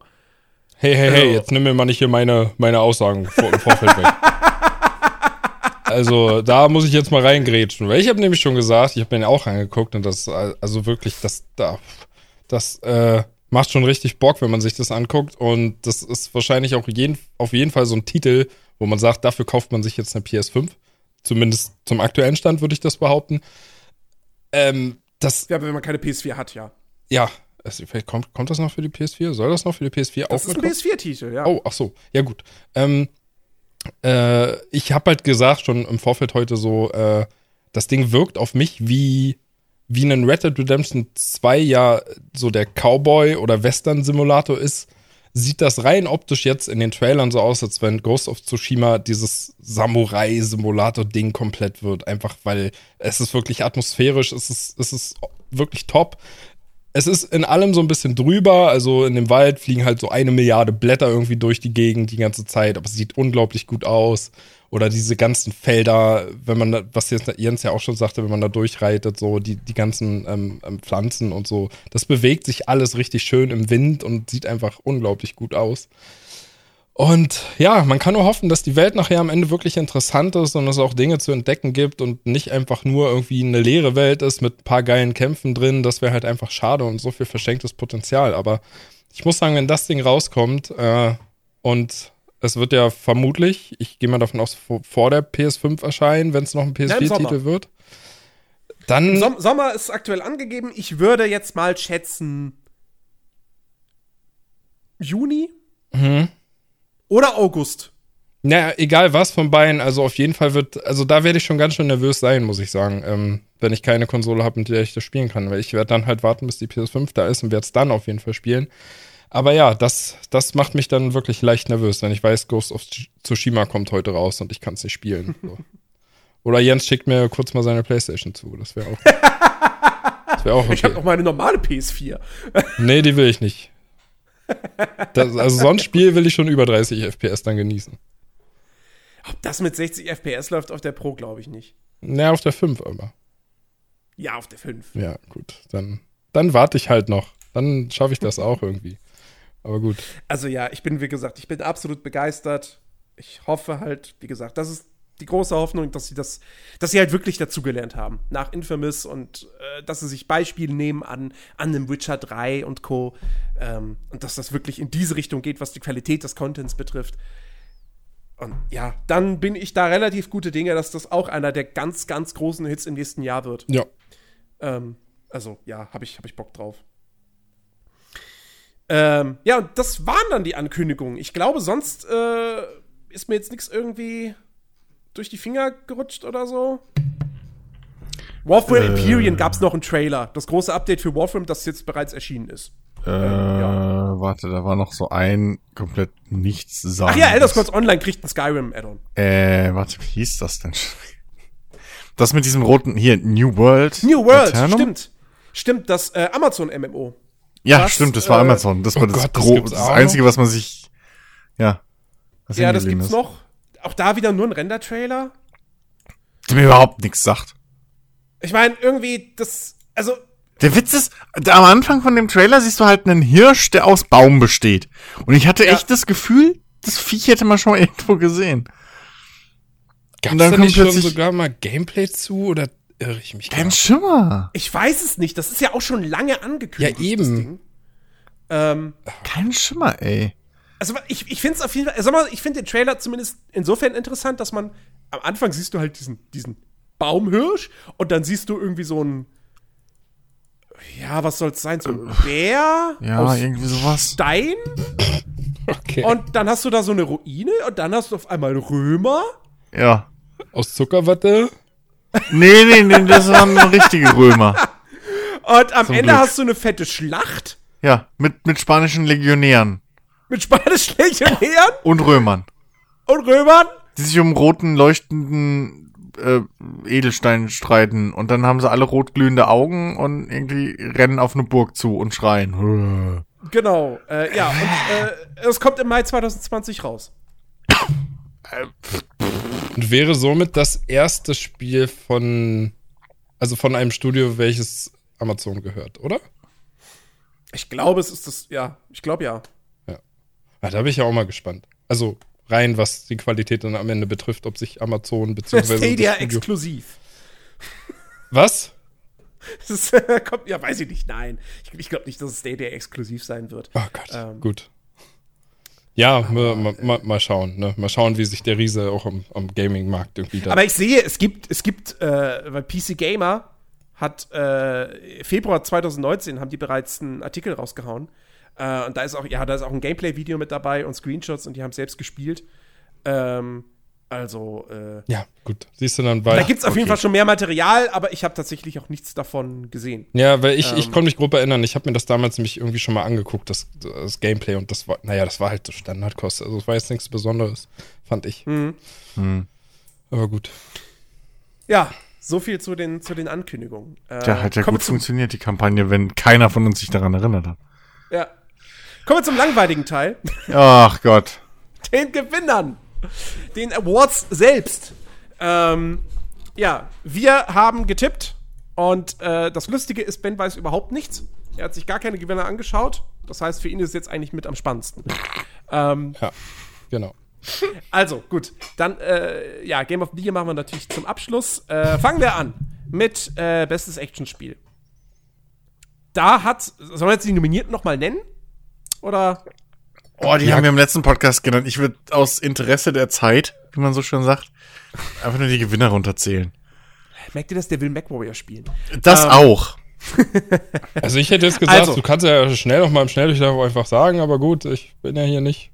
Hey, hey, hey, Ja. jetzt nimm mir mal nicht hier meine, meine Aussagen vor, im Vorfeld weg. Also, da muss ich jetzt mal reingrätschen, weil ich habe nämlich schon gesagt, ich habe mir auch angeguckt und das, also wirklich, das, da, das, äh, macht schon richtig Bock, wenn man sich das anguckt und das ist wahrscheinlich auch jeden, auf jeden Fall so ein Titel, wo man sagt, dafür kauft man sich jetzt eine PS5. Zumindest zum aktuellen Stand würde ich das behaupten. Ähm, das, Ja, wenn man keine PS4 hat, ja. ja, es, vielleicht kommt, kommt das noch für die PS4? Soll das noch für die PS4 Das auch ist ein mitkommen? PS4-Titel, ja. Oh, ach so, ja gut. Ähm, Äh, ich habe halt gesagt, schon im Vorfeld heute so, äh, das Ding wirkt auf mich wie, wie ein Red Dead Redemption 2 ja so der Cowboy- oder Western-Simulator ist. Sieht das rein optisch jetzt in den Trailern so aus, als wenn Ghost of Tsushima dieses Samurai-Simulator-Ding komplett wird. Einfach weil es ist wirklich atmosphärisch, es ist, es ist wirklich top es ist in allem so ein bisschen drüber. Also in dem Wald fliegen halt so eine Milliarde Blätter irgendwie durch die Gegend die ganze Zeit, aber es sieht unglaublich gut aus. Oder diese ganzen Felder, wenn man, was jetzt Jens ja auch schon sagte, wenn man da durchreitet, so die, die ganzen ähm, ähm, Pflanzen und so, das bewegt sich alles richtig schön im Wind und sieht einfach unglaublich gut aus. Und ja, man kann nur hoffen, dass die Welt nachher am Ende wirklich interessant ist und es auch Dinge zu entdecken gibt und nicht einfach nur irgendwie eine leere Welt ist mit ein paar geilen Kämpfen drin. Das wäre halt einfach schade und so viel verschenktes Potenzial. Aber ich muss sagen, wenn das Ding rauskommt äh, und es wird ja vermutlich, ich gehe mal davon aus, vor der PS5 erscheinen, wenn es noch ein PS4-Titel wird. Dann. Som Sommer ist aktuell angegeben. Ich würde jetzt mal schätzen. Juni? Mhm. Oder August. Naja, egal was von beiden, also auf jeden Fall wird, also da werde ich schon ganz schön nervös sein, muss ich sagen, ähm, wenn ich keine Konsole habe, mit der ich das spielen kann. Weil ich werde dann halt warten, bis die PS5 da ist und werde es dann auf jeden Fall spielen. Aber ja, das, das macht mich dann wirklich leicht nervös, wenn ich weiß, Ghost of Tsushima kommt heute raus und ich kann es nicht spielen. So. Oder Jens schickt mir kurz mal seine Playstation zu. Das wäre auch. Das wäre auch okay. Ich habe auch meine normale PS4. nee, die will ich nicht. Das, also so ein Spiel will ich schon über 30 FPS dann genießen. Ob das mit 60 FPS läuft auf der Pro, glaube ich nicht. Na, auf der 5 aber. Ja, auf der 5. Ja, gut. Dann, dann warte ich halt noch. Dann schaffe ich das auch irgendwie. Aber gut. Also ja, ich bin, wie gesagt, ich bin absolut begeistert. Ich hoffe halt, wie gesagt, das ist die große Hoffnung, dass sie das, dass sie halt wirklich dazugelernt haben nach Infamous und äh, dass sie sich Beispiele nehmen an, an dem Witcher 3 und Co. Ähm, und dass das wirklich in diese Richtung geht, was die Qualität des Contents betrifft. Und ja, dann bin ich da relativ gute Dinge, dass das auch einer der ganz, ganz großen Hits im nächsten Jahr wird. Ja. Ähm, also, ja, habe ich, hab ich Bock drauf. Ähm, ja, und das waren dann die Ankündigungen. Ich glaube, sonst äh, ist mir jetzt nichts irgendwie durch die Finger gerutscht oder so? Warframe äh, Empyrean gab es noch einen Trailer. Das große Update für Warframe, das jetzt bereits erschienen ist. Äh, ähm, ja. Warte, da war noch so ein komplett nichts sagen. Ach ja, Elder Scrolls Online kriegt ein Skyrim-Add-on. Äh, warte, wie hieß das denn? Das mit diesem roten, hier, New World. New World, Eternum? stimmt. Stimmt, das äh, Amazon-MMO. Ja, was, stimmt, das war äh, Amazon. Das war oh das, Gott, das, das Einzige, was man sich, ja. ja, das gibt's ist. noch auch da wieder nur ein Render-Trailer. Der mir überhaupt nichts sagt. Ich meine, irgendwie, das, also. Der Witz ist, am Anfang von dem Trailer siehst du halt einen Hirsch, der aus Baum besteht. Und ich hatte ja. echt das Gefühl, das Viech hätte man schon mal irgendwo gesehen. Gab es da nicht schon sogar mal Gameplay zu oder irre ich mich Kein Schimmer. Ich weiß es nicht. Das ist ja auch schon lange angekündigt. Ja, eben. Ähm, Kein Schimmer, ey also ich, ich finde es auf jeden Fall, sag mal, ich finde den Trailer zumindest insofern interessant, dass man am Anfang siehst du halt diesen, diesen Baumhirsch und dann siehst du irgendwie so ein, ja, was soll es sein, so ein Bär ja, aus irgendwie sowas. Stein. Okay. Und dann hast du da so eine Ruine und dann hast du auf einmal Römer. Ja. Aus Zuckerwatte? Nee, nee, nee, das waren richtige Römer. Und am Zum Ende Glück. hast du eine fette Schlacht. Ja, mit, mit spanischen Legionären. Mit spanischen Legionären? Und Römern. Und Römern? Die sich um roten, leuchtenden äh, Edelstein streiten. Und dann haben sie alle rotglühende Augen und irgendwie rennen auf eine Burg zu und schreien. Genau. Äh, ja, und äh, es kommt im Mai 2020 raus. Und wäre somit das erste Spiel von, also von einem Studio, welches Amazon gehört, oder? Ich glaube, es ist das, ja, ich glaube ja. Ja, da bin ich ja auch mal gespannt. Also rein, was die Qualität dann am Ende betrifft, ob sich Amazon bzw. Stadia exklusiv. Was? Das äh, kommt, ja, weiß ich nicht, nein. Ich, ich glaube nicht, dass es Stadia exklusiv sein wird. Oh Gott, ähm, gut. Ja, aber, mal, mal, mal, schauen, ne? Mal schauen, wie sich der Riese auch am, am Gaming-Markt irgendwie da. Aber ich sehe, es gibt, es gibt, äh, weil PC Gamer hat äh, Februar 2019 haben die bereits einen Artikel rausgehauen, äh, und da ist auch, ja, da ist auch ein Gameplay-Video mit dabei und Screenshots und die haben selbst gespielt. Ähm, Also, äh, Ja, gut. Siehst du dann bei. da gibt's auf jeden okay. Fall schon mehr Material, aber ich habe tatsächlich auch nichts davon gesehen. Ja, weil ich, ich Ähm. konnte mich grob erinnern, ich habe mir das damals nämlich irgendwie schon mal angeguckt, das, das Gameplay, und das war, naja, das war halt so Standardkost. Also es war jetzt nichts Besonderes, fand ich. Mhm. Hm. Aber gut. Ja, so viel zu den, zu den Ankündigungen. Äh, Ja, hat ja kommen gut funktioniert, die Kampagne, wenn keiner von uns sich daran erinnert hat. ja. Kommen wir zum langweiligen Teil. Ach Gott. den Gewinnern, den Awards selbst. Ähm, ja, wir haben getippt und äh, das Lustige ist, Ben weiß überhaupt nichts. Er hat sich gar keine Gewinner angeschaut. Das heißt, für ihn ist es jetzt eigentlich mit am spannendsten. ähm, Ja, genau. also, gut. Dann, äh, ja, Game of the Year machen wir natürlich zum Abschluss. Äh, fangen wir an mit äh, Bestes Actionspiel. Da hat, sollen wir jetzt die Nominierten nochmal nennen? Oder? Oh, die Ja. haben wir im letzten Podcast genannt. Ich würde aus Interesse der Zeit, wie man so schön sagt, einfach nur die Gewinner runterzählen. Merkt ihr das? Der will MacWarrior spielen. Das Ähm, auch. Also ich hätte jetzt gesagt, Also. du kannst ja schnell noch mal im Schnelldurchlauf einfach sagen, aber gut, ich bin ja hier nicht.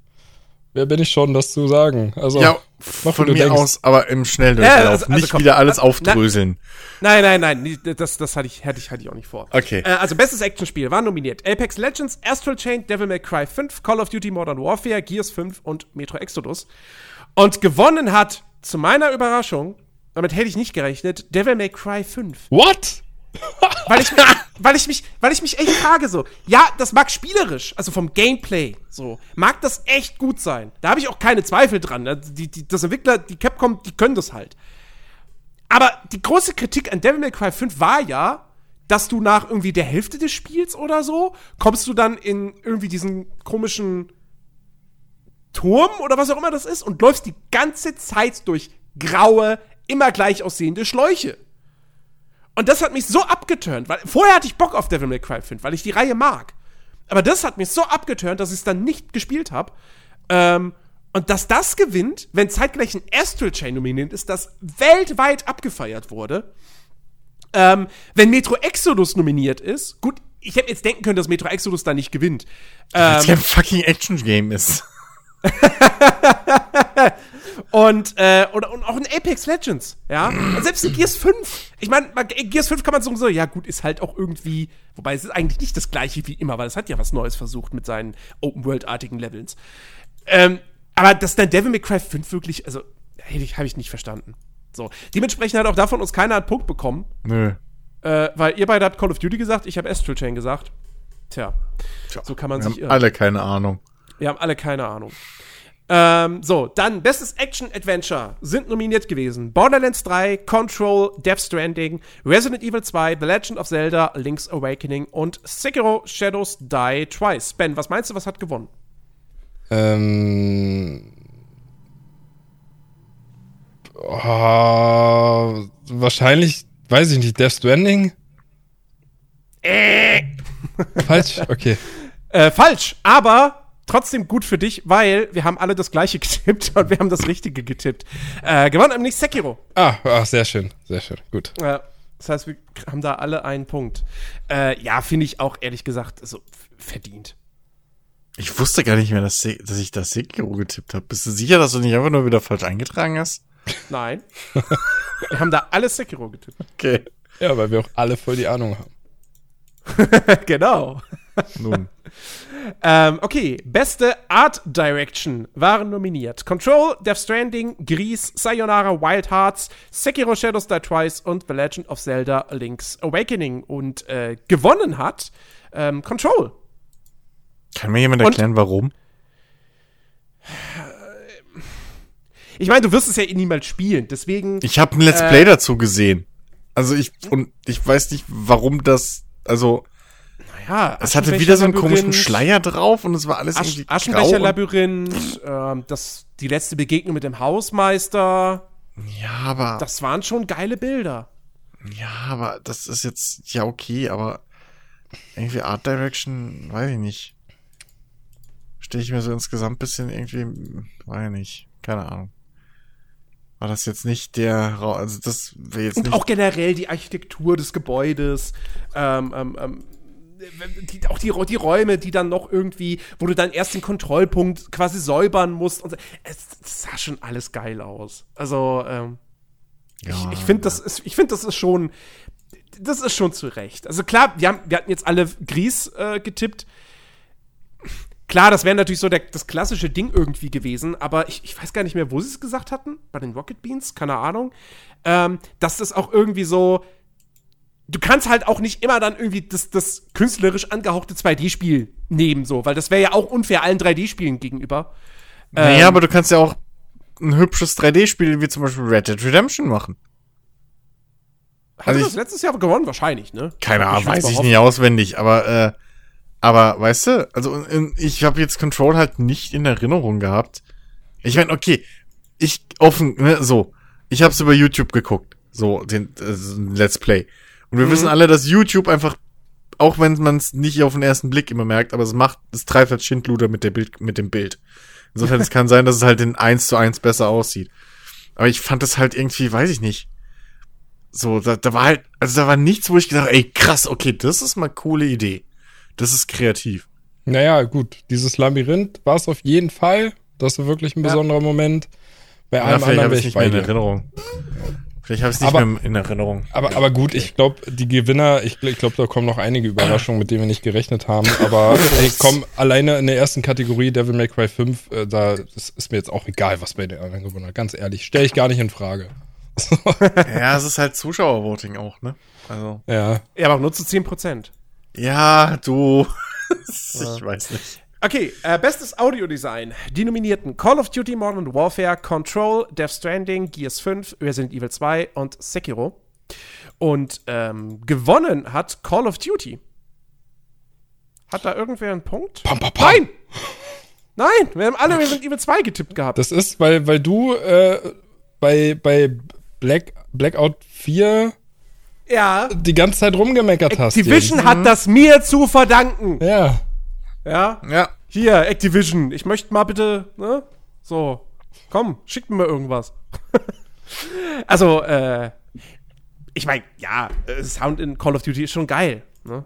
Wer bin ich schon, das zu sagen? Also, Ja, mach, von du mir denkst. aus, aber im Schnelldurchlauf. Ja, also- also nicht komm. wieder alles Na- aufdröseln. Nein, nein, nein, nie- das, das hatte, ich, hatte, ich, hatte ich auch nicht vor. Okay. Äh, also, bestes Actionspiel war nominiert Apex Legends, Astral Chain, Devil May Cry 5, Call of Duty Modern Warfare, Gears 5 und Metro Exodus. Und gewonnen hat, zu meiner Überraschung, damit hätte ich nicht gerechnet, Devil May Cry 5. What? Weil ich, weil ich mich, weil ich mich echt frage so, ja, das mag spielerisch, also vom Gameplay so, mag das echt gut sein. Da habe ich auch keine Zweifel dran. Also Die, die, das Entwickler, die Capcom, die können das halt. Aber die große Kritik an Devil May Cry 5 war ja, dass du nach irgendwie der Hälfte des Spiels oder so, kommst du dann in irgendwie diesen komischen Turm oder was auch immer das ist und läufst die ganze Zeit durch graue, immer gleich aussehende Schläuche. Und das hat mich so abgeturnt, weil vorher hatte ich Bock auf Devil May Cry 5, weil ich die Reihe mag. Aber das hat mich so abgeturnt, dass ich es dann nicht gespielt habe. Ähm, und dass das gewinnt, wenn zeitgleich ein Astral Chain nominiert ist, das weltweit abgefeiert wurde. Ähm, wenn Metro Exodus nominiert ist, gut, ich hätte jetzt denken können, dass Metro Exodus da nicht gewinnt. Weil es Ähm, kein fucking Action-Game ist. Und, äh, oder, und auch in Apex Legends, ja. Und selbst in Gears 5. Ich meine, Gears 5 kann man so, ja gut, ist halt auch irgendwie, wobei es ist eigentlich nicht das gleiche wie immer, weil es hat ja was Neues versucht mit seinen Open-World-artigen Levels. Ähm, aber dass dann Devil May Cry 5 wirklich, also, habe ich nicht verstanden. So. Dementsprechend hat auch davon uns keiner einen Punkt bekommen, Nö. äh, weil ihr beide habt Call of Duty gesagt, ich habe Astral Chain gesagt. Tja, Tja, so kann man wir sich haben irren. alle keine Ahnung. Wir haben alle keine Ahnung. Ähm, so, dann bestes Action-Adventure sind nominiert gewesen. Borderlands 3, Control, Death Stranding, Resident Evil 2, The Legend of Zelda, Link's Awakening und Sekiro Shadows Die Twice. Ben, was meinst du, was hat gewonnen? Ähm. Oh, wahrscheinlich, weiß ich nicht, Death Stranding? Äh. Falsch? Okay. Äh, falsch, aber trotzdem gut für dich, weil wir haben alle das gleiche getippt und wir haben das Richtige getippt. Äh, gewonnen nämlich Sekiro. Ah, ah, sehr schön, sehr schön, gut. Ja, das heißt, wir haben da alle einen Punkt. Äh, ja, finde ich auch ehrlich gesagt so verdient. Ich wusste gar nicht mehr, dass, dass ich das Sekiro getippt habe. Bist du sicher, dass du nicht einfach nur wieder falsch eingetragen hast? Nein. wir haben da alle Sekiro getippt. Okay. Ja, weil wir auch alle voll die Ahnung haben. genau. Nun. Ähm, okay, beste Art Direction waren nominiert. Control, Death Stranding, Grease, Sayonara Wild Hearts, Sekiro Shadows Die Twice und The Legend of Zelda Link's Awakening. Und äh, gewonnen hat ähm, Control. Kann mir jemand Und- erklären, warum? Ich meine, du wirst es ja eh niemals spielen, deswegen. Ich habe ein Let's Äh, Play dazu gesehen. Also ich und ich weiß nicht, warum das. Also ja, es hatte wieder so einen komischen Schleier drauf und es war alles Asch irgendwie und, Aschenbecher-Labyrinth, ähm, das, die letzte Begegnung mit dem Hausmeister. Ja, aber Das waren schon geile Bilder. ja, aber das ist jetzt ja okay, aber irgendwie Art Direction, weiß ich nicht. Stehe ich mir so insgesamt bisschen irgendwie, weiß ich nicht, keine Ahnung. War das jetzt nicht der, also das wäre jetzt Und nicht auch generell die Architektur des Gebäudes. Ähm, ähm, ähm, die, auch die, die Räume, die dann noch irgendwie, wo du dann erst den Kontrollpunkt quasi säubern musst. Und so. es, es sah schon alles geil aus. Also, ähm, Ja, ich, ich finde, das ist, ich finde, das ist schon, das ist schon zu Recht. Also klar, wir, haben, wir hatten jetzt alle Gries äh, getippt. Klar, das wäre natürlich so der, das klassische Ding irgendwie gewesen, aber ich, ich weiß gar nicht mehr, wo sie es gesagt hatten. Bei den Rocket Beans, keine Ahnung. Ähm, dass das auch irgendwie so. Du kannst halt auch nicht immer dann irgendwie das, das künstlerisch angehauchte 2D-Spiel nehmen, so, weil das wäre ja auch unfair allen 3D-Spielen gegenüber. Naja, Ähm, aber du kannst ja auch ein hübsches 3D-Spiel wie zum Beispiel Red Dead Redemption machen. Hat also ich- das letztes Jahr gewonnen? Wahrscheinlich, ne? Keine Ahnung, weiß ich nicht auswendig, aber äh, aber weißt du, also ähm, ich habe jetzt Control halt nicht in Erinnerung gehabt. Ich meine, okay, ich offen, ne, so, ich habe es über YouTube geguckt, so den äh, Let's Play. Und wir Mhm. wissen alle, dass YouTube einfach auch wenn man es nicht auf den ersten Blick immer merkt, aber es macht, es treibt halt Schindluder mit der Bild, mit dem Bild. Insofern, es kann sein, dass es halt in eins zu eins besser aussieht. Aber ich fand das halt irgendwie, weiß ich nicht. So, da, da war halt, also da war nichts, wo ich gedacht, ey, krass, okay, das ist mal coole Idee. Das ist kreativ. Naja, gut, dieses Labyrinth war es auf jeden Fall. Das war wirklich ein Ja. besonderer Moment. Bei Ja, allem vielleicht anderen habe wäre ich ich nicht mehr bei in. Erinnerung. Vielleicht habe ich es nicht Aber- mehr in Erinnerung. Aber, aber gut, ich glaube, die Gewinner, ich, ich glaube, da kommen noch einige Überraschungen, mit denen wir nicht gerechnet haben. Aber ey, komm, alleine in der ersten Kategorie Devil May Cry 5, äh, da das ist mir jetzt auch egal, was bei den anderen gewonnen hat. Ganz ehrlich, stelle ich gar nicht in Frage. Ja, es ist halt Zuschauervoting auch, ne? Also. Ja, Ja, aber nur zu 10%. Ja, du. ich weiß nicht. Okay, äh, bestes Audiodesign. Die Nominierten Call of Duty Modern Warfare, Control, Death Stranding, Gears 5, Resident Evil 2 und Sekiro. Und ähm, gewonnen hat Call of Duty. Hat da irgendwer einen Punkt? Pam, pam, pam. Nein! Nein, wir haben alle Resident Evil 2 getippt gehabt. das ist, weil, weil du äh, bei, bei Black, Blackout 4 ja. die ganze Zeit rumgemeckert hast. Activision hat das mir zu verdanken. Ja. Ja. Ja. Hier, Activision, ich möchte mal bitte, ne? So, komm, schickt mir mal irgendwas. also, äh, ich meine, ja, äh, Sound in Call of Duty ist schon geil, ne?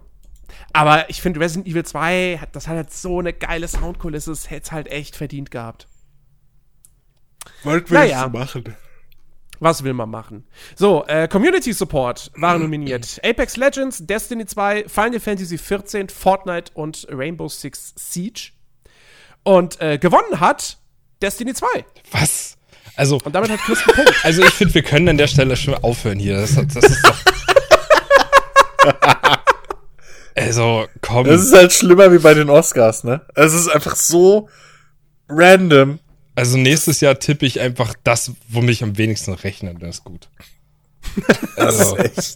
Aber ich finde, Resident Evil 2, hat, das hat halt so eine geile Soundkulisse, das hätte es halt echt verdient gehabt. Wollten wir Naja. machen. Was will man machen? So, äh, Community Support waren nominiert. Apex Legends, Destiny 2, Final Fantasy 14, Fortnite und Rainbow Six Siege. Und äh, gewonnen hat Destiny 2. Was? Also, Und damit hat Chris einen Punkt. also ich finde, wir können an der Stelle schon aufhören hier. Das, das ist doch. also, komm. Das ist halt schlimmer wie bei den Oscars, ne? Es ist einfach so random. Also nächstes Jahr tippe ich einfach das, womit ich am wenigsten rechne, das ist gut. Also, Echt.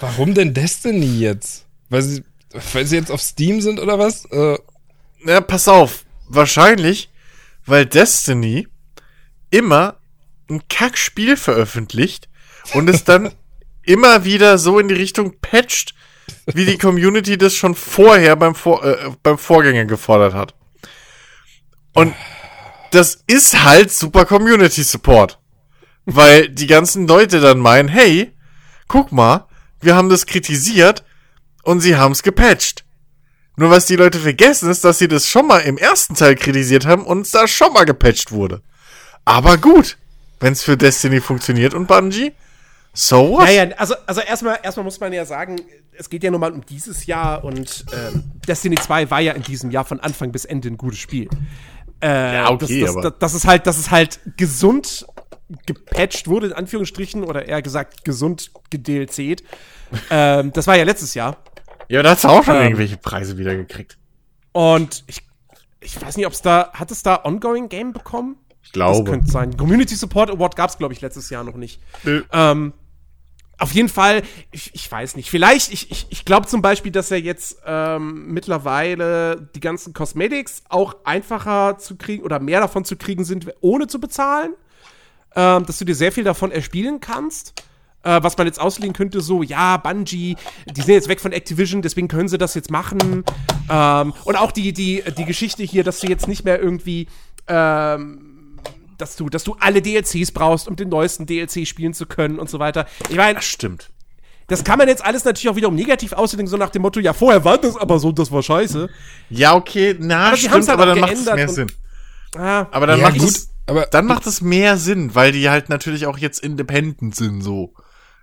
warum denn Destiny jetzt? Weil sie, weil sie jetzt auf Steam sind oder was? Äh, Ja, pass auf. Wahrscheinlich, weil Destiny immer ein Kackspiel veröffentlicht und es dann immer wieder so in die Richtung patcht, wie die Community das schon vorher beim, Vor äh, beim Vorgänger gefordert hat. Und das ist halt super Community Support. Weil die ganzen Leute dann meinen, hey, guck mal, wir haben das kritisiert und sie haben es gepatcht. Nur was die Leute vergessen ist, dass sie das schon mal im ersten Teil kritisiert haben und es da schon mal gepatcht wurde. Aber gut, wenn es für Destiny funktioniert und Bungie, so what? Naja, also, also erstmal, erstmal muss man ja sagen, es geht ja nun mal um dieses Jahr und ähm, Destiny 2 war ja in diesem Jahr von Anfang bis Ende ein gutes Spiel. Äh, Ja, okay, das, das, aber- das, das ist halt, das ist halt gesund gepatcht wurde, in Anführungsstrichen, oder eher gesagt gesund gedlc't. ähm, das war ja letztes Jahr. Ja, da hat's auch schon Ähm. irgendwelche Preise wieder gekriegt. Und ich, ich weiß nicht, ob es da, hat es da Ongoing Game bekommen? Ich Das glaube. könnte sein. Community Support Award gab es, glaube ich, letztes Jahr noch nicht. Nö. Ähm, auf jeden Fall, ich, ich weiß nicht. Vielleicht, ich, ich, ich glaube zum Beispiel, dass ja jetzt ähm, mittlerweile die ganzen Cosmetics auch einfacher zu kriegen oder mehr davon zu kriegen sind, ohne zu bezahlen. Ähm, dass du dir sehr viel davon erspielen kannst. Äh, was man jetzt auslegen könnte, so, ja, Bungie, die sind jetzt weg von Activision, deswegen können sie das jetzt machen. Ähm, und auch die, die, die Geschichte hier, dass du jetzt nicht mehr irgendwie ähm, dass du, dass du alle DLCs brauchst, um den neuesten DLC spielen zu können und so weiter. Ich meine, Das stimmt. Das kann man jetzt alles natürlich auch wiederum negativ auslegen, so nach dem Motto, ja, vorher war das aber so, das war scheiße. Ja, okay, na, Aber stimmt, halt aber dann macht es mehr und- Sinn. Ah, Aber dann Ja, macht gut, es, aber dann macht es mehr Sinn, weil die halt natürlich auch jetzt independent sind, so.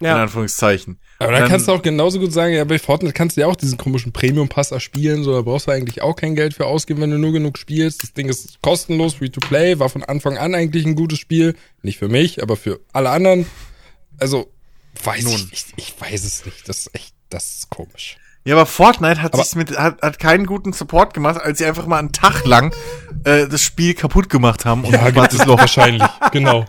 In ja. Anführungszeichen. Aber dann Dann- kannst du auch genauso gut sagen, ja, bei Fortnite kannst du ja auch diesen komischen Premium-Pass erspielen, so, da brauchst du eigentlich auch kein Geld für ausgeben, wenn du nur genug spielst. Das Ding ist kostenlos, free to play, war von Anfang an eigentlich ein gutes Spiel. Nicht für mich, aber für alle anderen. Also, weiß Nun. ich nicht, ich weiß es nicht. Das ist echt, das ist komisch. Ja, aber Fortnite hat Aber- sich mit hat, hat keinen guten Support gemacht, als sie einfach mal einen Tag lang äh, das Spiel kaputt gemacht haben und Ja, ein schwarzes Loch. wahrscheinlich, genau.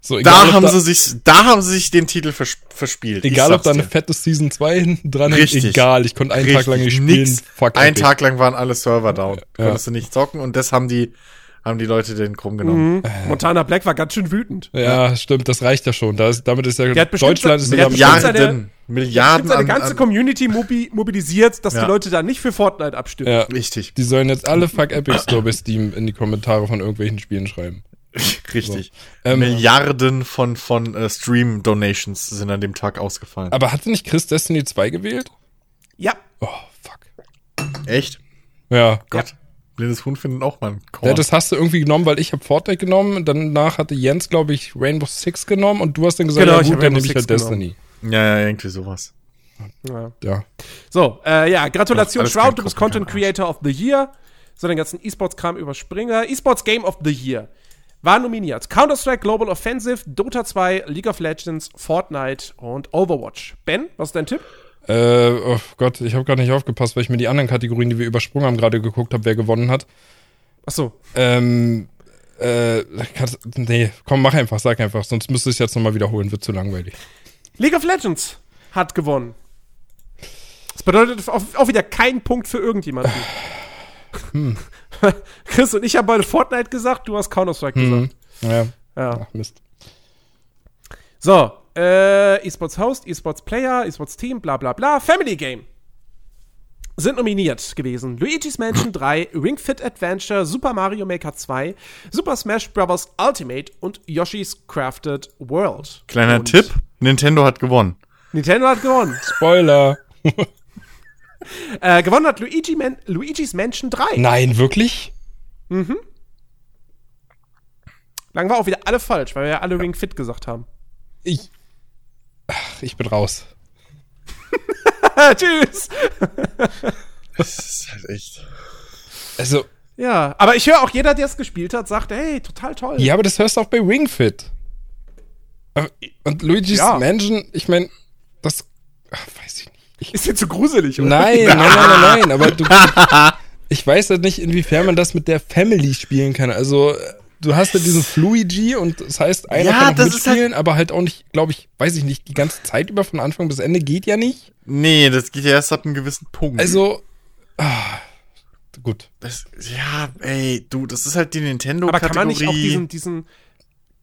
So, Da egal, ob haben da, sie sich, da haben sie sich den Titel vers verspielt. Egal ob da eine dir. fette Season 2 hinten dran ist, Richtig. egal. Ich konnte einen Tag lang nicht spielen. Nix. Fuck Ein Epic. Tag lang waren alle Server down. Ja. Konntest du nicht zocken und das haben die, haben die Leute den krumm genommen. Mhm. Montana Black war ganz schön wütend. Ja, stimmt, das reicht ja schon. Da ist, damit ist ja Der hat bestimmt- Deutschland ist der ja Milliarden, Milliarden Gibt seine an, ganze an, Community mobi mobilisiert, dass Ja. die Leute da nicht für Fortnite abstimmen. Ja, Richtig, die sollen jetzt alle Fuck Epic Store bei Steam in die Kommentare von irgendwelchen Spielen schreiben. richtig. Ähm, Milliarden von, von äh, Stream-Donations sind an dem Tag ausgefallen. Aber hatte nicht Chris Destiny 2 gewählt? Ja. Oh, fuck. Echt? Ja. Gott. Blindes Huhn findet auch mal einen ja. Korn. Das hast du irgendwie genommen, weil ich habe Fortnite genommen. Danach hatte Jens, glaube ich, Rainbow Six genommen und du hast dann gesagt, Genau, ja ich gut, dann Rainbow nehme ich halt Destiny. ja, ja, irgendwie sowas. ja. Ja. So, äh, ja, Gratulation, kein Shroud, du bist Content. Creator of the Year. So, den ganzen E-Sports-Kram überspringen. wir. E-Sports Game of the Year. War nominiert Counter-Strike Global Offensive, Dota 2, League of Legends, Fortnite und Overwatch. Ben, was ist dein Tipp? Äh, oh Gott, ich habe gerade nicht aufgepasst, weil ich mir die anderen Kategorien, die wir übersprungen haben, gerade geguckt habe, wer gewonnen hat. Achso. Ähm, äh, nee, komm, mach einfach, sag einfach, sonst müsste ich es jetzt nochmal wiederholen, wird zu langweilig. League of Legends hat gewonnen. Das bedeutet auch, auch wieder kein Punkt für irgendjemanden. Hm. Chris und ich haben beide Fortnite gesagt, du hast Counter-Strike Mhm. gesagt. Ja, Ja. ach Mist. So, äh, E-Sports Host, E-Sports Player, E-Sports Team, bla bla bla. Family Game. Sind nominiert gewesen. Luigi's Mansion 3, Ring Fit Adventure, Super Mario Maker 2, Super Smash Bros. Ultimate und Yoshi's Crafted World. Kleiner und Tipp: Nintendo hat gewonnen. Nintendo hat gewonnen. Spoiler. Äh, gewonnen hat Luigi Man Luigi's Mansion 3. Nein, wirklich? Lang war auch wieder alle falsch, weil wir ja alle Ring Fit gesagt haben. Ich. Ach, ich bin raus. Tschüss. Das ist halt echt. Also, Ja, aber ich höre auch jeder, der es gespielt hat, sagt, hey, total toll. ja, aber das hörst du auch bei Ring Fit. Und Luigi's Ja. Mansion, ich meine, das. Ach, weiß ich nicht. Ist dir zu gruselig, oder? Nein, nein, nein, nein, nein, aber du. Ich weiß halt nicht, inwiefern man das mit der Family spielen kann. Also, du hast ja diesen Fluigi und das heißt, einer Ja, kann auch das ist mitspielen, aber halt auch nicht, glaube ich, weiß ich nicht, die ganze Zeit über von Anfang bis Ende geht ja nicht. Nee, das geht ja erst ab einem gewissen Punkt. Also, ah, gut. Das, ja, ey, du, das ist halt die Aber Nintendo-Kategorie. kann man nicht auch diesen, diesen,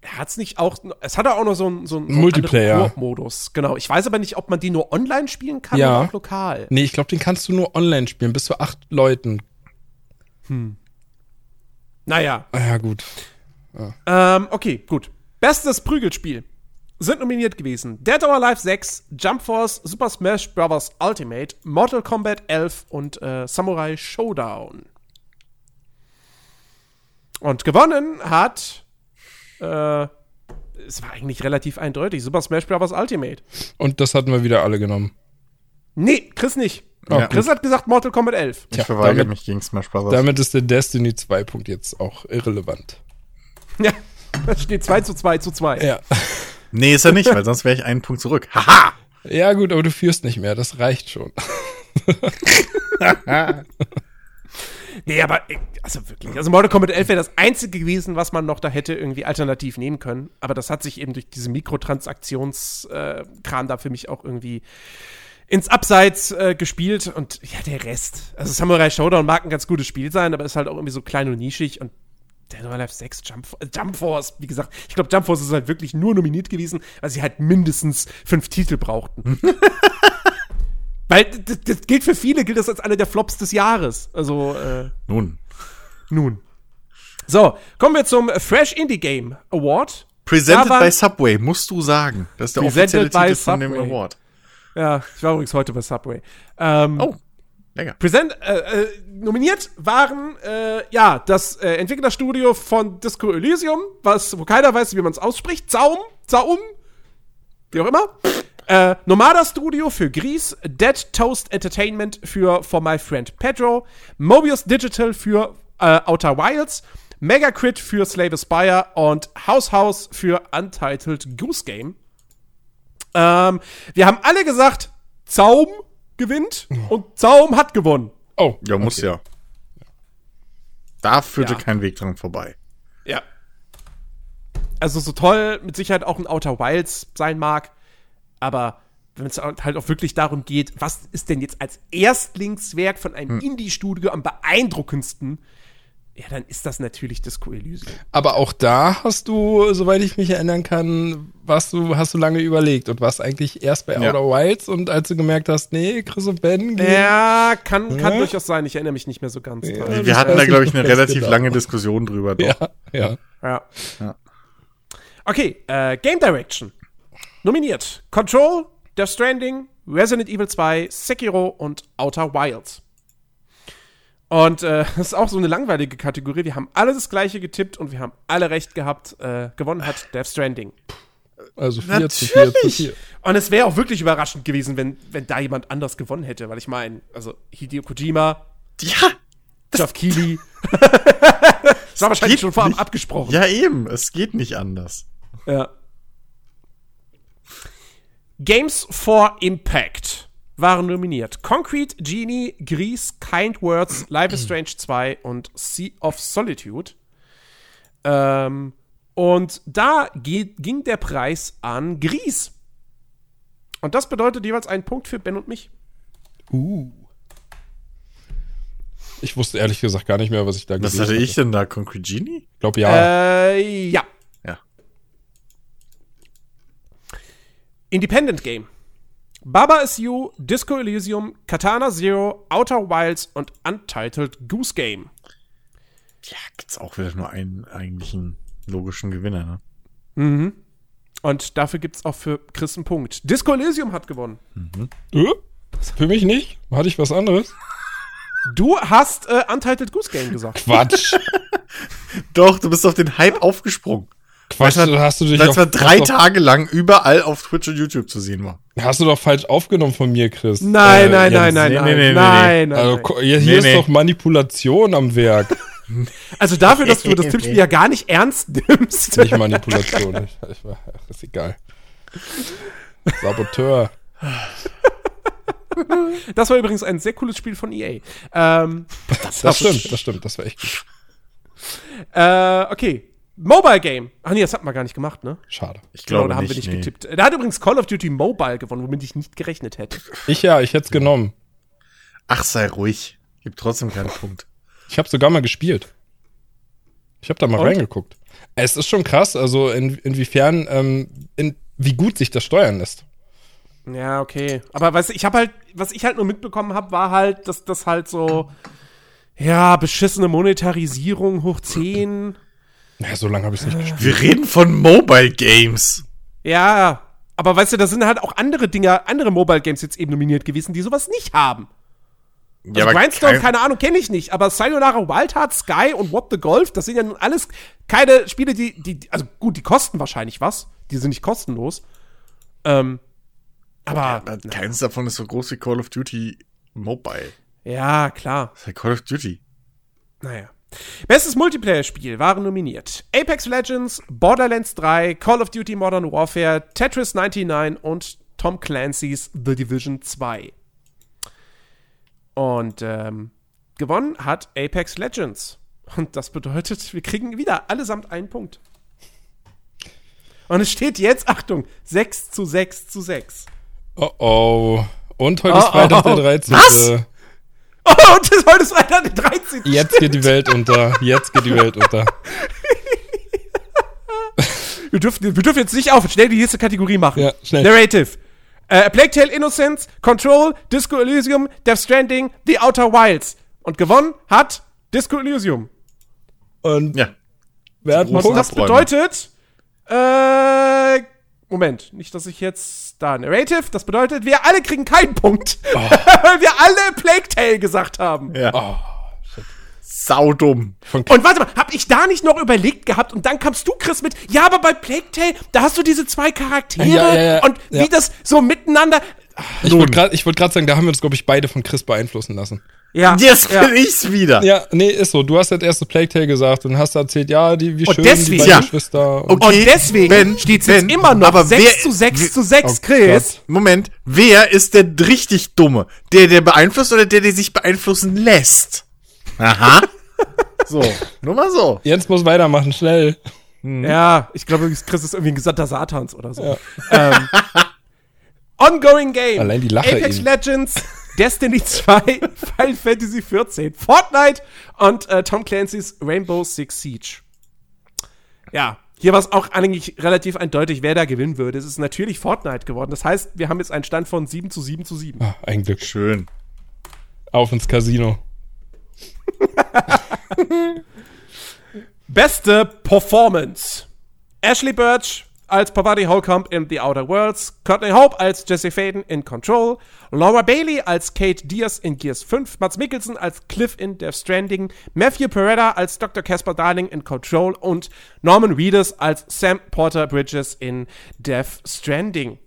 hat es nicht auch, es hat ja auch noch so einen so einen- so einen Multiplayer. anderen Koop-Modus. Genau. Ich weiß aber nicht, ob man die nur online spielen kann Ja. oder auch lokal. Nee, ich glaube, den kannst du nur online spielen, bis zu acht Leuten. Naja. Ah, ja, gut. Ähm, okay, gut. Bestes Prügelspiel. Sind nominiert gewesen Dead or Alive 6, Jump Force, Super Smash Bros. Ultimate, Mortal Kombat 11 und äh, Samurai Showdown. Und gewonnen hat, äh, es war eigentlich relativ eindeutig, Super Smash Bros. Ultimate. Und das hatten wir wieder alle genommen. Nee, Chris nicht. Ja. Chris hat gesagt Mortal Kombat 11. Ich Tja, verweigere damit- mich gegen Smash Bros. Damit ist der Destiny 2 Punkt jetzt auch irrelevant. Ja, das steht 2 zu 2 zu 2. Ja. Nee, ist er nicht, weil sonst wäre ich einen Punkt zurück. Haha! Ja, gut, aber du führst nicht mehr, das reicht schon. Nee, aber, äh, also wirklich. Also Mortal Kombat 11 wäre das einzige gewesen, was man noch da hätte irgendwie alternativ nehmen können. Aber das hat sich eben durch diese Mikrotransaktionskram da für mich auch irgendwie ins Abseits äh, gespielt. Und ja, der Rest. Also Samurai Showdown mag ein ganz gutes Spiel sein, aber ist halt auch irgendwie so klein und nischig. Und Dead or Alive 6 Jump, äh, Jump Force, wie gesagt, ich glaube, Jump Force ist halt wirklich nur nominiert gewesen, weil sie halt mindestens fünf Titel brauchten. Weil das, das gilt für viele, gilt das als einer der Flops des Jahres. Also, äh, Nun. nun. So, kommen wir zum Fresh Indie Game Award. Presented by Subway, musst du sagen. Das ist der Presented offizielle by Titel von dem Subway. Award. Ja, ich war übrigens heute bei Subway. Ähm, Oh, lecker. Present, äh, äh, nominiert waren, äh, ja, das äh, Entwicklerstudio von Disco Elysium, was, wo keiner weiß, wie man es ausspricht. Zaum, Zaum, wie auch immer. Äh, Nomada Studio für Grease, Dead Toast Entertainment für For My Friend Pedro, Mobius Digital für äh, Outer Wilds, Megacrit für Slave Aspire und House House für Untitled Goose Game. Ähm, wir haben alle gesagt, Zaum gewinnt und Zaum hat gewonnen. Oh, Ja, muss okay. ja. Da führte Ja. kein Weg dran vorbei. Ja. Also so toll mit Sicherheit auch ein Outer Wilds sein mag, aber wenn es halt auch wirklich darum geht, was ist denn jetzt als Erstlingswerk von einem Indie-Studio am beeindruckendsten, ja, dann ist das natürlich Disco Elysium. Aber auch da hast du, soweit ich mich erinnern kann, warst du, hast du lange überlegt und warst eigentlich erst bei Ja. Outer Wilds und als du gemerkt hast, nee, Chris und Ben gehen. Ja, kann, kann Ja. durchaus sein. Ich erinnere mich nicht mehr so ganz Ja. dran. das Wir hatten da, glaube ich, eine relativ genau. lange Diskussion drüber. Doch. Ja, ja. Ja. Ja. Okay, äh, Game Direction. Nominiert: Control, Death Stranding, Resident Evil 2, Sekiro und Outer Wilds. Und äh, das ist auch so eine langweilige Kategorie. Wir haben alle das gleiche getippt und wir haben alle recht gehabt. Äh, gewonnen hat Death Stranding. Also 4 zu 4 zu Natürlich. 4. Und es wäre auch wirklich überraschend gewesen, wenn, wenn da jemand anders gewonnen hätte. Weil ich meine, also Hideo Kojima, Ja, Geoff Keighley. das war wahrscheinlich schon vorab nicht. abgesprochen. ja eben. Es geht nicht anders. Ja. Games for Impact waren nominiert. Concrete, Genie, Grease, Kind Words, Life is Strange 2 und Sea of Solitude. Ähm, und da geht, ging der Preis an Grease. Und das bedeutet jeweils einen Punkt für Ben und mich. Uh. Ich wusste ehrlich gesagt gar nicht mehr, was ich da Was gelesen hatte ich denn da? Concrete Genie? Ich glaube, ja. Äh, ja. Independent Game. Baba is You, Disco Elysium, Katana Zero, Outer Wilds und Untitled Goose Game. Ja, gibt's auch wieder nur einen eigentlichen logischen Gewinner, ne? Mhm. Und dafür gibt's auch für Chris einen Punkt. Disco Elysium hat gewonnen. Äh? Für mich nicht? Hatte ich was anderes? Du hast äh, Untitled Goose Game gesagt. Quatsch. Doch, du bist auf den Hype aufgesprungen. Quatsch, Weil es hast du dich es mal drei hast, Tage lang überall auf Twitch und YouTube zu sehen war. doch, hast du doch falsch aufgenommen von mir, Chris. Nein, Äh, nein, nein, nein, nee, nein, nee, nee, nee, nein, nein, Also, hier, hier Nee, ist nee. doch Manipulation am Werk. Also dafür, dass du das Tippspiel ja gar nicht ernst nimmst. Nicht Manipulation. Ich, ich, war- ach, ist egal. Saboteur. Das war übrigens ein sehr cooles Spiel von EA. Ähm, Das stimmt, das stimmt. Das war echt gut. äh, okay. Mobile Game. Ach nee, das hatten wir gar nicht gemacht, ne? Schade. Ich Genau, glaube da haben nicht, wir nicht nee. getippt. Da hat übrigens Call of Duty Mobile gewonnen, womit ich nicht gerechnet hätte. Ich ja, ich hätte es genommen. Ach, sei ruhig. Gibt trotzdem keinen Punkt. Ich habe sogar mal gespielt. Ich habe da mal Und? reingeguckt. Es ist schon krass, also in, inwiefern, ähm, in, wie gut sich das steuern lässt. Ja, okay. Aber weißt du, ich habe halt, was ich halt nur mitbekommen habe, war halt, dass das halt so, ja, beschissene Monetarisierung hoch 10. Ja, so lange habe ich es nicht gespielt. Wir reden von Mobile Games. Ja, aber weißt du, da sind halt auch andere Dinger, andere Mobile Games jetzt eben nominiert gewesen, die sowas nicht haben. Also Grindstone, kein- keine Ahnung, kenne ich nicht, aber Sayonara Wild Heart, Sky und What the Golf, das sind ja nun alles keine Spiele, die, die, also gut, die kosten wahrscheinlich was. Die sind nicht kostenlos. Ähm, aber, Aber keins davon ist so groß wie Call of Duty Mobile. ja, klar. Das ist ja Call of Duty. Naja. Bestes Multiplayer-Spiel waren nominiert Apex Legends, Borderlands 3, Call of Duty Modern Warfare, Tetris 99 und Tom Clancy's The Division 2. Und ähm, gewonnen hat Apex Legends. Und das bedeutet, wir kriegen wieder allesamt einen Punkt. Und es steht jetzt, Achtung, 6 zu 6 zu 6. Oh oh. Und heute Oh, ist Freitag oh. der 13. Was? Oh, und das, heute ist Freitag der 13. Jetzt geht die Welt unter. Jetzt geht die Welt unter. Wir dürfen, wir dürfen jetzt nicht auf, schnell die nächste Kategorie machen. Ja, schnell. Narrative. Äh, Plague Tale Innocence, Control, Disco Elysium, Death Stranding, The Outer Wilds. Und gewonnen hat Disco Elysium. Und Ja. wer hat? Das bedeutet, äh, Moment, nicht, dass ich jetzt da Narrative, das bedeutet, wir alle kriegen keinen Punkt. Weil wir alle Plague Tale gesagt haben. Ja. Oh, Saudumm. von Und warte mal, hab ich da nicht noch überlegt gehabt und dann kamst du, Chris, mit, ja, aber bei Plague Tale, da hast du diese zwei Charaktere Ja, ja, ja, und ja. wie das so miteinander. ich wollte gerade wollt grad sagen, da haben wir uns, glaube ich, beide von Chris beeinflussen lassen. Ja, Jetzt ja. bin ich's wieder. Ja, nee, ist so. Du hast das erste Plague Tale gesagt und hast erzählt, ja, die, wie Und schön deswegen- die beiden Ja. Geschwister. Und Okay, Und deswegen wenn- steht's jetzt wenn- immer noch aber 6 wer- zu 6 wer- zu 6, Oh Chris. Moment, wer ist der richtig Dumme? Der, der beeinflusst oder der, der sich beeinflussen lässt? Aha. so, nur mal so. Jens muss weitermachen, schnell. Ja, ich glaube, Chris ist irgendwie ein Gesandter Satans oder so. Ähm, ongoing Game. Allein die Lache Apex ihn. Legends, Destiny 2, Final Fantasy 14, Fortnite und äh, Tom Clancy's Rainbow Six Siege. Ja, hier war es auch eigentlich relativ eindeutig, wer da gewinnen würde. Es ist natürlich Fortnite geworden. Das heißt, wir haben jetzt einen Stand von 7 zu 7 zu 7. Ah, ein Glück. Schön. Auf ins Casino. Beste Performance. Ashley Birch als Pavadi Holcomb in The Outer Worlds, Courtney Hope als Jesse Faden in Control, Laura Bailey als Kate Diaz in Gears 5, Mats Mikkelsen als Cliff in Death Stranding, Matthew Peretta als Dr. Casper Darling in Control und Norman Reedus als Sam Porter Bridges in Death Stranding.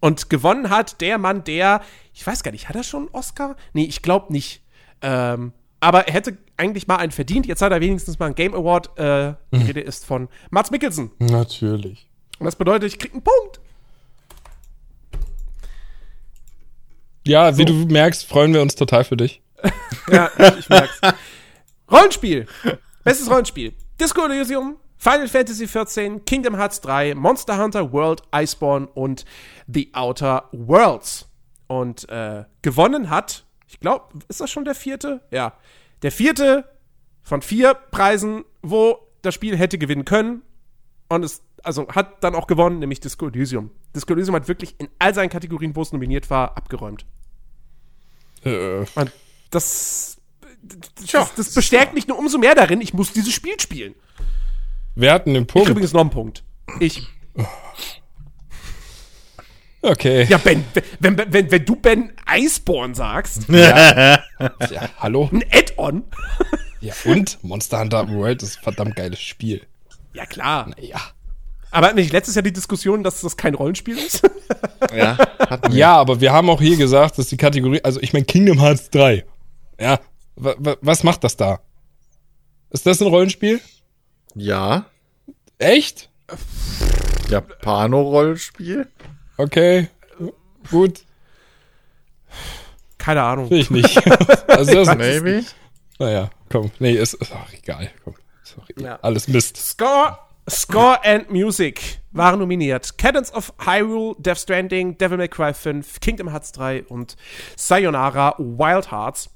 Und gewonnen hat der Mann, der, ich weiß gar nicht, hat er schon einen Oscar? Nee, ich glaube nicht. Ähm, aber er hätte eigentlich mal einen verdient. Jetzt hat er wenigstens mal einen Game Award. Äh, Die Rede ist von Mats Mikkelsen. Natürlich. Und das bedeutet, ich krieg einen Punkt. Ja, wie du merkst, freuen wir uns total für dich. Ja, ich, ich merk's. Rollenspiel. Bestes Rollenspiel. Disco Elysium, Final Fantasy XIV, Kingdom Hearts 3, Monster Hunter World, Iceborne und The Outer Worlds. Und äh, gewonnen hat, ich glaube, ist das schon der vierte? Ja. Der vierte von vier Preisen, wo das Spiel hätte gewinnen können. Und es also hat dann auch gewonnen, nämlich Disco Elysium. Disco Elysium hat wirklich in all seinen Kategorien, wo es nominiert war, abgeräumt. Äh, Und das, das, das bestärkt mich nur umso mehr darin, ich muss dieses Spiel spielen. wir hatten den Ich Punkt. übrigens noch einen Punkt. Ich. Okay. Ja, Ben, wenn, wenn, wenn, wenn du Ben Iceborne sagst, Ja, hallo? ein Add-on. Ja, und Monster Hunter World ist ein verdammt geiles Spiel. Ja, klar. Ja. Aber nicht letztes Jahr die Diskussion, dass das kein Rollenspiel ist? Ja. Ja, aber wir haben auch hier gesagt, dass die Kategorie, also ich meine Kingdom Hearts 3. Ja, wa, wa, was macht das da? Ist das ein Rollenspiel? Ja. Echt? Japano-Rollenspiel? Okay. Gut, Keine Ahnung. will ich nicht. also das ist, Maybe? naja, komm. Nee, ist, ist auch egal. Komm. Ist auch egal. Ja. Alles Mist. Score, Score and Music waren nominiert. Cadence of Hyrule, Death Stranding, Devil May Cry 5, Kingdom Hearts 3 und Sayonara Wild Hearts.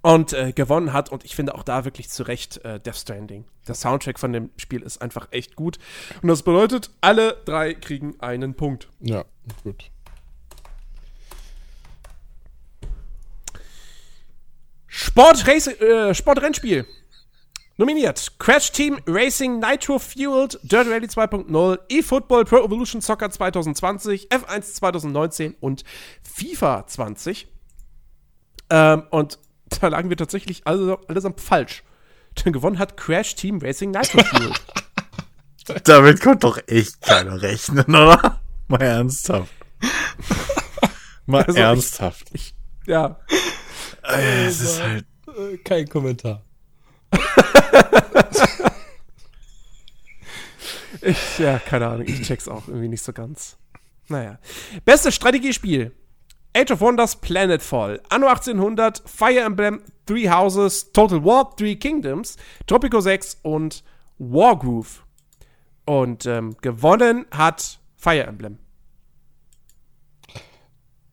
Und äh, gewonnen hat, und ich finde auch da wirklich zu Recht, äh, Death Stranding. Der Soundtrack von dem Spiel ist einfach echt gut. Und das bedeutet, alle drei kriegen einen Punkt. Ja, gut. Sport äh, Sportrennspiel. Nominiert: Crash Team Racing Nitro Fueled, Dirt Rally 2.0, eFootball Pro Evolution Soccer 2020, F1 2019 und FIFA 20. Ähm, und da lagen wir tatsächlich alle, allesamt falsch. Denn gewonnen hat Crash Team Racing Nitro Fueled. Damit konnte doch echt keiner rechnen, oder? Mal ernsthaft. Mal Also ich- ernsthaft. ja. Es ist halt. Äh, Kein Kommentar. Ich, ja, keine Ahnung, ich check's auch irgendwie nicht so ganz. Naja. Bestes Strategiespiel. Age of Wonders Planetfall, Anno 1800, Fire Emblem, Three Houses, Total War, Three Kingdoms, Tropico 6 und Wargroove. Und ähm, gewonnen hat Fire Emblem.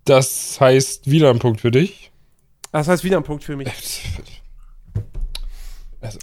Das heißt, wieder ein Punkt für dich. Das heißt wieder ein Punkt für mich. Also,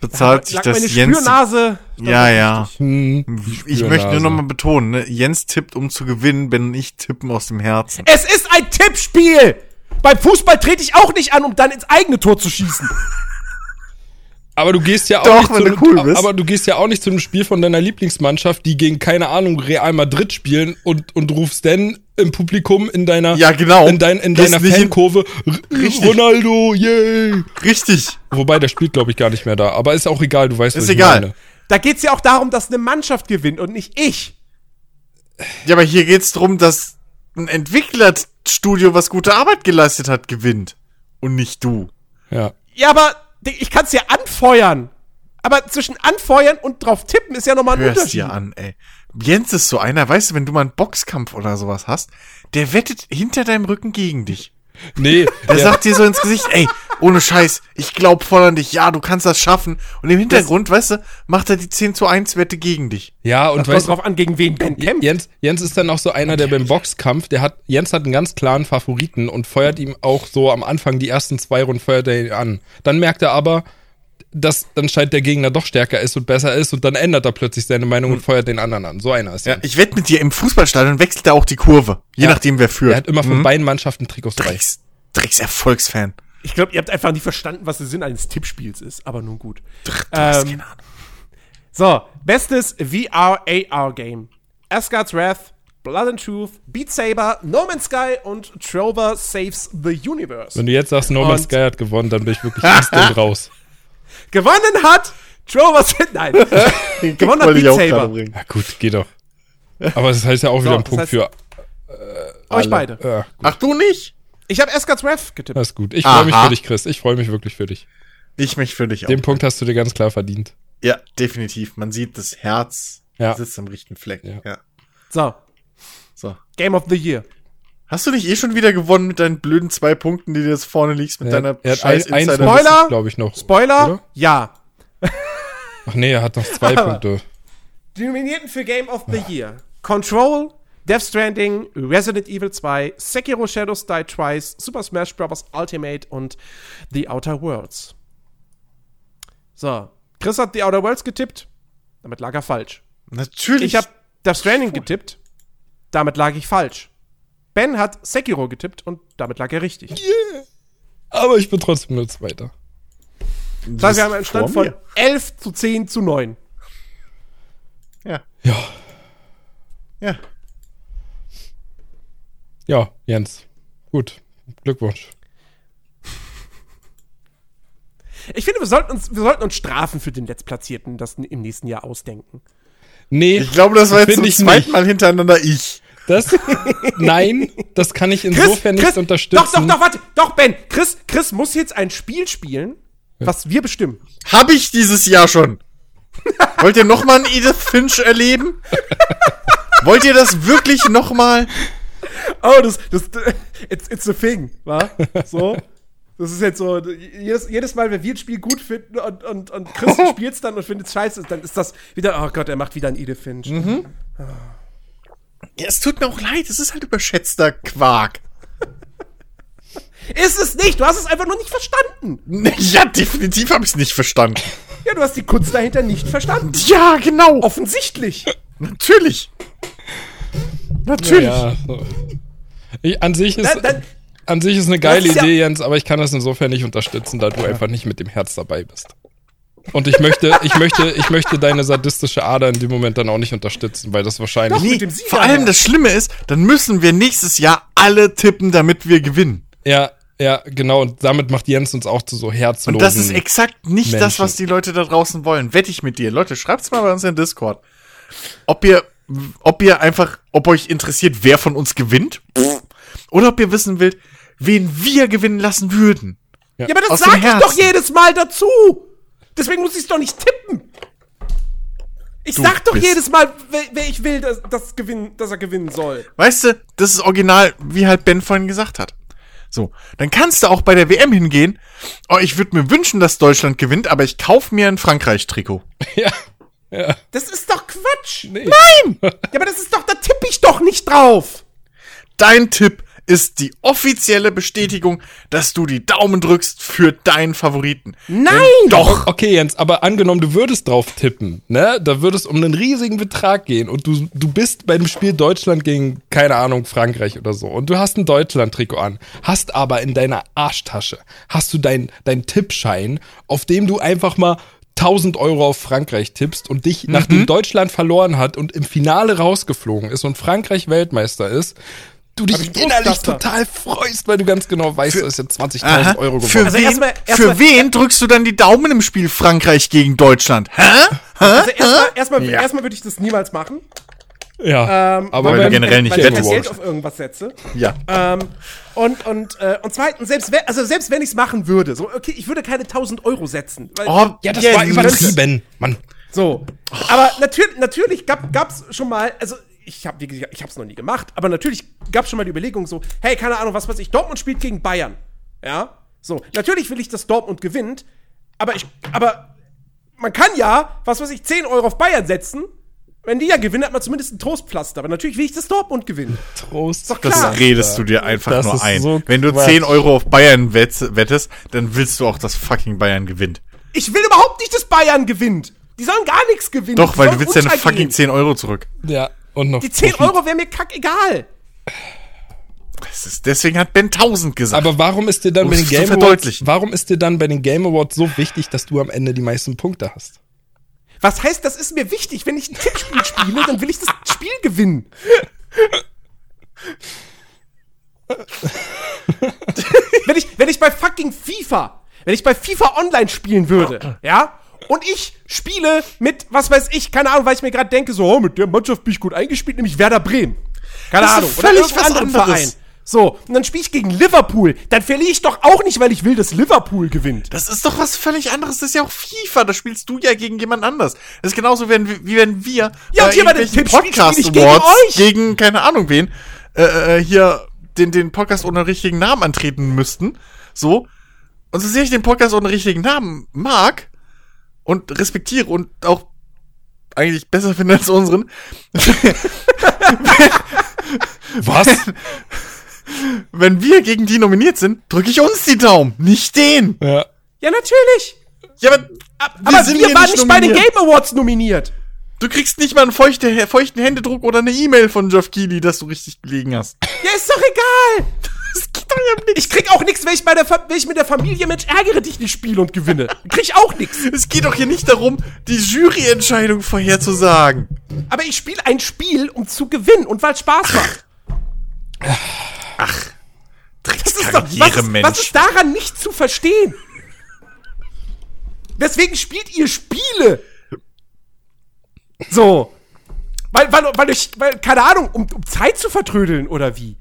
Bezahlt sich das meine Jens. Spürnase. Ja, ja. hm, Ich möchte nur noch mal betonen, ne? Jens tippt, um zu gewinnen, Ben und ich tippen aus dem Herzen. Es ist ein Tippspiel! Beim Fußball trete ich auch nicht an, um dann ins eigene Tor zu schießen. Aber du gehst ja auch Doch, nicht wenn zu einem, cool aber du gehst ja auch nicht zu einem Spiel von deiner Lieblingsmannschaft, die gegen keine Ahnung Real Madrid spielen und und rufst dann im Publikum in deiner Ja, genau. in, dein, in deiner Fankurve Richtig. Ronaldo, yay. Richtig. Wobei der spielt glaube ich gar nicht mehr da, aber ist auch egal, du weißt Ist was ich egal. meine. Da geht's ja auch darum, dass eine Mannschaft gewinnt und nicht ich. Ja, aber hier geht's drum, dass ein Entwicklerstudio, was gute Arbeit geleistet hat, gewinnt. Und nicht du. Ja. Ja, aber ich kann's ja anfeuern. Aber zwischen anfeuern und drauf tippen ist ja nochmal ein Hörst Unterschied. dir an, ey. Jens ist so einer, weißt du, wenn du mal einen Boxkampf oder sowas hast, der wettet hinter deinem Rücken gegen dich. Nee, Der der, sagt dir so ins Gesicht, ey, ohne Scheiß, ich glaub voll an dich, ja, du kannst das schaffen. Und im Hintergrund, weißt du, macht er die 10 zu 1 Wette gegen dich. ja und Kommt weißt du, drauf an, gegen wen Ben kämpft. Jens, Jens ist dann auch so einer, der beim Boxkampf, der hat, Jens hat einen ganz klaren Favoriten und feuert ihm auch so am Anfang die ersten zwei Runden feuert er ihn an. Dann merkt er aber, dass dann scheint der Gegner doch stärker ist und besser ist und dann ändert er plötzlich seine Meinung und feuert den anderen an. So einer ist Ja, er. ich wette mit dir, im Fußballstadion wechselt er auch die Kurve. Je Ja. nachdem, wer führt. Er hat immer von beiden Mannschaften Trikots frei. Drecks, Drecks Erfolgsfan. Ich glaube, ihr habt einfach nicht verstanden, was der Sinn eines Tippspiels ist, aber nun gut. Du hast Ähm, keine Ahnung. So, bestes VR-AR-Game. Asgard's Wrath, Blood and Truth, Beat Saber, No Man's Sky und Trover Saves the Universe. Wenn du jetzt sagst, No Man's Und- Sky hat gewonnen, dann bin ich wirklich instant raus. Gewonnen hat Trover Nein. Gewonnen hat Beat Saber. bringen. Ja gut, geht doch. Aber das heißt ja auch wieder So, ein das Punkt heißt- für Euch alle. beide. Ja, Ach, du nicht? Ich habe Asgard's Wrath getippt. das ist gut. Ich freue mich für dich, Chris. Ich freue mich wirklich für dich. Ich mich für dich auch. Den Punkt hast du dir ganz klar verdient. Ja, definitiv. Man sieht, das Herz Ja. sitzt am richtigen Fleck. Ja. Ja. So, So. Game of the Year. Hast du nicht eh schon wieder gewonnen mit deinen blöden zwei Punkten, die du jetzt vorne liegst, mit Er deiner er scheiß ein, Insider- noch, Spoiler? glaube ich, noch. Spoiler? Oder? Ja. Ach nee, er hat noch zwei Aber- Punkte. Die Nominierten für Game of the Year. Control, Death Stranding, Resident Evil 2, Sekiro Shadows Die Twice, Super Smash Bros. Ultimate und The Outer Worlds. So, Chris hat The Outer Worlds getippt. Damit lag er falsch. Natürlich. Ich habe Death Stranding getippt. Damit lag ich falsch. Ben hat Sekiro getippt und damit lag er richtig. Aber ich bin trotzdem nur Zweiter. Das heißt, wir haben einen Stand von mir. 11 zu 10 zu 9. Ja. Ja. Ja. Ja, Jens. Gut. Glückwunsch. Ich finde, wir sollten uns, wir sollten uns Strafen für den Letztplatzierten das im nächsten Jahr ausdenken. Nee. Ich glaube, das war jetzt zum zweiten nicht. Mal hintereinander ich. Das, nein, das kann ich insofern nicht unterstützen. Doch, doch, doch, warte. Doch, Ben. Chris, Chris muss jetzt ein Spiel spielen, was wir bestimmen. Hab ich dieses Jahr schon. Wollt ihr noch mal einen Edith Finch erleben? Wollt ihr das wirklich noch mal? Oh, das, das, it's, it's a thing, wa? So. Das ist jetzt so, jedes, jedes Mal, wenn wir ein Spiel gut finden und, und, und Chris spielt es dann und findet es scheiße, dann ist das wieder, oh Gott, er macht wieder ein Edith Finch. Ja, es tut mir auch leid, es ist halt überschätzter Quark. Ist es nicht, du hast es einfach nur nicht verstanden. Ja, definitiv habe ich es nicht verstanden. Ja, du hast die Kunst dahinter nicht verstanden. Ja, genau. Offensichtlich. Natürlich. Natürlich. Ja, so. ich, an, sich ist, Dann, dann, an sich ist eine geile ist ja- Idee, Jens, aber ich kann das insofern nicht unterstützen, da du einfach nicht mit dem Herz dabei bist. Und ich möchte, ich möchte, ich möchte deine sadistische Ader in dem Moment dann auch nicht unterstützen, weil das wahrscheinlich. Doch. Nee, mit dem Sieger vor allem das Schlimme ist, dann müssen wir nächstes Jahr alle tippen, damit wir gewinnen. Ja, ja, genau. Und damit macht Jens uns auch zu so herzlosen. Und das ist exakt nicht das, Menschen. was die Leute da draußen wollen. Wette ich mit dir. Leute, schreibt's mal bei uns in Discord. Ob ihr, ob ihr einfach, ob euch interessiert, wer von uns gewinnt. Oder ob ihr wissen wollt, wen wir gewinnen lassen würden. ja, aber das sag ich doch jedes Mal dazu. Deswegen muss ich es doch nicht tippen. Ich Du sag doch jedes Mal, wer, wer ich will, dass, dass, gewinnen, dass er gewinnen soll. Weißt du, das ist original, wie halt Ben vorhin gesagt hat. So, dann kannst du auch bei der WM hingehen. Oh, ich würde mir wünschen, dass Deutschland gewinnt, aber ich kauf mir ein Frankreich-Trikot. Ja. Ja. Das ist doch Quatsch. Nee. Nein! ja, aber das ist doch, da tippe ich doch nicht drauf. Dein Tipp ist die offizielle Bestätigung, dass du die Daumen drückst für deinen Favoriten. Nein! Doch! Okay, Jens, aber angenommen, du würdest drauf tippen, ne? Da würde es um einen riesigen Betrag gehen und du, du bist bei dem Spiel Deutschland gegen, keine Ahnung, Frankreich oder so und du hast ein Deutschland-Trikot an, hast aber in deiner Arschtasche, hast du deinen dein Tippschein, auf dem du einfach mal 1000 Euro auf Frankreich tippst und dich, Mhm. nachdem Deutschland verloren hat und im Finale rausgeflogen ist und Frankreich Weltmeister ist, du dich ich innerlich total freust, weil du ganz genau weißt, du hast jetzt 20.000 Aha. Euro gewonnen. Für, Also wen, erstmal- für erstmal- wen drückst du dann die Daumen im Spiel Frankreich gegen Deutschland? Hä? Also erstmal, erstmal, Ja. erstmal würde ich das niemals machen. ja, Ähm, aber weil du generell nicht weil ich wettest. Geld auf irgendwas setze. Ja. Ähm, und, und, äh, und zweitens, selbst wenn, also selbst wenn ich es machen würde, so, okay, ich würde keine 1000 Euro setzen. Weil, Oh, Ja, das Jens. war übertrieben, Mann. So. Aber natürlich, natürlich gab, gab's schon mal, also ich habe ich hab's noch nie gemacht, aber natürlich gab's schon mal die Überlegung so, hey, keine Ahnung, was weiß ich, Dortmund spielt gegen Bayern. Ja? So, natürlich will ich, dass Dortmund gewinnt, aber ich, aber man kann ja, was weiß ich, 10 Euro auf Bayern setzen. Wenn die ja gewinnen, hat man zumindest ein Trostpflaster. Aber natürlich will ich, dass Dortmund gewinnt. Trost. Doch Das klar. redest du dir einfach Das nur ein. so Wenn du Quatsch. 10 Euro auf Bayern wett- wettest, dann willst du auch, dass fucking Bayern gewinnt. Ich will überhaupt nicht, dass Bayern gewinnt. Die sollen gar nichts gewinnen. Doch, Die weil du willst deine untergehen. fucking 10 Euro zurück. Ja, und noch Die 10 Profit. Euro wäre mir kackegal. Das ist, deswegen hat Ben 1000 gesagt. Aber warum ist dir dann bei den Game Awards, warum ist dir dann bei den Game Awards so wichtig, dass du am Ende die meisten Punkte hast? Was heißt, das ist mir wichtig? Wenn ich ein Tippspiel spiele, dann will ich das Spiel gewinnen. wenn, ich, wenn ich bei fucking FIFA, wenn ich bei FIFA Online spielen würde, ja, und ich spiele mit, was weiß ich, keine Ahnung, weil ich mir gerade denke, so, oh, mit der Mannschaft bin ich gut eingespielt, nämlich Werder Bremen. Keine Das ist Ahnung. völlig irgendeinen was anderes. So, und dann spiele ich gegen Liverpool. Dann verliere ich doch auch nicht, weil ich will, dass Liverpool gewinnt. Das ist doch was völlig anderes. Das ist ja auch FIFA. Da spielst du ja gegen jemand anders. Das ist genauso, wie, wenn- wie wenn wir Ja, und hier bei den Podcast gegen Awards euch. gegen keine Ahnung wen äh, äh, hier den, den Podcast ohne richtigen Namen antreten müssten. So. Und so sehr ich den Podcast ohne richtigen Namen mag und respektiere und auch eigentlich besser finde als unseren, Was? wenn wir gegen die nominiert sind, drücke ich uns die Daumen, nicht den. ja. Ja, natürlich. Ja, aber, Aber sind wir hier waren nicht nicht bei den. Game Awards nominiert. Du kriegst nicht mal einen feuchte, feuchten Händedruck oder eine E-Mail von Geoff Keighley, dass du richtig gelegen hast. Ja, ist doch egal. Ich krieg auch nichts, wenn ich, bei der Fa- wenn ich mit der Familie Mensch ärgere dich nicht spiele und gewinne. Krieg ich auch nichts. Es geht doch hier nicht darum, die Juryentscheidung vorherzusagen. Aber ich spiele ein Spiel, um zu gewinnen und weil es Spaß macht. Das ist doch, was, ist, Karrieremensch. was ist daran nicht zu verstehen? Deswegen spielt ihr Spiele. So. Weil, weil, weil, ich, weil keine Ahnung, um, um Zeit zu vertrödeln oder wie?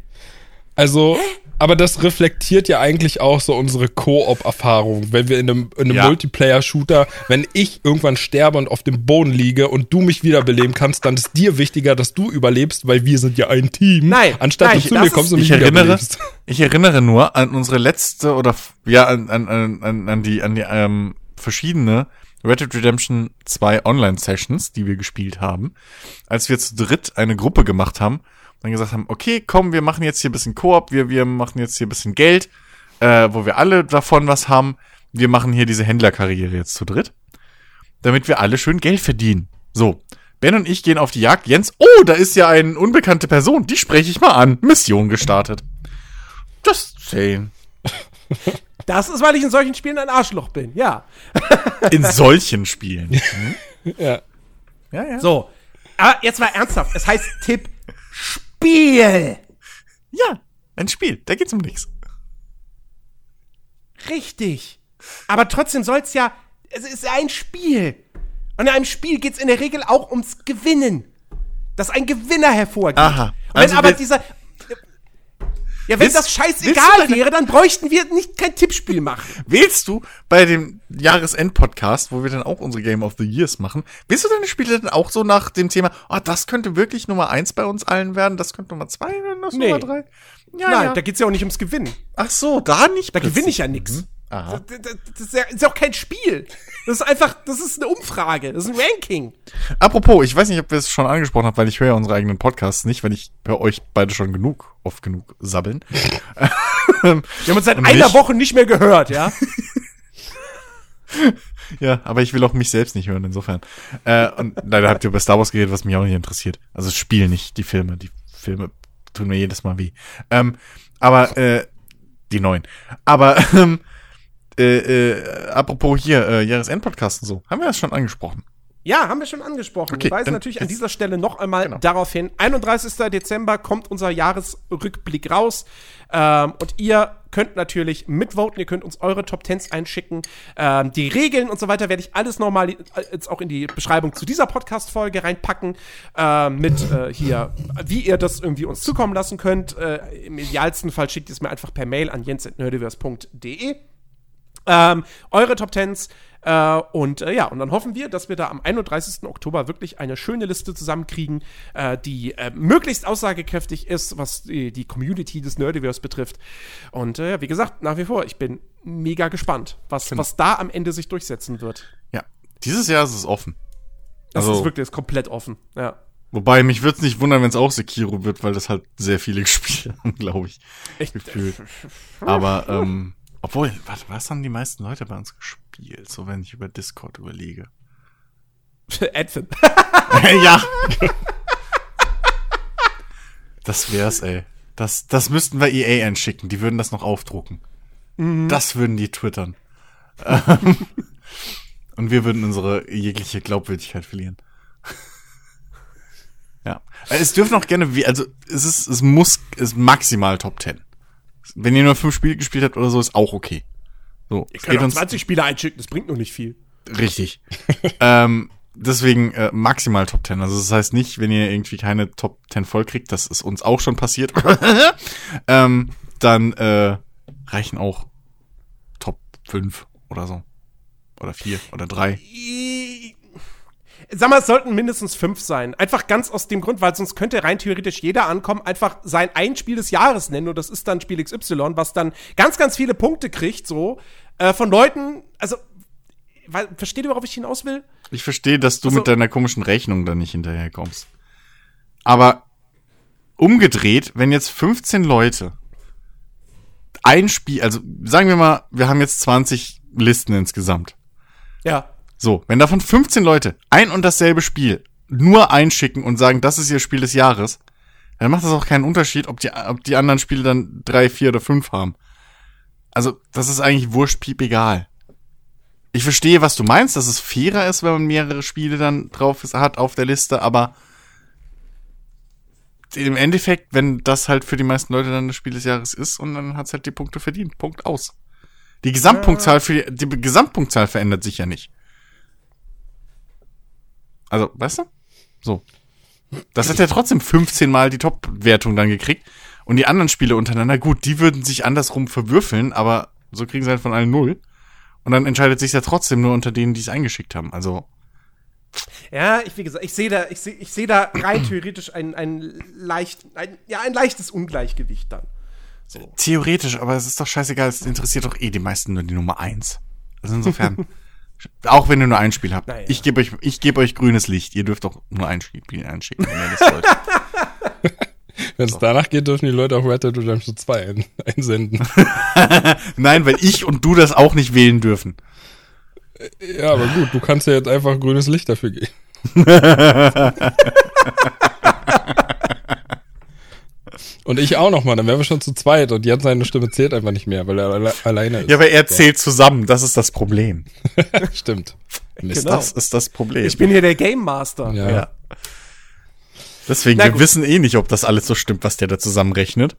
Also, aber das reflektiert ja eigentlich auch so unsere Koop-Erfahrung, wenn wir in einem, in einem Ja. Multiplayer-Shooter, wenn ich irgendwann sterbe und auf dem Boden liege und du mich wiederbeleben kannst, dann ist dir wichtiger, dass du überlebst, weil wir sind ja ein Team. Nein, Anstatt nein, dass du das mir kommst und Ich mich erinnere, wiederbelebst. ich erinnere nur an unsere letzte oder ja an, an, an, an, die an die ähm, verschiedene Red Dead Redemption 2 Online Sessions, die wir gespielt haben, als wir zu dritt eine Gruppe gemacht haben dann gesagt haben, okay, komm, wir machen jetzt hier ein bisschen Koop, wir wir machen jetzt hier ein bisschen Geld, äh, wo wir alle davon was haben. Wir machen hier diese Händlerkarriere jetzt zu dritt, damit wir alle schön Geld verdienen. So. Ben und ich gehen auf die Jagd. Jens, oh, da ist ja eine unbekannte Person. Die spreche ich mal an. Mission gestartet. Just saying. Das ist, weil ich in solchen Spielen ein Arschloch bin, ja. In solchen Spielen. Ja. Ja, ja. So. Aber jetzt mal ernsthaft. Es heißt Tipp Spiel. Ja, ein Spiel. Da geht's um nichts. Richtig. Aber trotzdem soll es ja. Es ist ja ein Spiel. Und in einem Spiel geht es in der Regel auch ums Gewinnen. Dass ein Gewinner hervorgeht. Aha. Und wenn Also aber dieser. Ja, wenn Willst- das willst scheißegal wäre, dann bräuchten wir nicht kein Tippspiel machen. Wählst du bei dem Jahresend-Podcast, wo wir dann auch unsere Game of the Years machen, wählst du deine Spiele dann auch so nach dem Thema, oh, das könnte wirklich Nummer eins bei uns allen werden, das könnte Nummer zwei werden, das Nee. Nummer drei? Ja, Nein, ja. da geht es ja auch nicht ums Gewinnen. Ach so, da nicht. Da gewinne ich ja plötzlich. nichts. Aha. Das, das, das ist, ja, ist ja auch kein Spiel. Das ist einfach, das ist eine Umfrage, das ist ein Ranking. Apropos, ich weiß nicht, ob wir es schon angesprochen haben, weil ich höre ja unsere eigenen Podcasts nicht, weil ich höre euch beide schon genug, oft genug sabbeln. Wir haben uns seit Und einer mich? Woche nicht mehr gehört, ja? Ja, aber ich will auch mich selbst nicht hören, insofern. Äh, und leider habt ihr über Star Wars geredet, was mich auch nicht interessiert. Also das Spiel nicht, die Filme. Die Filme tun mir jedes Mal weh. Ähm, aber, äh, die neuen. Aber, ähm, äh, äh, apropos hier, äh, Jahresendpodcast und so, haben wir das schon angesprochen? Ja, haben wir schon angesprochen. Okay, wir weisen natürlich an dieser Stelle noch einmal Genau. darauf hin. 31. Dezember kommt unser Jahresrückblick raus. Ähm, und ihr könnt natürlich mitvoten. Ihr könnt uns eure Top 10s einschicken. Ähm, die Regeln und so weiter werde ich alles nochmal jetzt auch in die Beschreibung zu dieser Podcast-Folge reinpacken. Ähm, mit äh, hier, wie ihr das irgendwie uns zukommen lassen könnt. Äh, Im idealsten Fall schickt ihr es mir einfach per Mail an jens.nerdiverse.de ähm, eure Top Tens. Äh, und äh, ja, und dann hoffen wir, dass wir da am 31. Oktober wirklich eine schöne Liste zusammenkriegen, äh, die äh, möglichst aussagekräftig ist, was die, die Community des Nerdiverse betrifft. Und äh, wie gesagt, nach wie vor, ich bin mega gespannt, was, was da am Ende sich durchsetzen wird. Ja. Dieses Jahr ist es offen. Das Also- ist wirklich ist komplett offen. Ja. Wobei, mich würde es nicht wundern, wenn es auch Sekiro wird, weil das halt sehr viele gespielt haben, glaube ich. Echt? Gefühlt. Aber, ähm, obwohl, warte, was haben die meisten Leute bei uns gespielt? So, wenn ich über Discord überlege. Advent. ja. Das wär's, ey. Das, das müssten wir EA einschicken. Die würden das noch aufdrucken. Das würden die twittern. Und wir würden unsere jegliche Glaubwürdigkeit verlieren. ja. Es dürfen auch gerne, wie, also, es ist, es muss, es ist maximal Top 10. Wenn ihr nur fünf Spiele gespielt habt oder so, ist auch okay. So, Ihr könnt uns 20 Spiele einschicken, das bringt noch nicht viel. Richtig. ähm, deswegen äh, maximal Top 10. Also das heißt nicht, wenn ihr irgendwie keine Top 10 voll kriegt, das ist uns auch schon passiert, ähm, dann äh, reichen auch Top 5 oder so. Oder 4 oder 3. Sag mal, es sollten mindestens fünf sein. Einfach ganz aus dem Grund, weil sonst könnte rein theoretisch jeder ankommen, einfach sein ein Spiel des Jahres nennen und das ist dann Spiel XY, was dann ganz, ganz viele Punkte kriegt, so, äh, von Leuten, also, weil, versteht ihr, worauf ich hinaus will? Ich verstehe, dass du Also- mit deiner komischen Rechnung da nicht hinterherkommst. Aber umgedreht, wenn jetzt 15 Leute ein Spiel, also sagen wir mal, wir haben jetzt 20 Listen insgesamt. Ja. So, wenn davon 15 Leute ein und dasselbe Spiel nur einschicken und sagen, das ist ihr Spiel des Jahres, dann macht das auch keinen Unterschied, ob die, ob die anderen Spiele dann drei, vier oder fünf haben. Also, das ist eigentlich wurscht, piep egal. Ich verstehe, was du meinst, dass es fairer ist, wenn man mehrere Spiele dann drauf hat auf der Liste, aber im Endeffekt, wenn das halt für die meisten Leute dann das Spiel des Jahres ist und dann hat's halt die Punkte verdient. Punkt aus. Die Gesamtpunktzahl für die, die Gesamtpunktzahl verändert sich ja nicht. Also, weißt du? So. Das hat ja trotzdem 15 Mal die Top-Wertung dann gekriegt. Und die anderen Spiele untereinander, gut, die würden sich andersrum verwürfeln, aber so kriegen sie halt von allen null. Und dann entscheidet sich ja trotzdem nur unter denen, die es eingeschickt haben. Also, Ja, ich, wie gesagt, ich sehe da, ich sehe, ich sehe da rein theoretisch ein, ein leicht, ein, ja, ein leichtes Ungleichgewicht dann. So. theoretisch, aber es ist doch scheißegal, es interessiert doch eh die meisten nur die Nummer eins. Also insofern, auch wenn ihr nur ein Spiel habt. Naja. Ich gebe euch, ich gebe euch grünes Licht. Ihr dürft doch nur ein Spiel einschicken, wenn ihr das wollt. Wenn es danach geht, dürfen die Leute auch Red Dead Redemption 2 ein einsenden. Nein, weil ich und du das auch nicht wählen dürfen. ja, aber gut, du kannst ja jetzt einfach grünes Licht dafür geben. Und ich auch noch mal, dann wären wir schon zu zweit und Jan seine Stimme zählt einfach nicht mehr, weil er alle alleine ist. Ja, aber er zählt zusammen. Das ist das Problem. Stimmt. Mist. Genau. Das ist das Problem. Ich bin hier der Game Master. Ja. ja. Deswegen, wir wissen eh nicht, ob das alles so stimmt, was der da zusammenrechnet.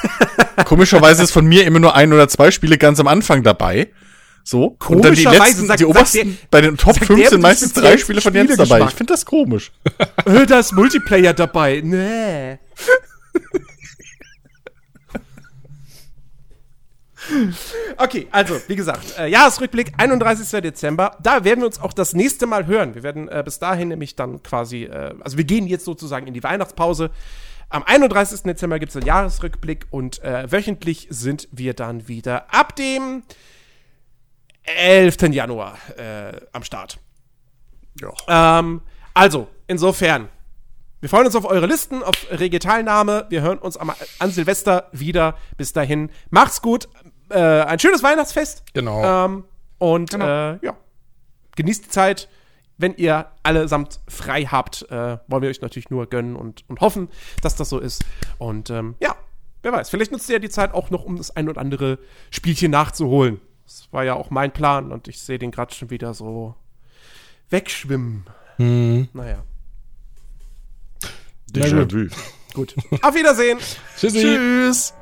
Komischerweise ist von mir immer nur ein oder zwei Spiele ganz am Anfang dabei. So. Und dann die Komischerweise letzten, sagt- die obersten, der- bei den Top sagt 5 der sind meistens drei Spiele von Jens dabei. Ich finde das komisch. Da ist Multiplayer dabei. Nee. Okay, also, wie gesagt, äh, Jahresrückblick, 31. Dezember. Da werden wir uns auch das nächste Mal hören. Wir werden äh, bis dahin nämlich dann quasi, äh, also wir gehen jetzt sozusagen in die Weihnachtspause. Am 31. Dezember gibt es einen Jahresrückblick und äh, wöchentlich sind wir dann wieder ab dem 11. Januar äh, am Start. Ja. Ähm, also, insofern, wir freuen uns auf eure Listen, auf rege Teilnahme. Wir hören uns am, an Silvester wieder. Bis dahin, macht's gut. Äh, ein schönes Weihnachtsfest. Genau. Ähm, und äh, ja, genießt die Zeit. Wenn ihr allesamt frei habt, äh, wollen wir euch natürlich nur gönnen und, und hoffen, dass das so ist. Und ähm, ja, wer weiß, vielleicht nutzt ihr die Zeit auch noch, um das ein oder andere Spielchen nachzuholen. Das war ja auch mein Plan und ich sehe den gerade schon wieder so wegschwimmen. Hm. Naja, Na Déjà gut. vu. gut. Auf Wiedersehen. Tschüssi. Tschüss.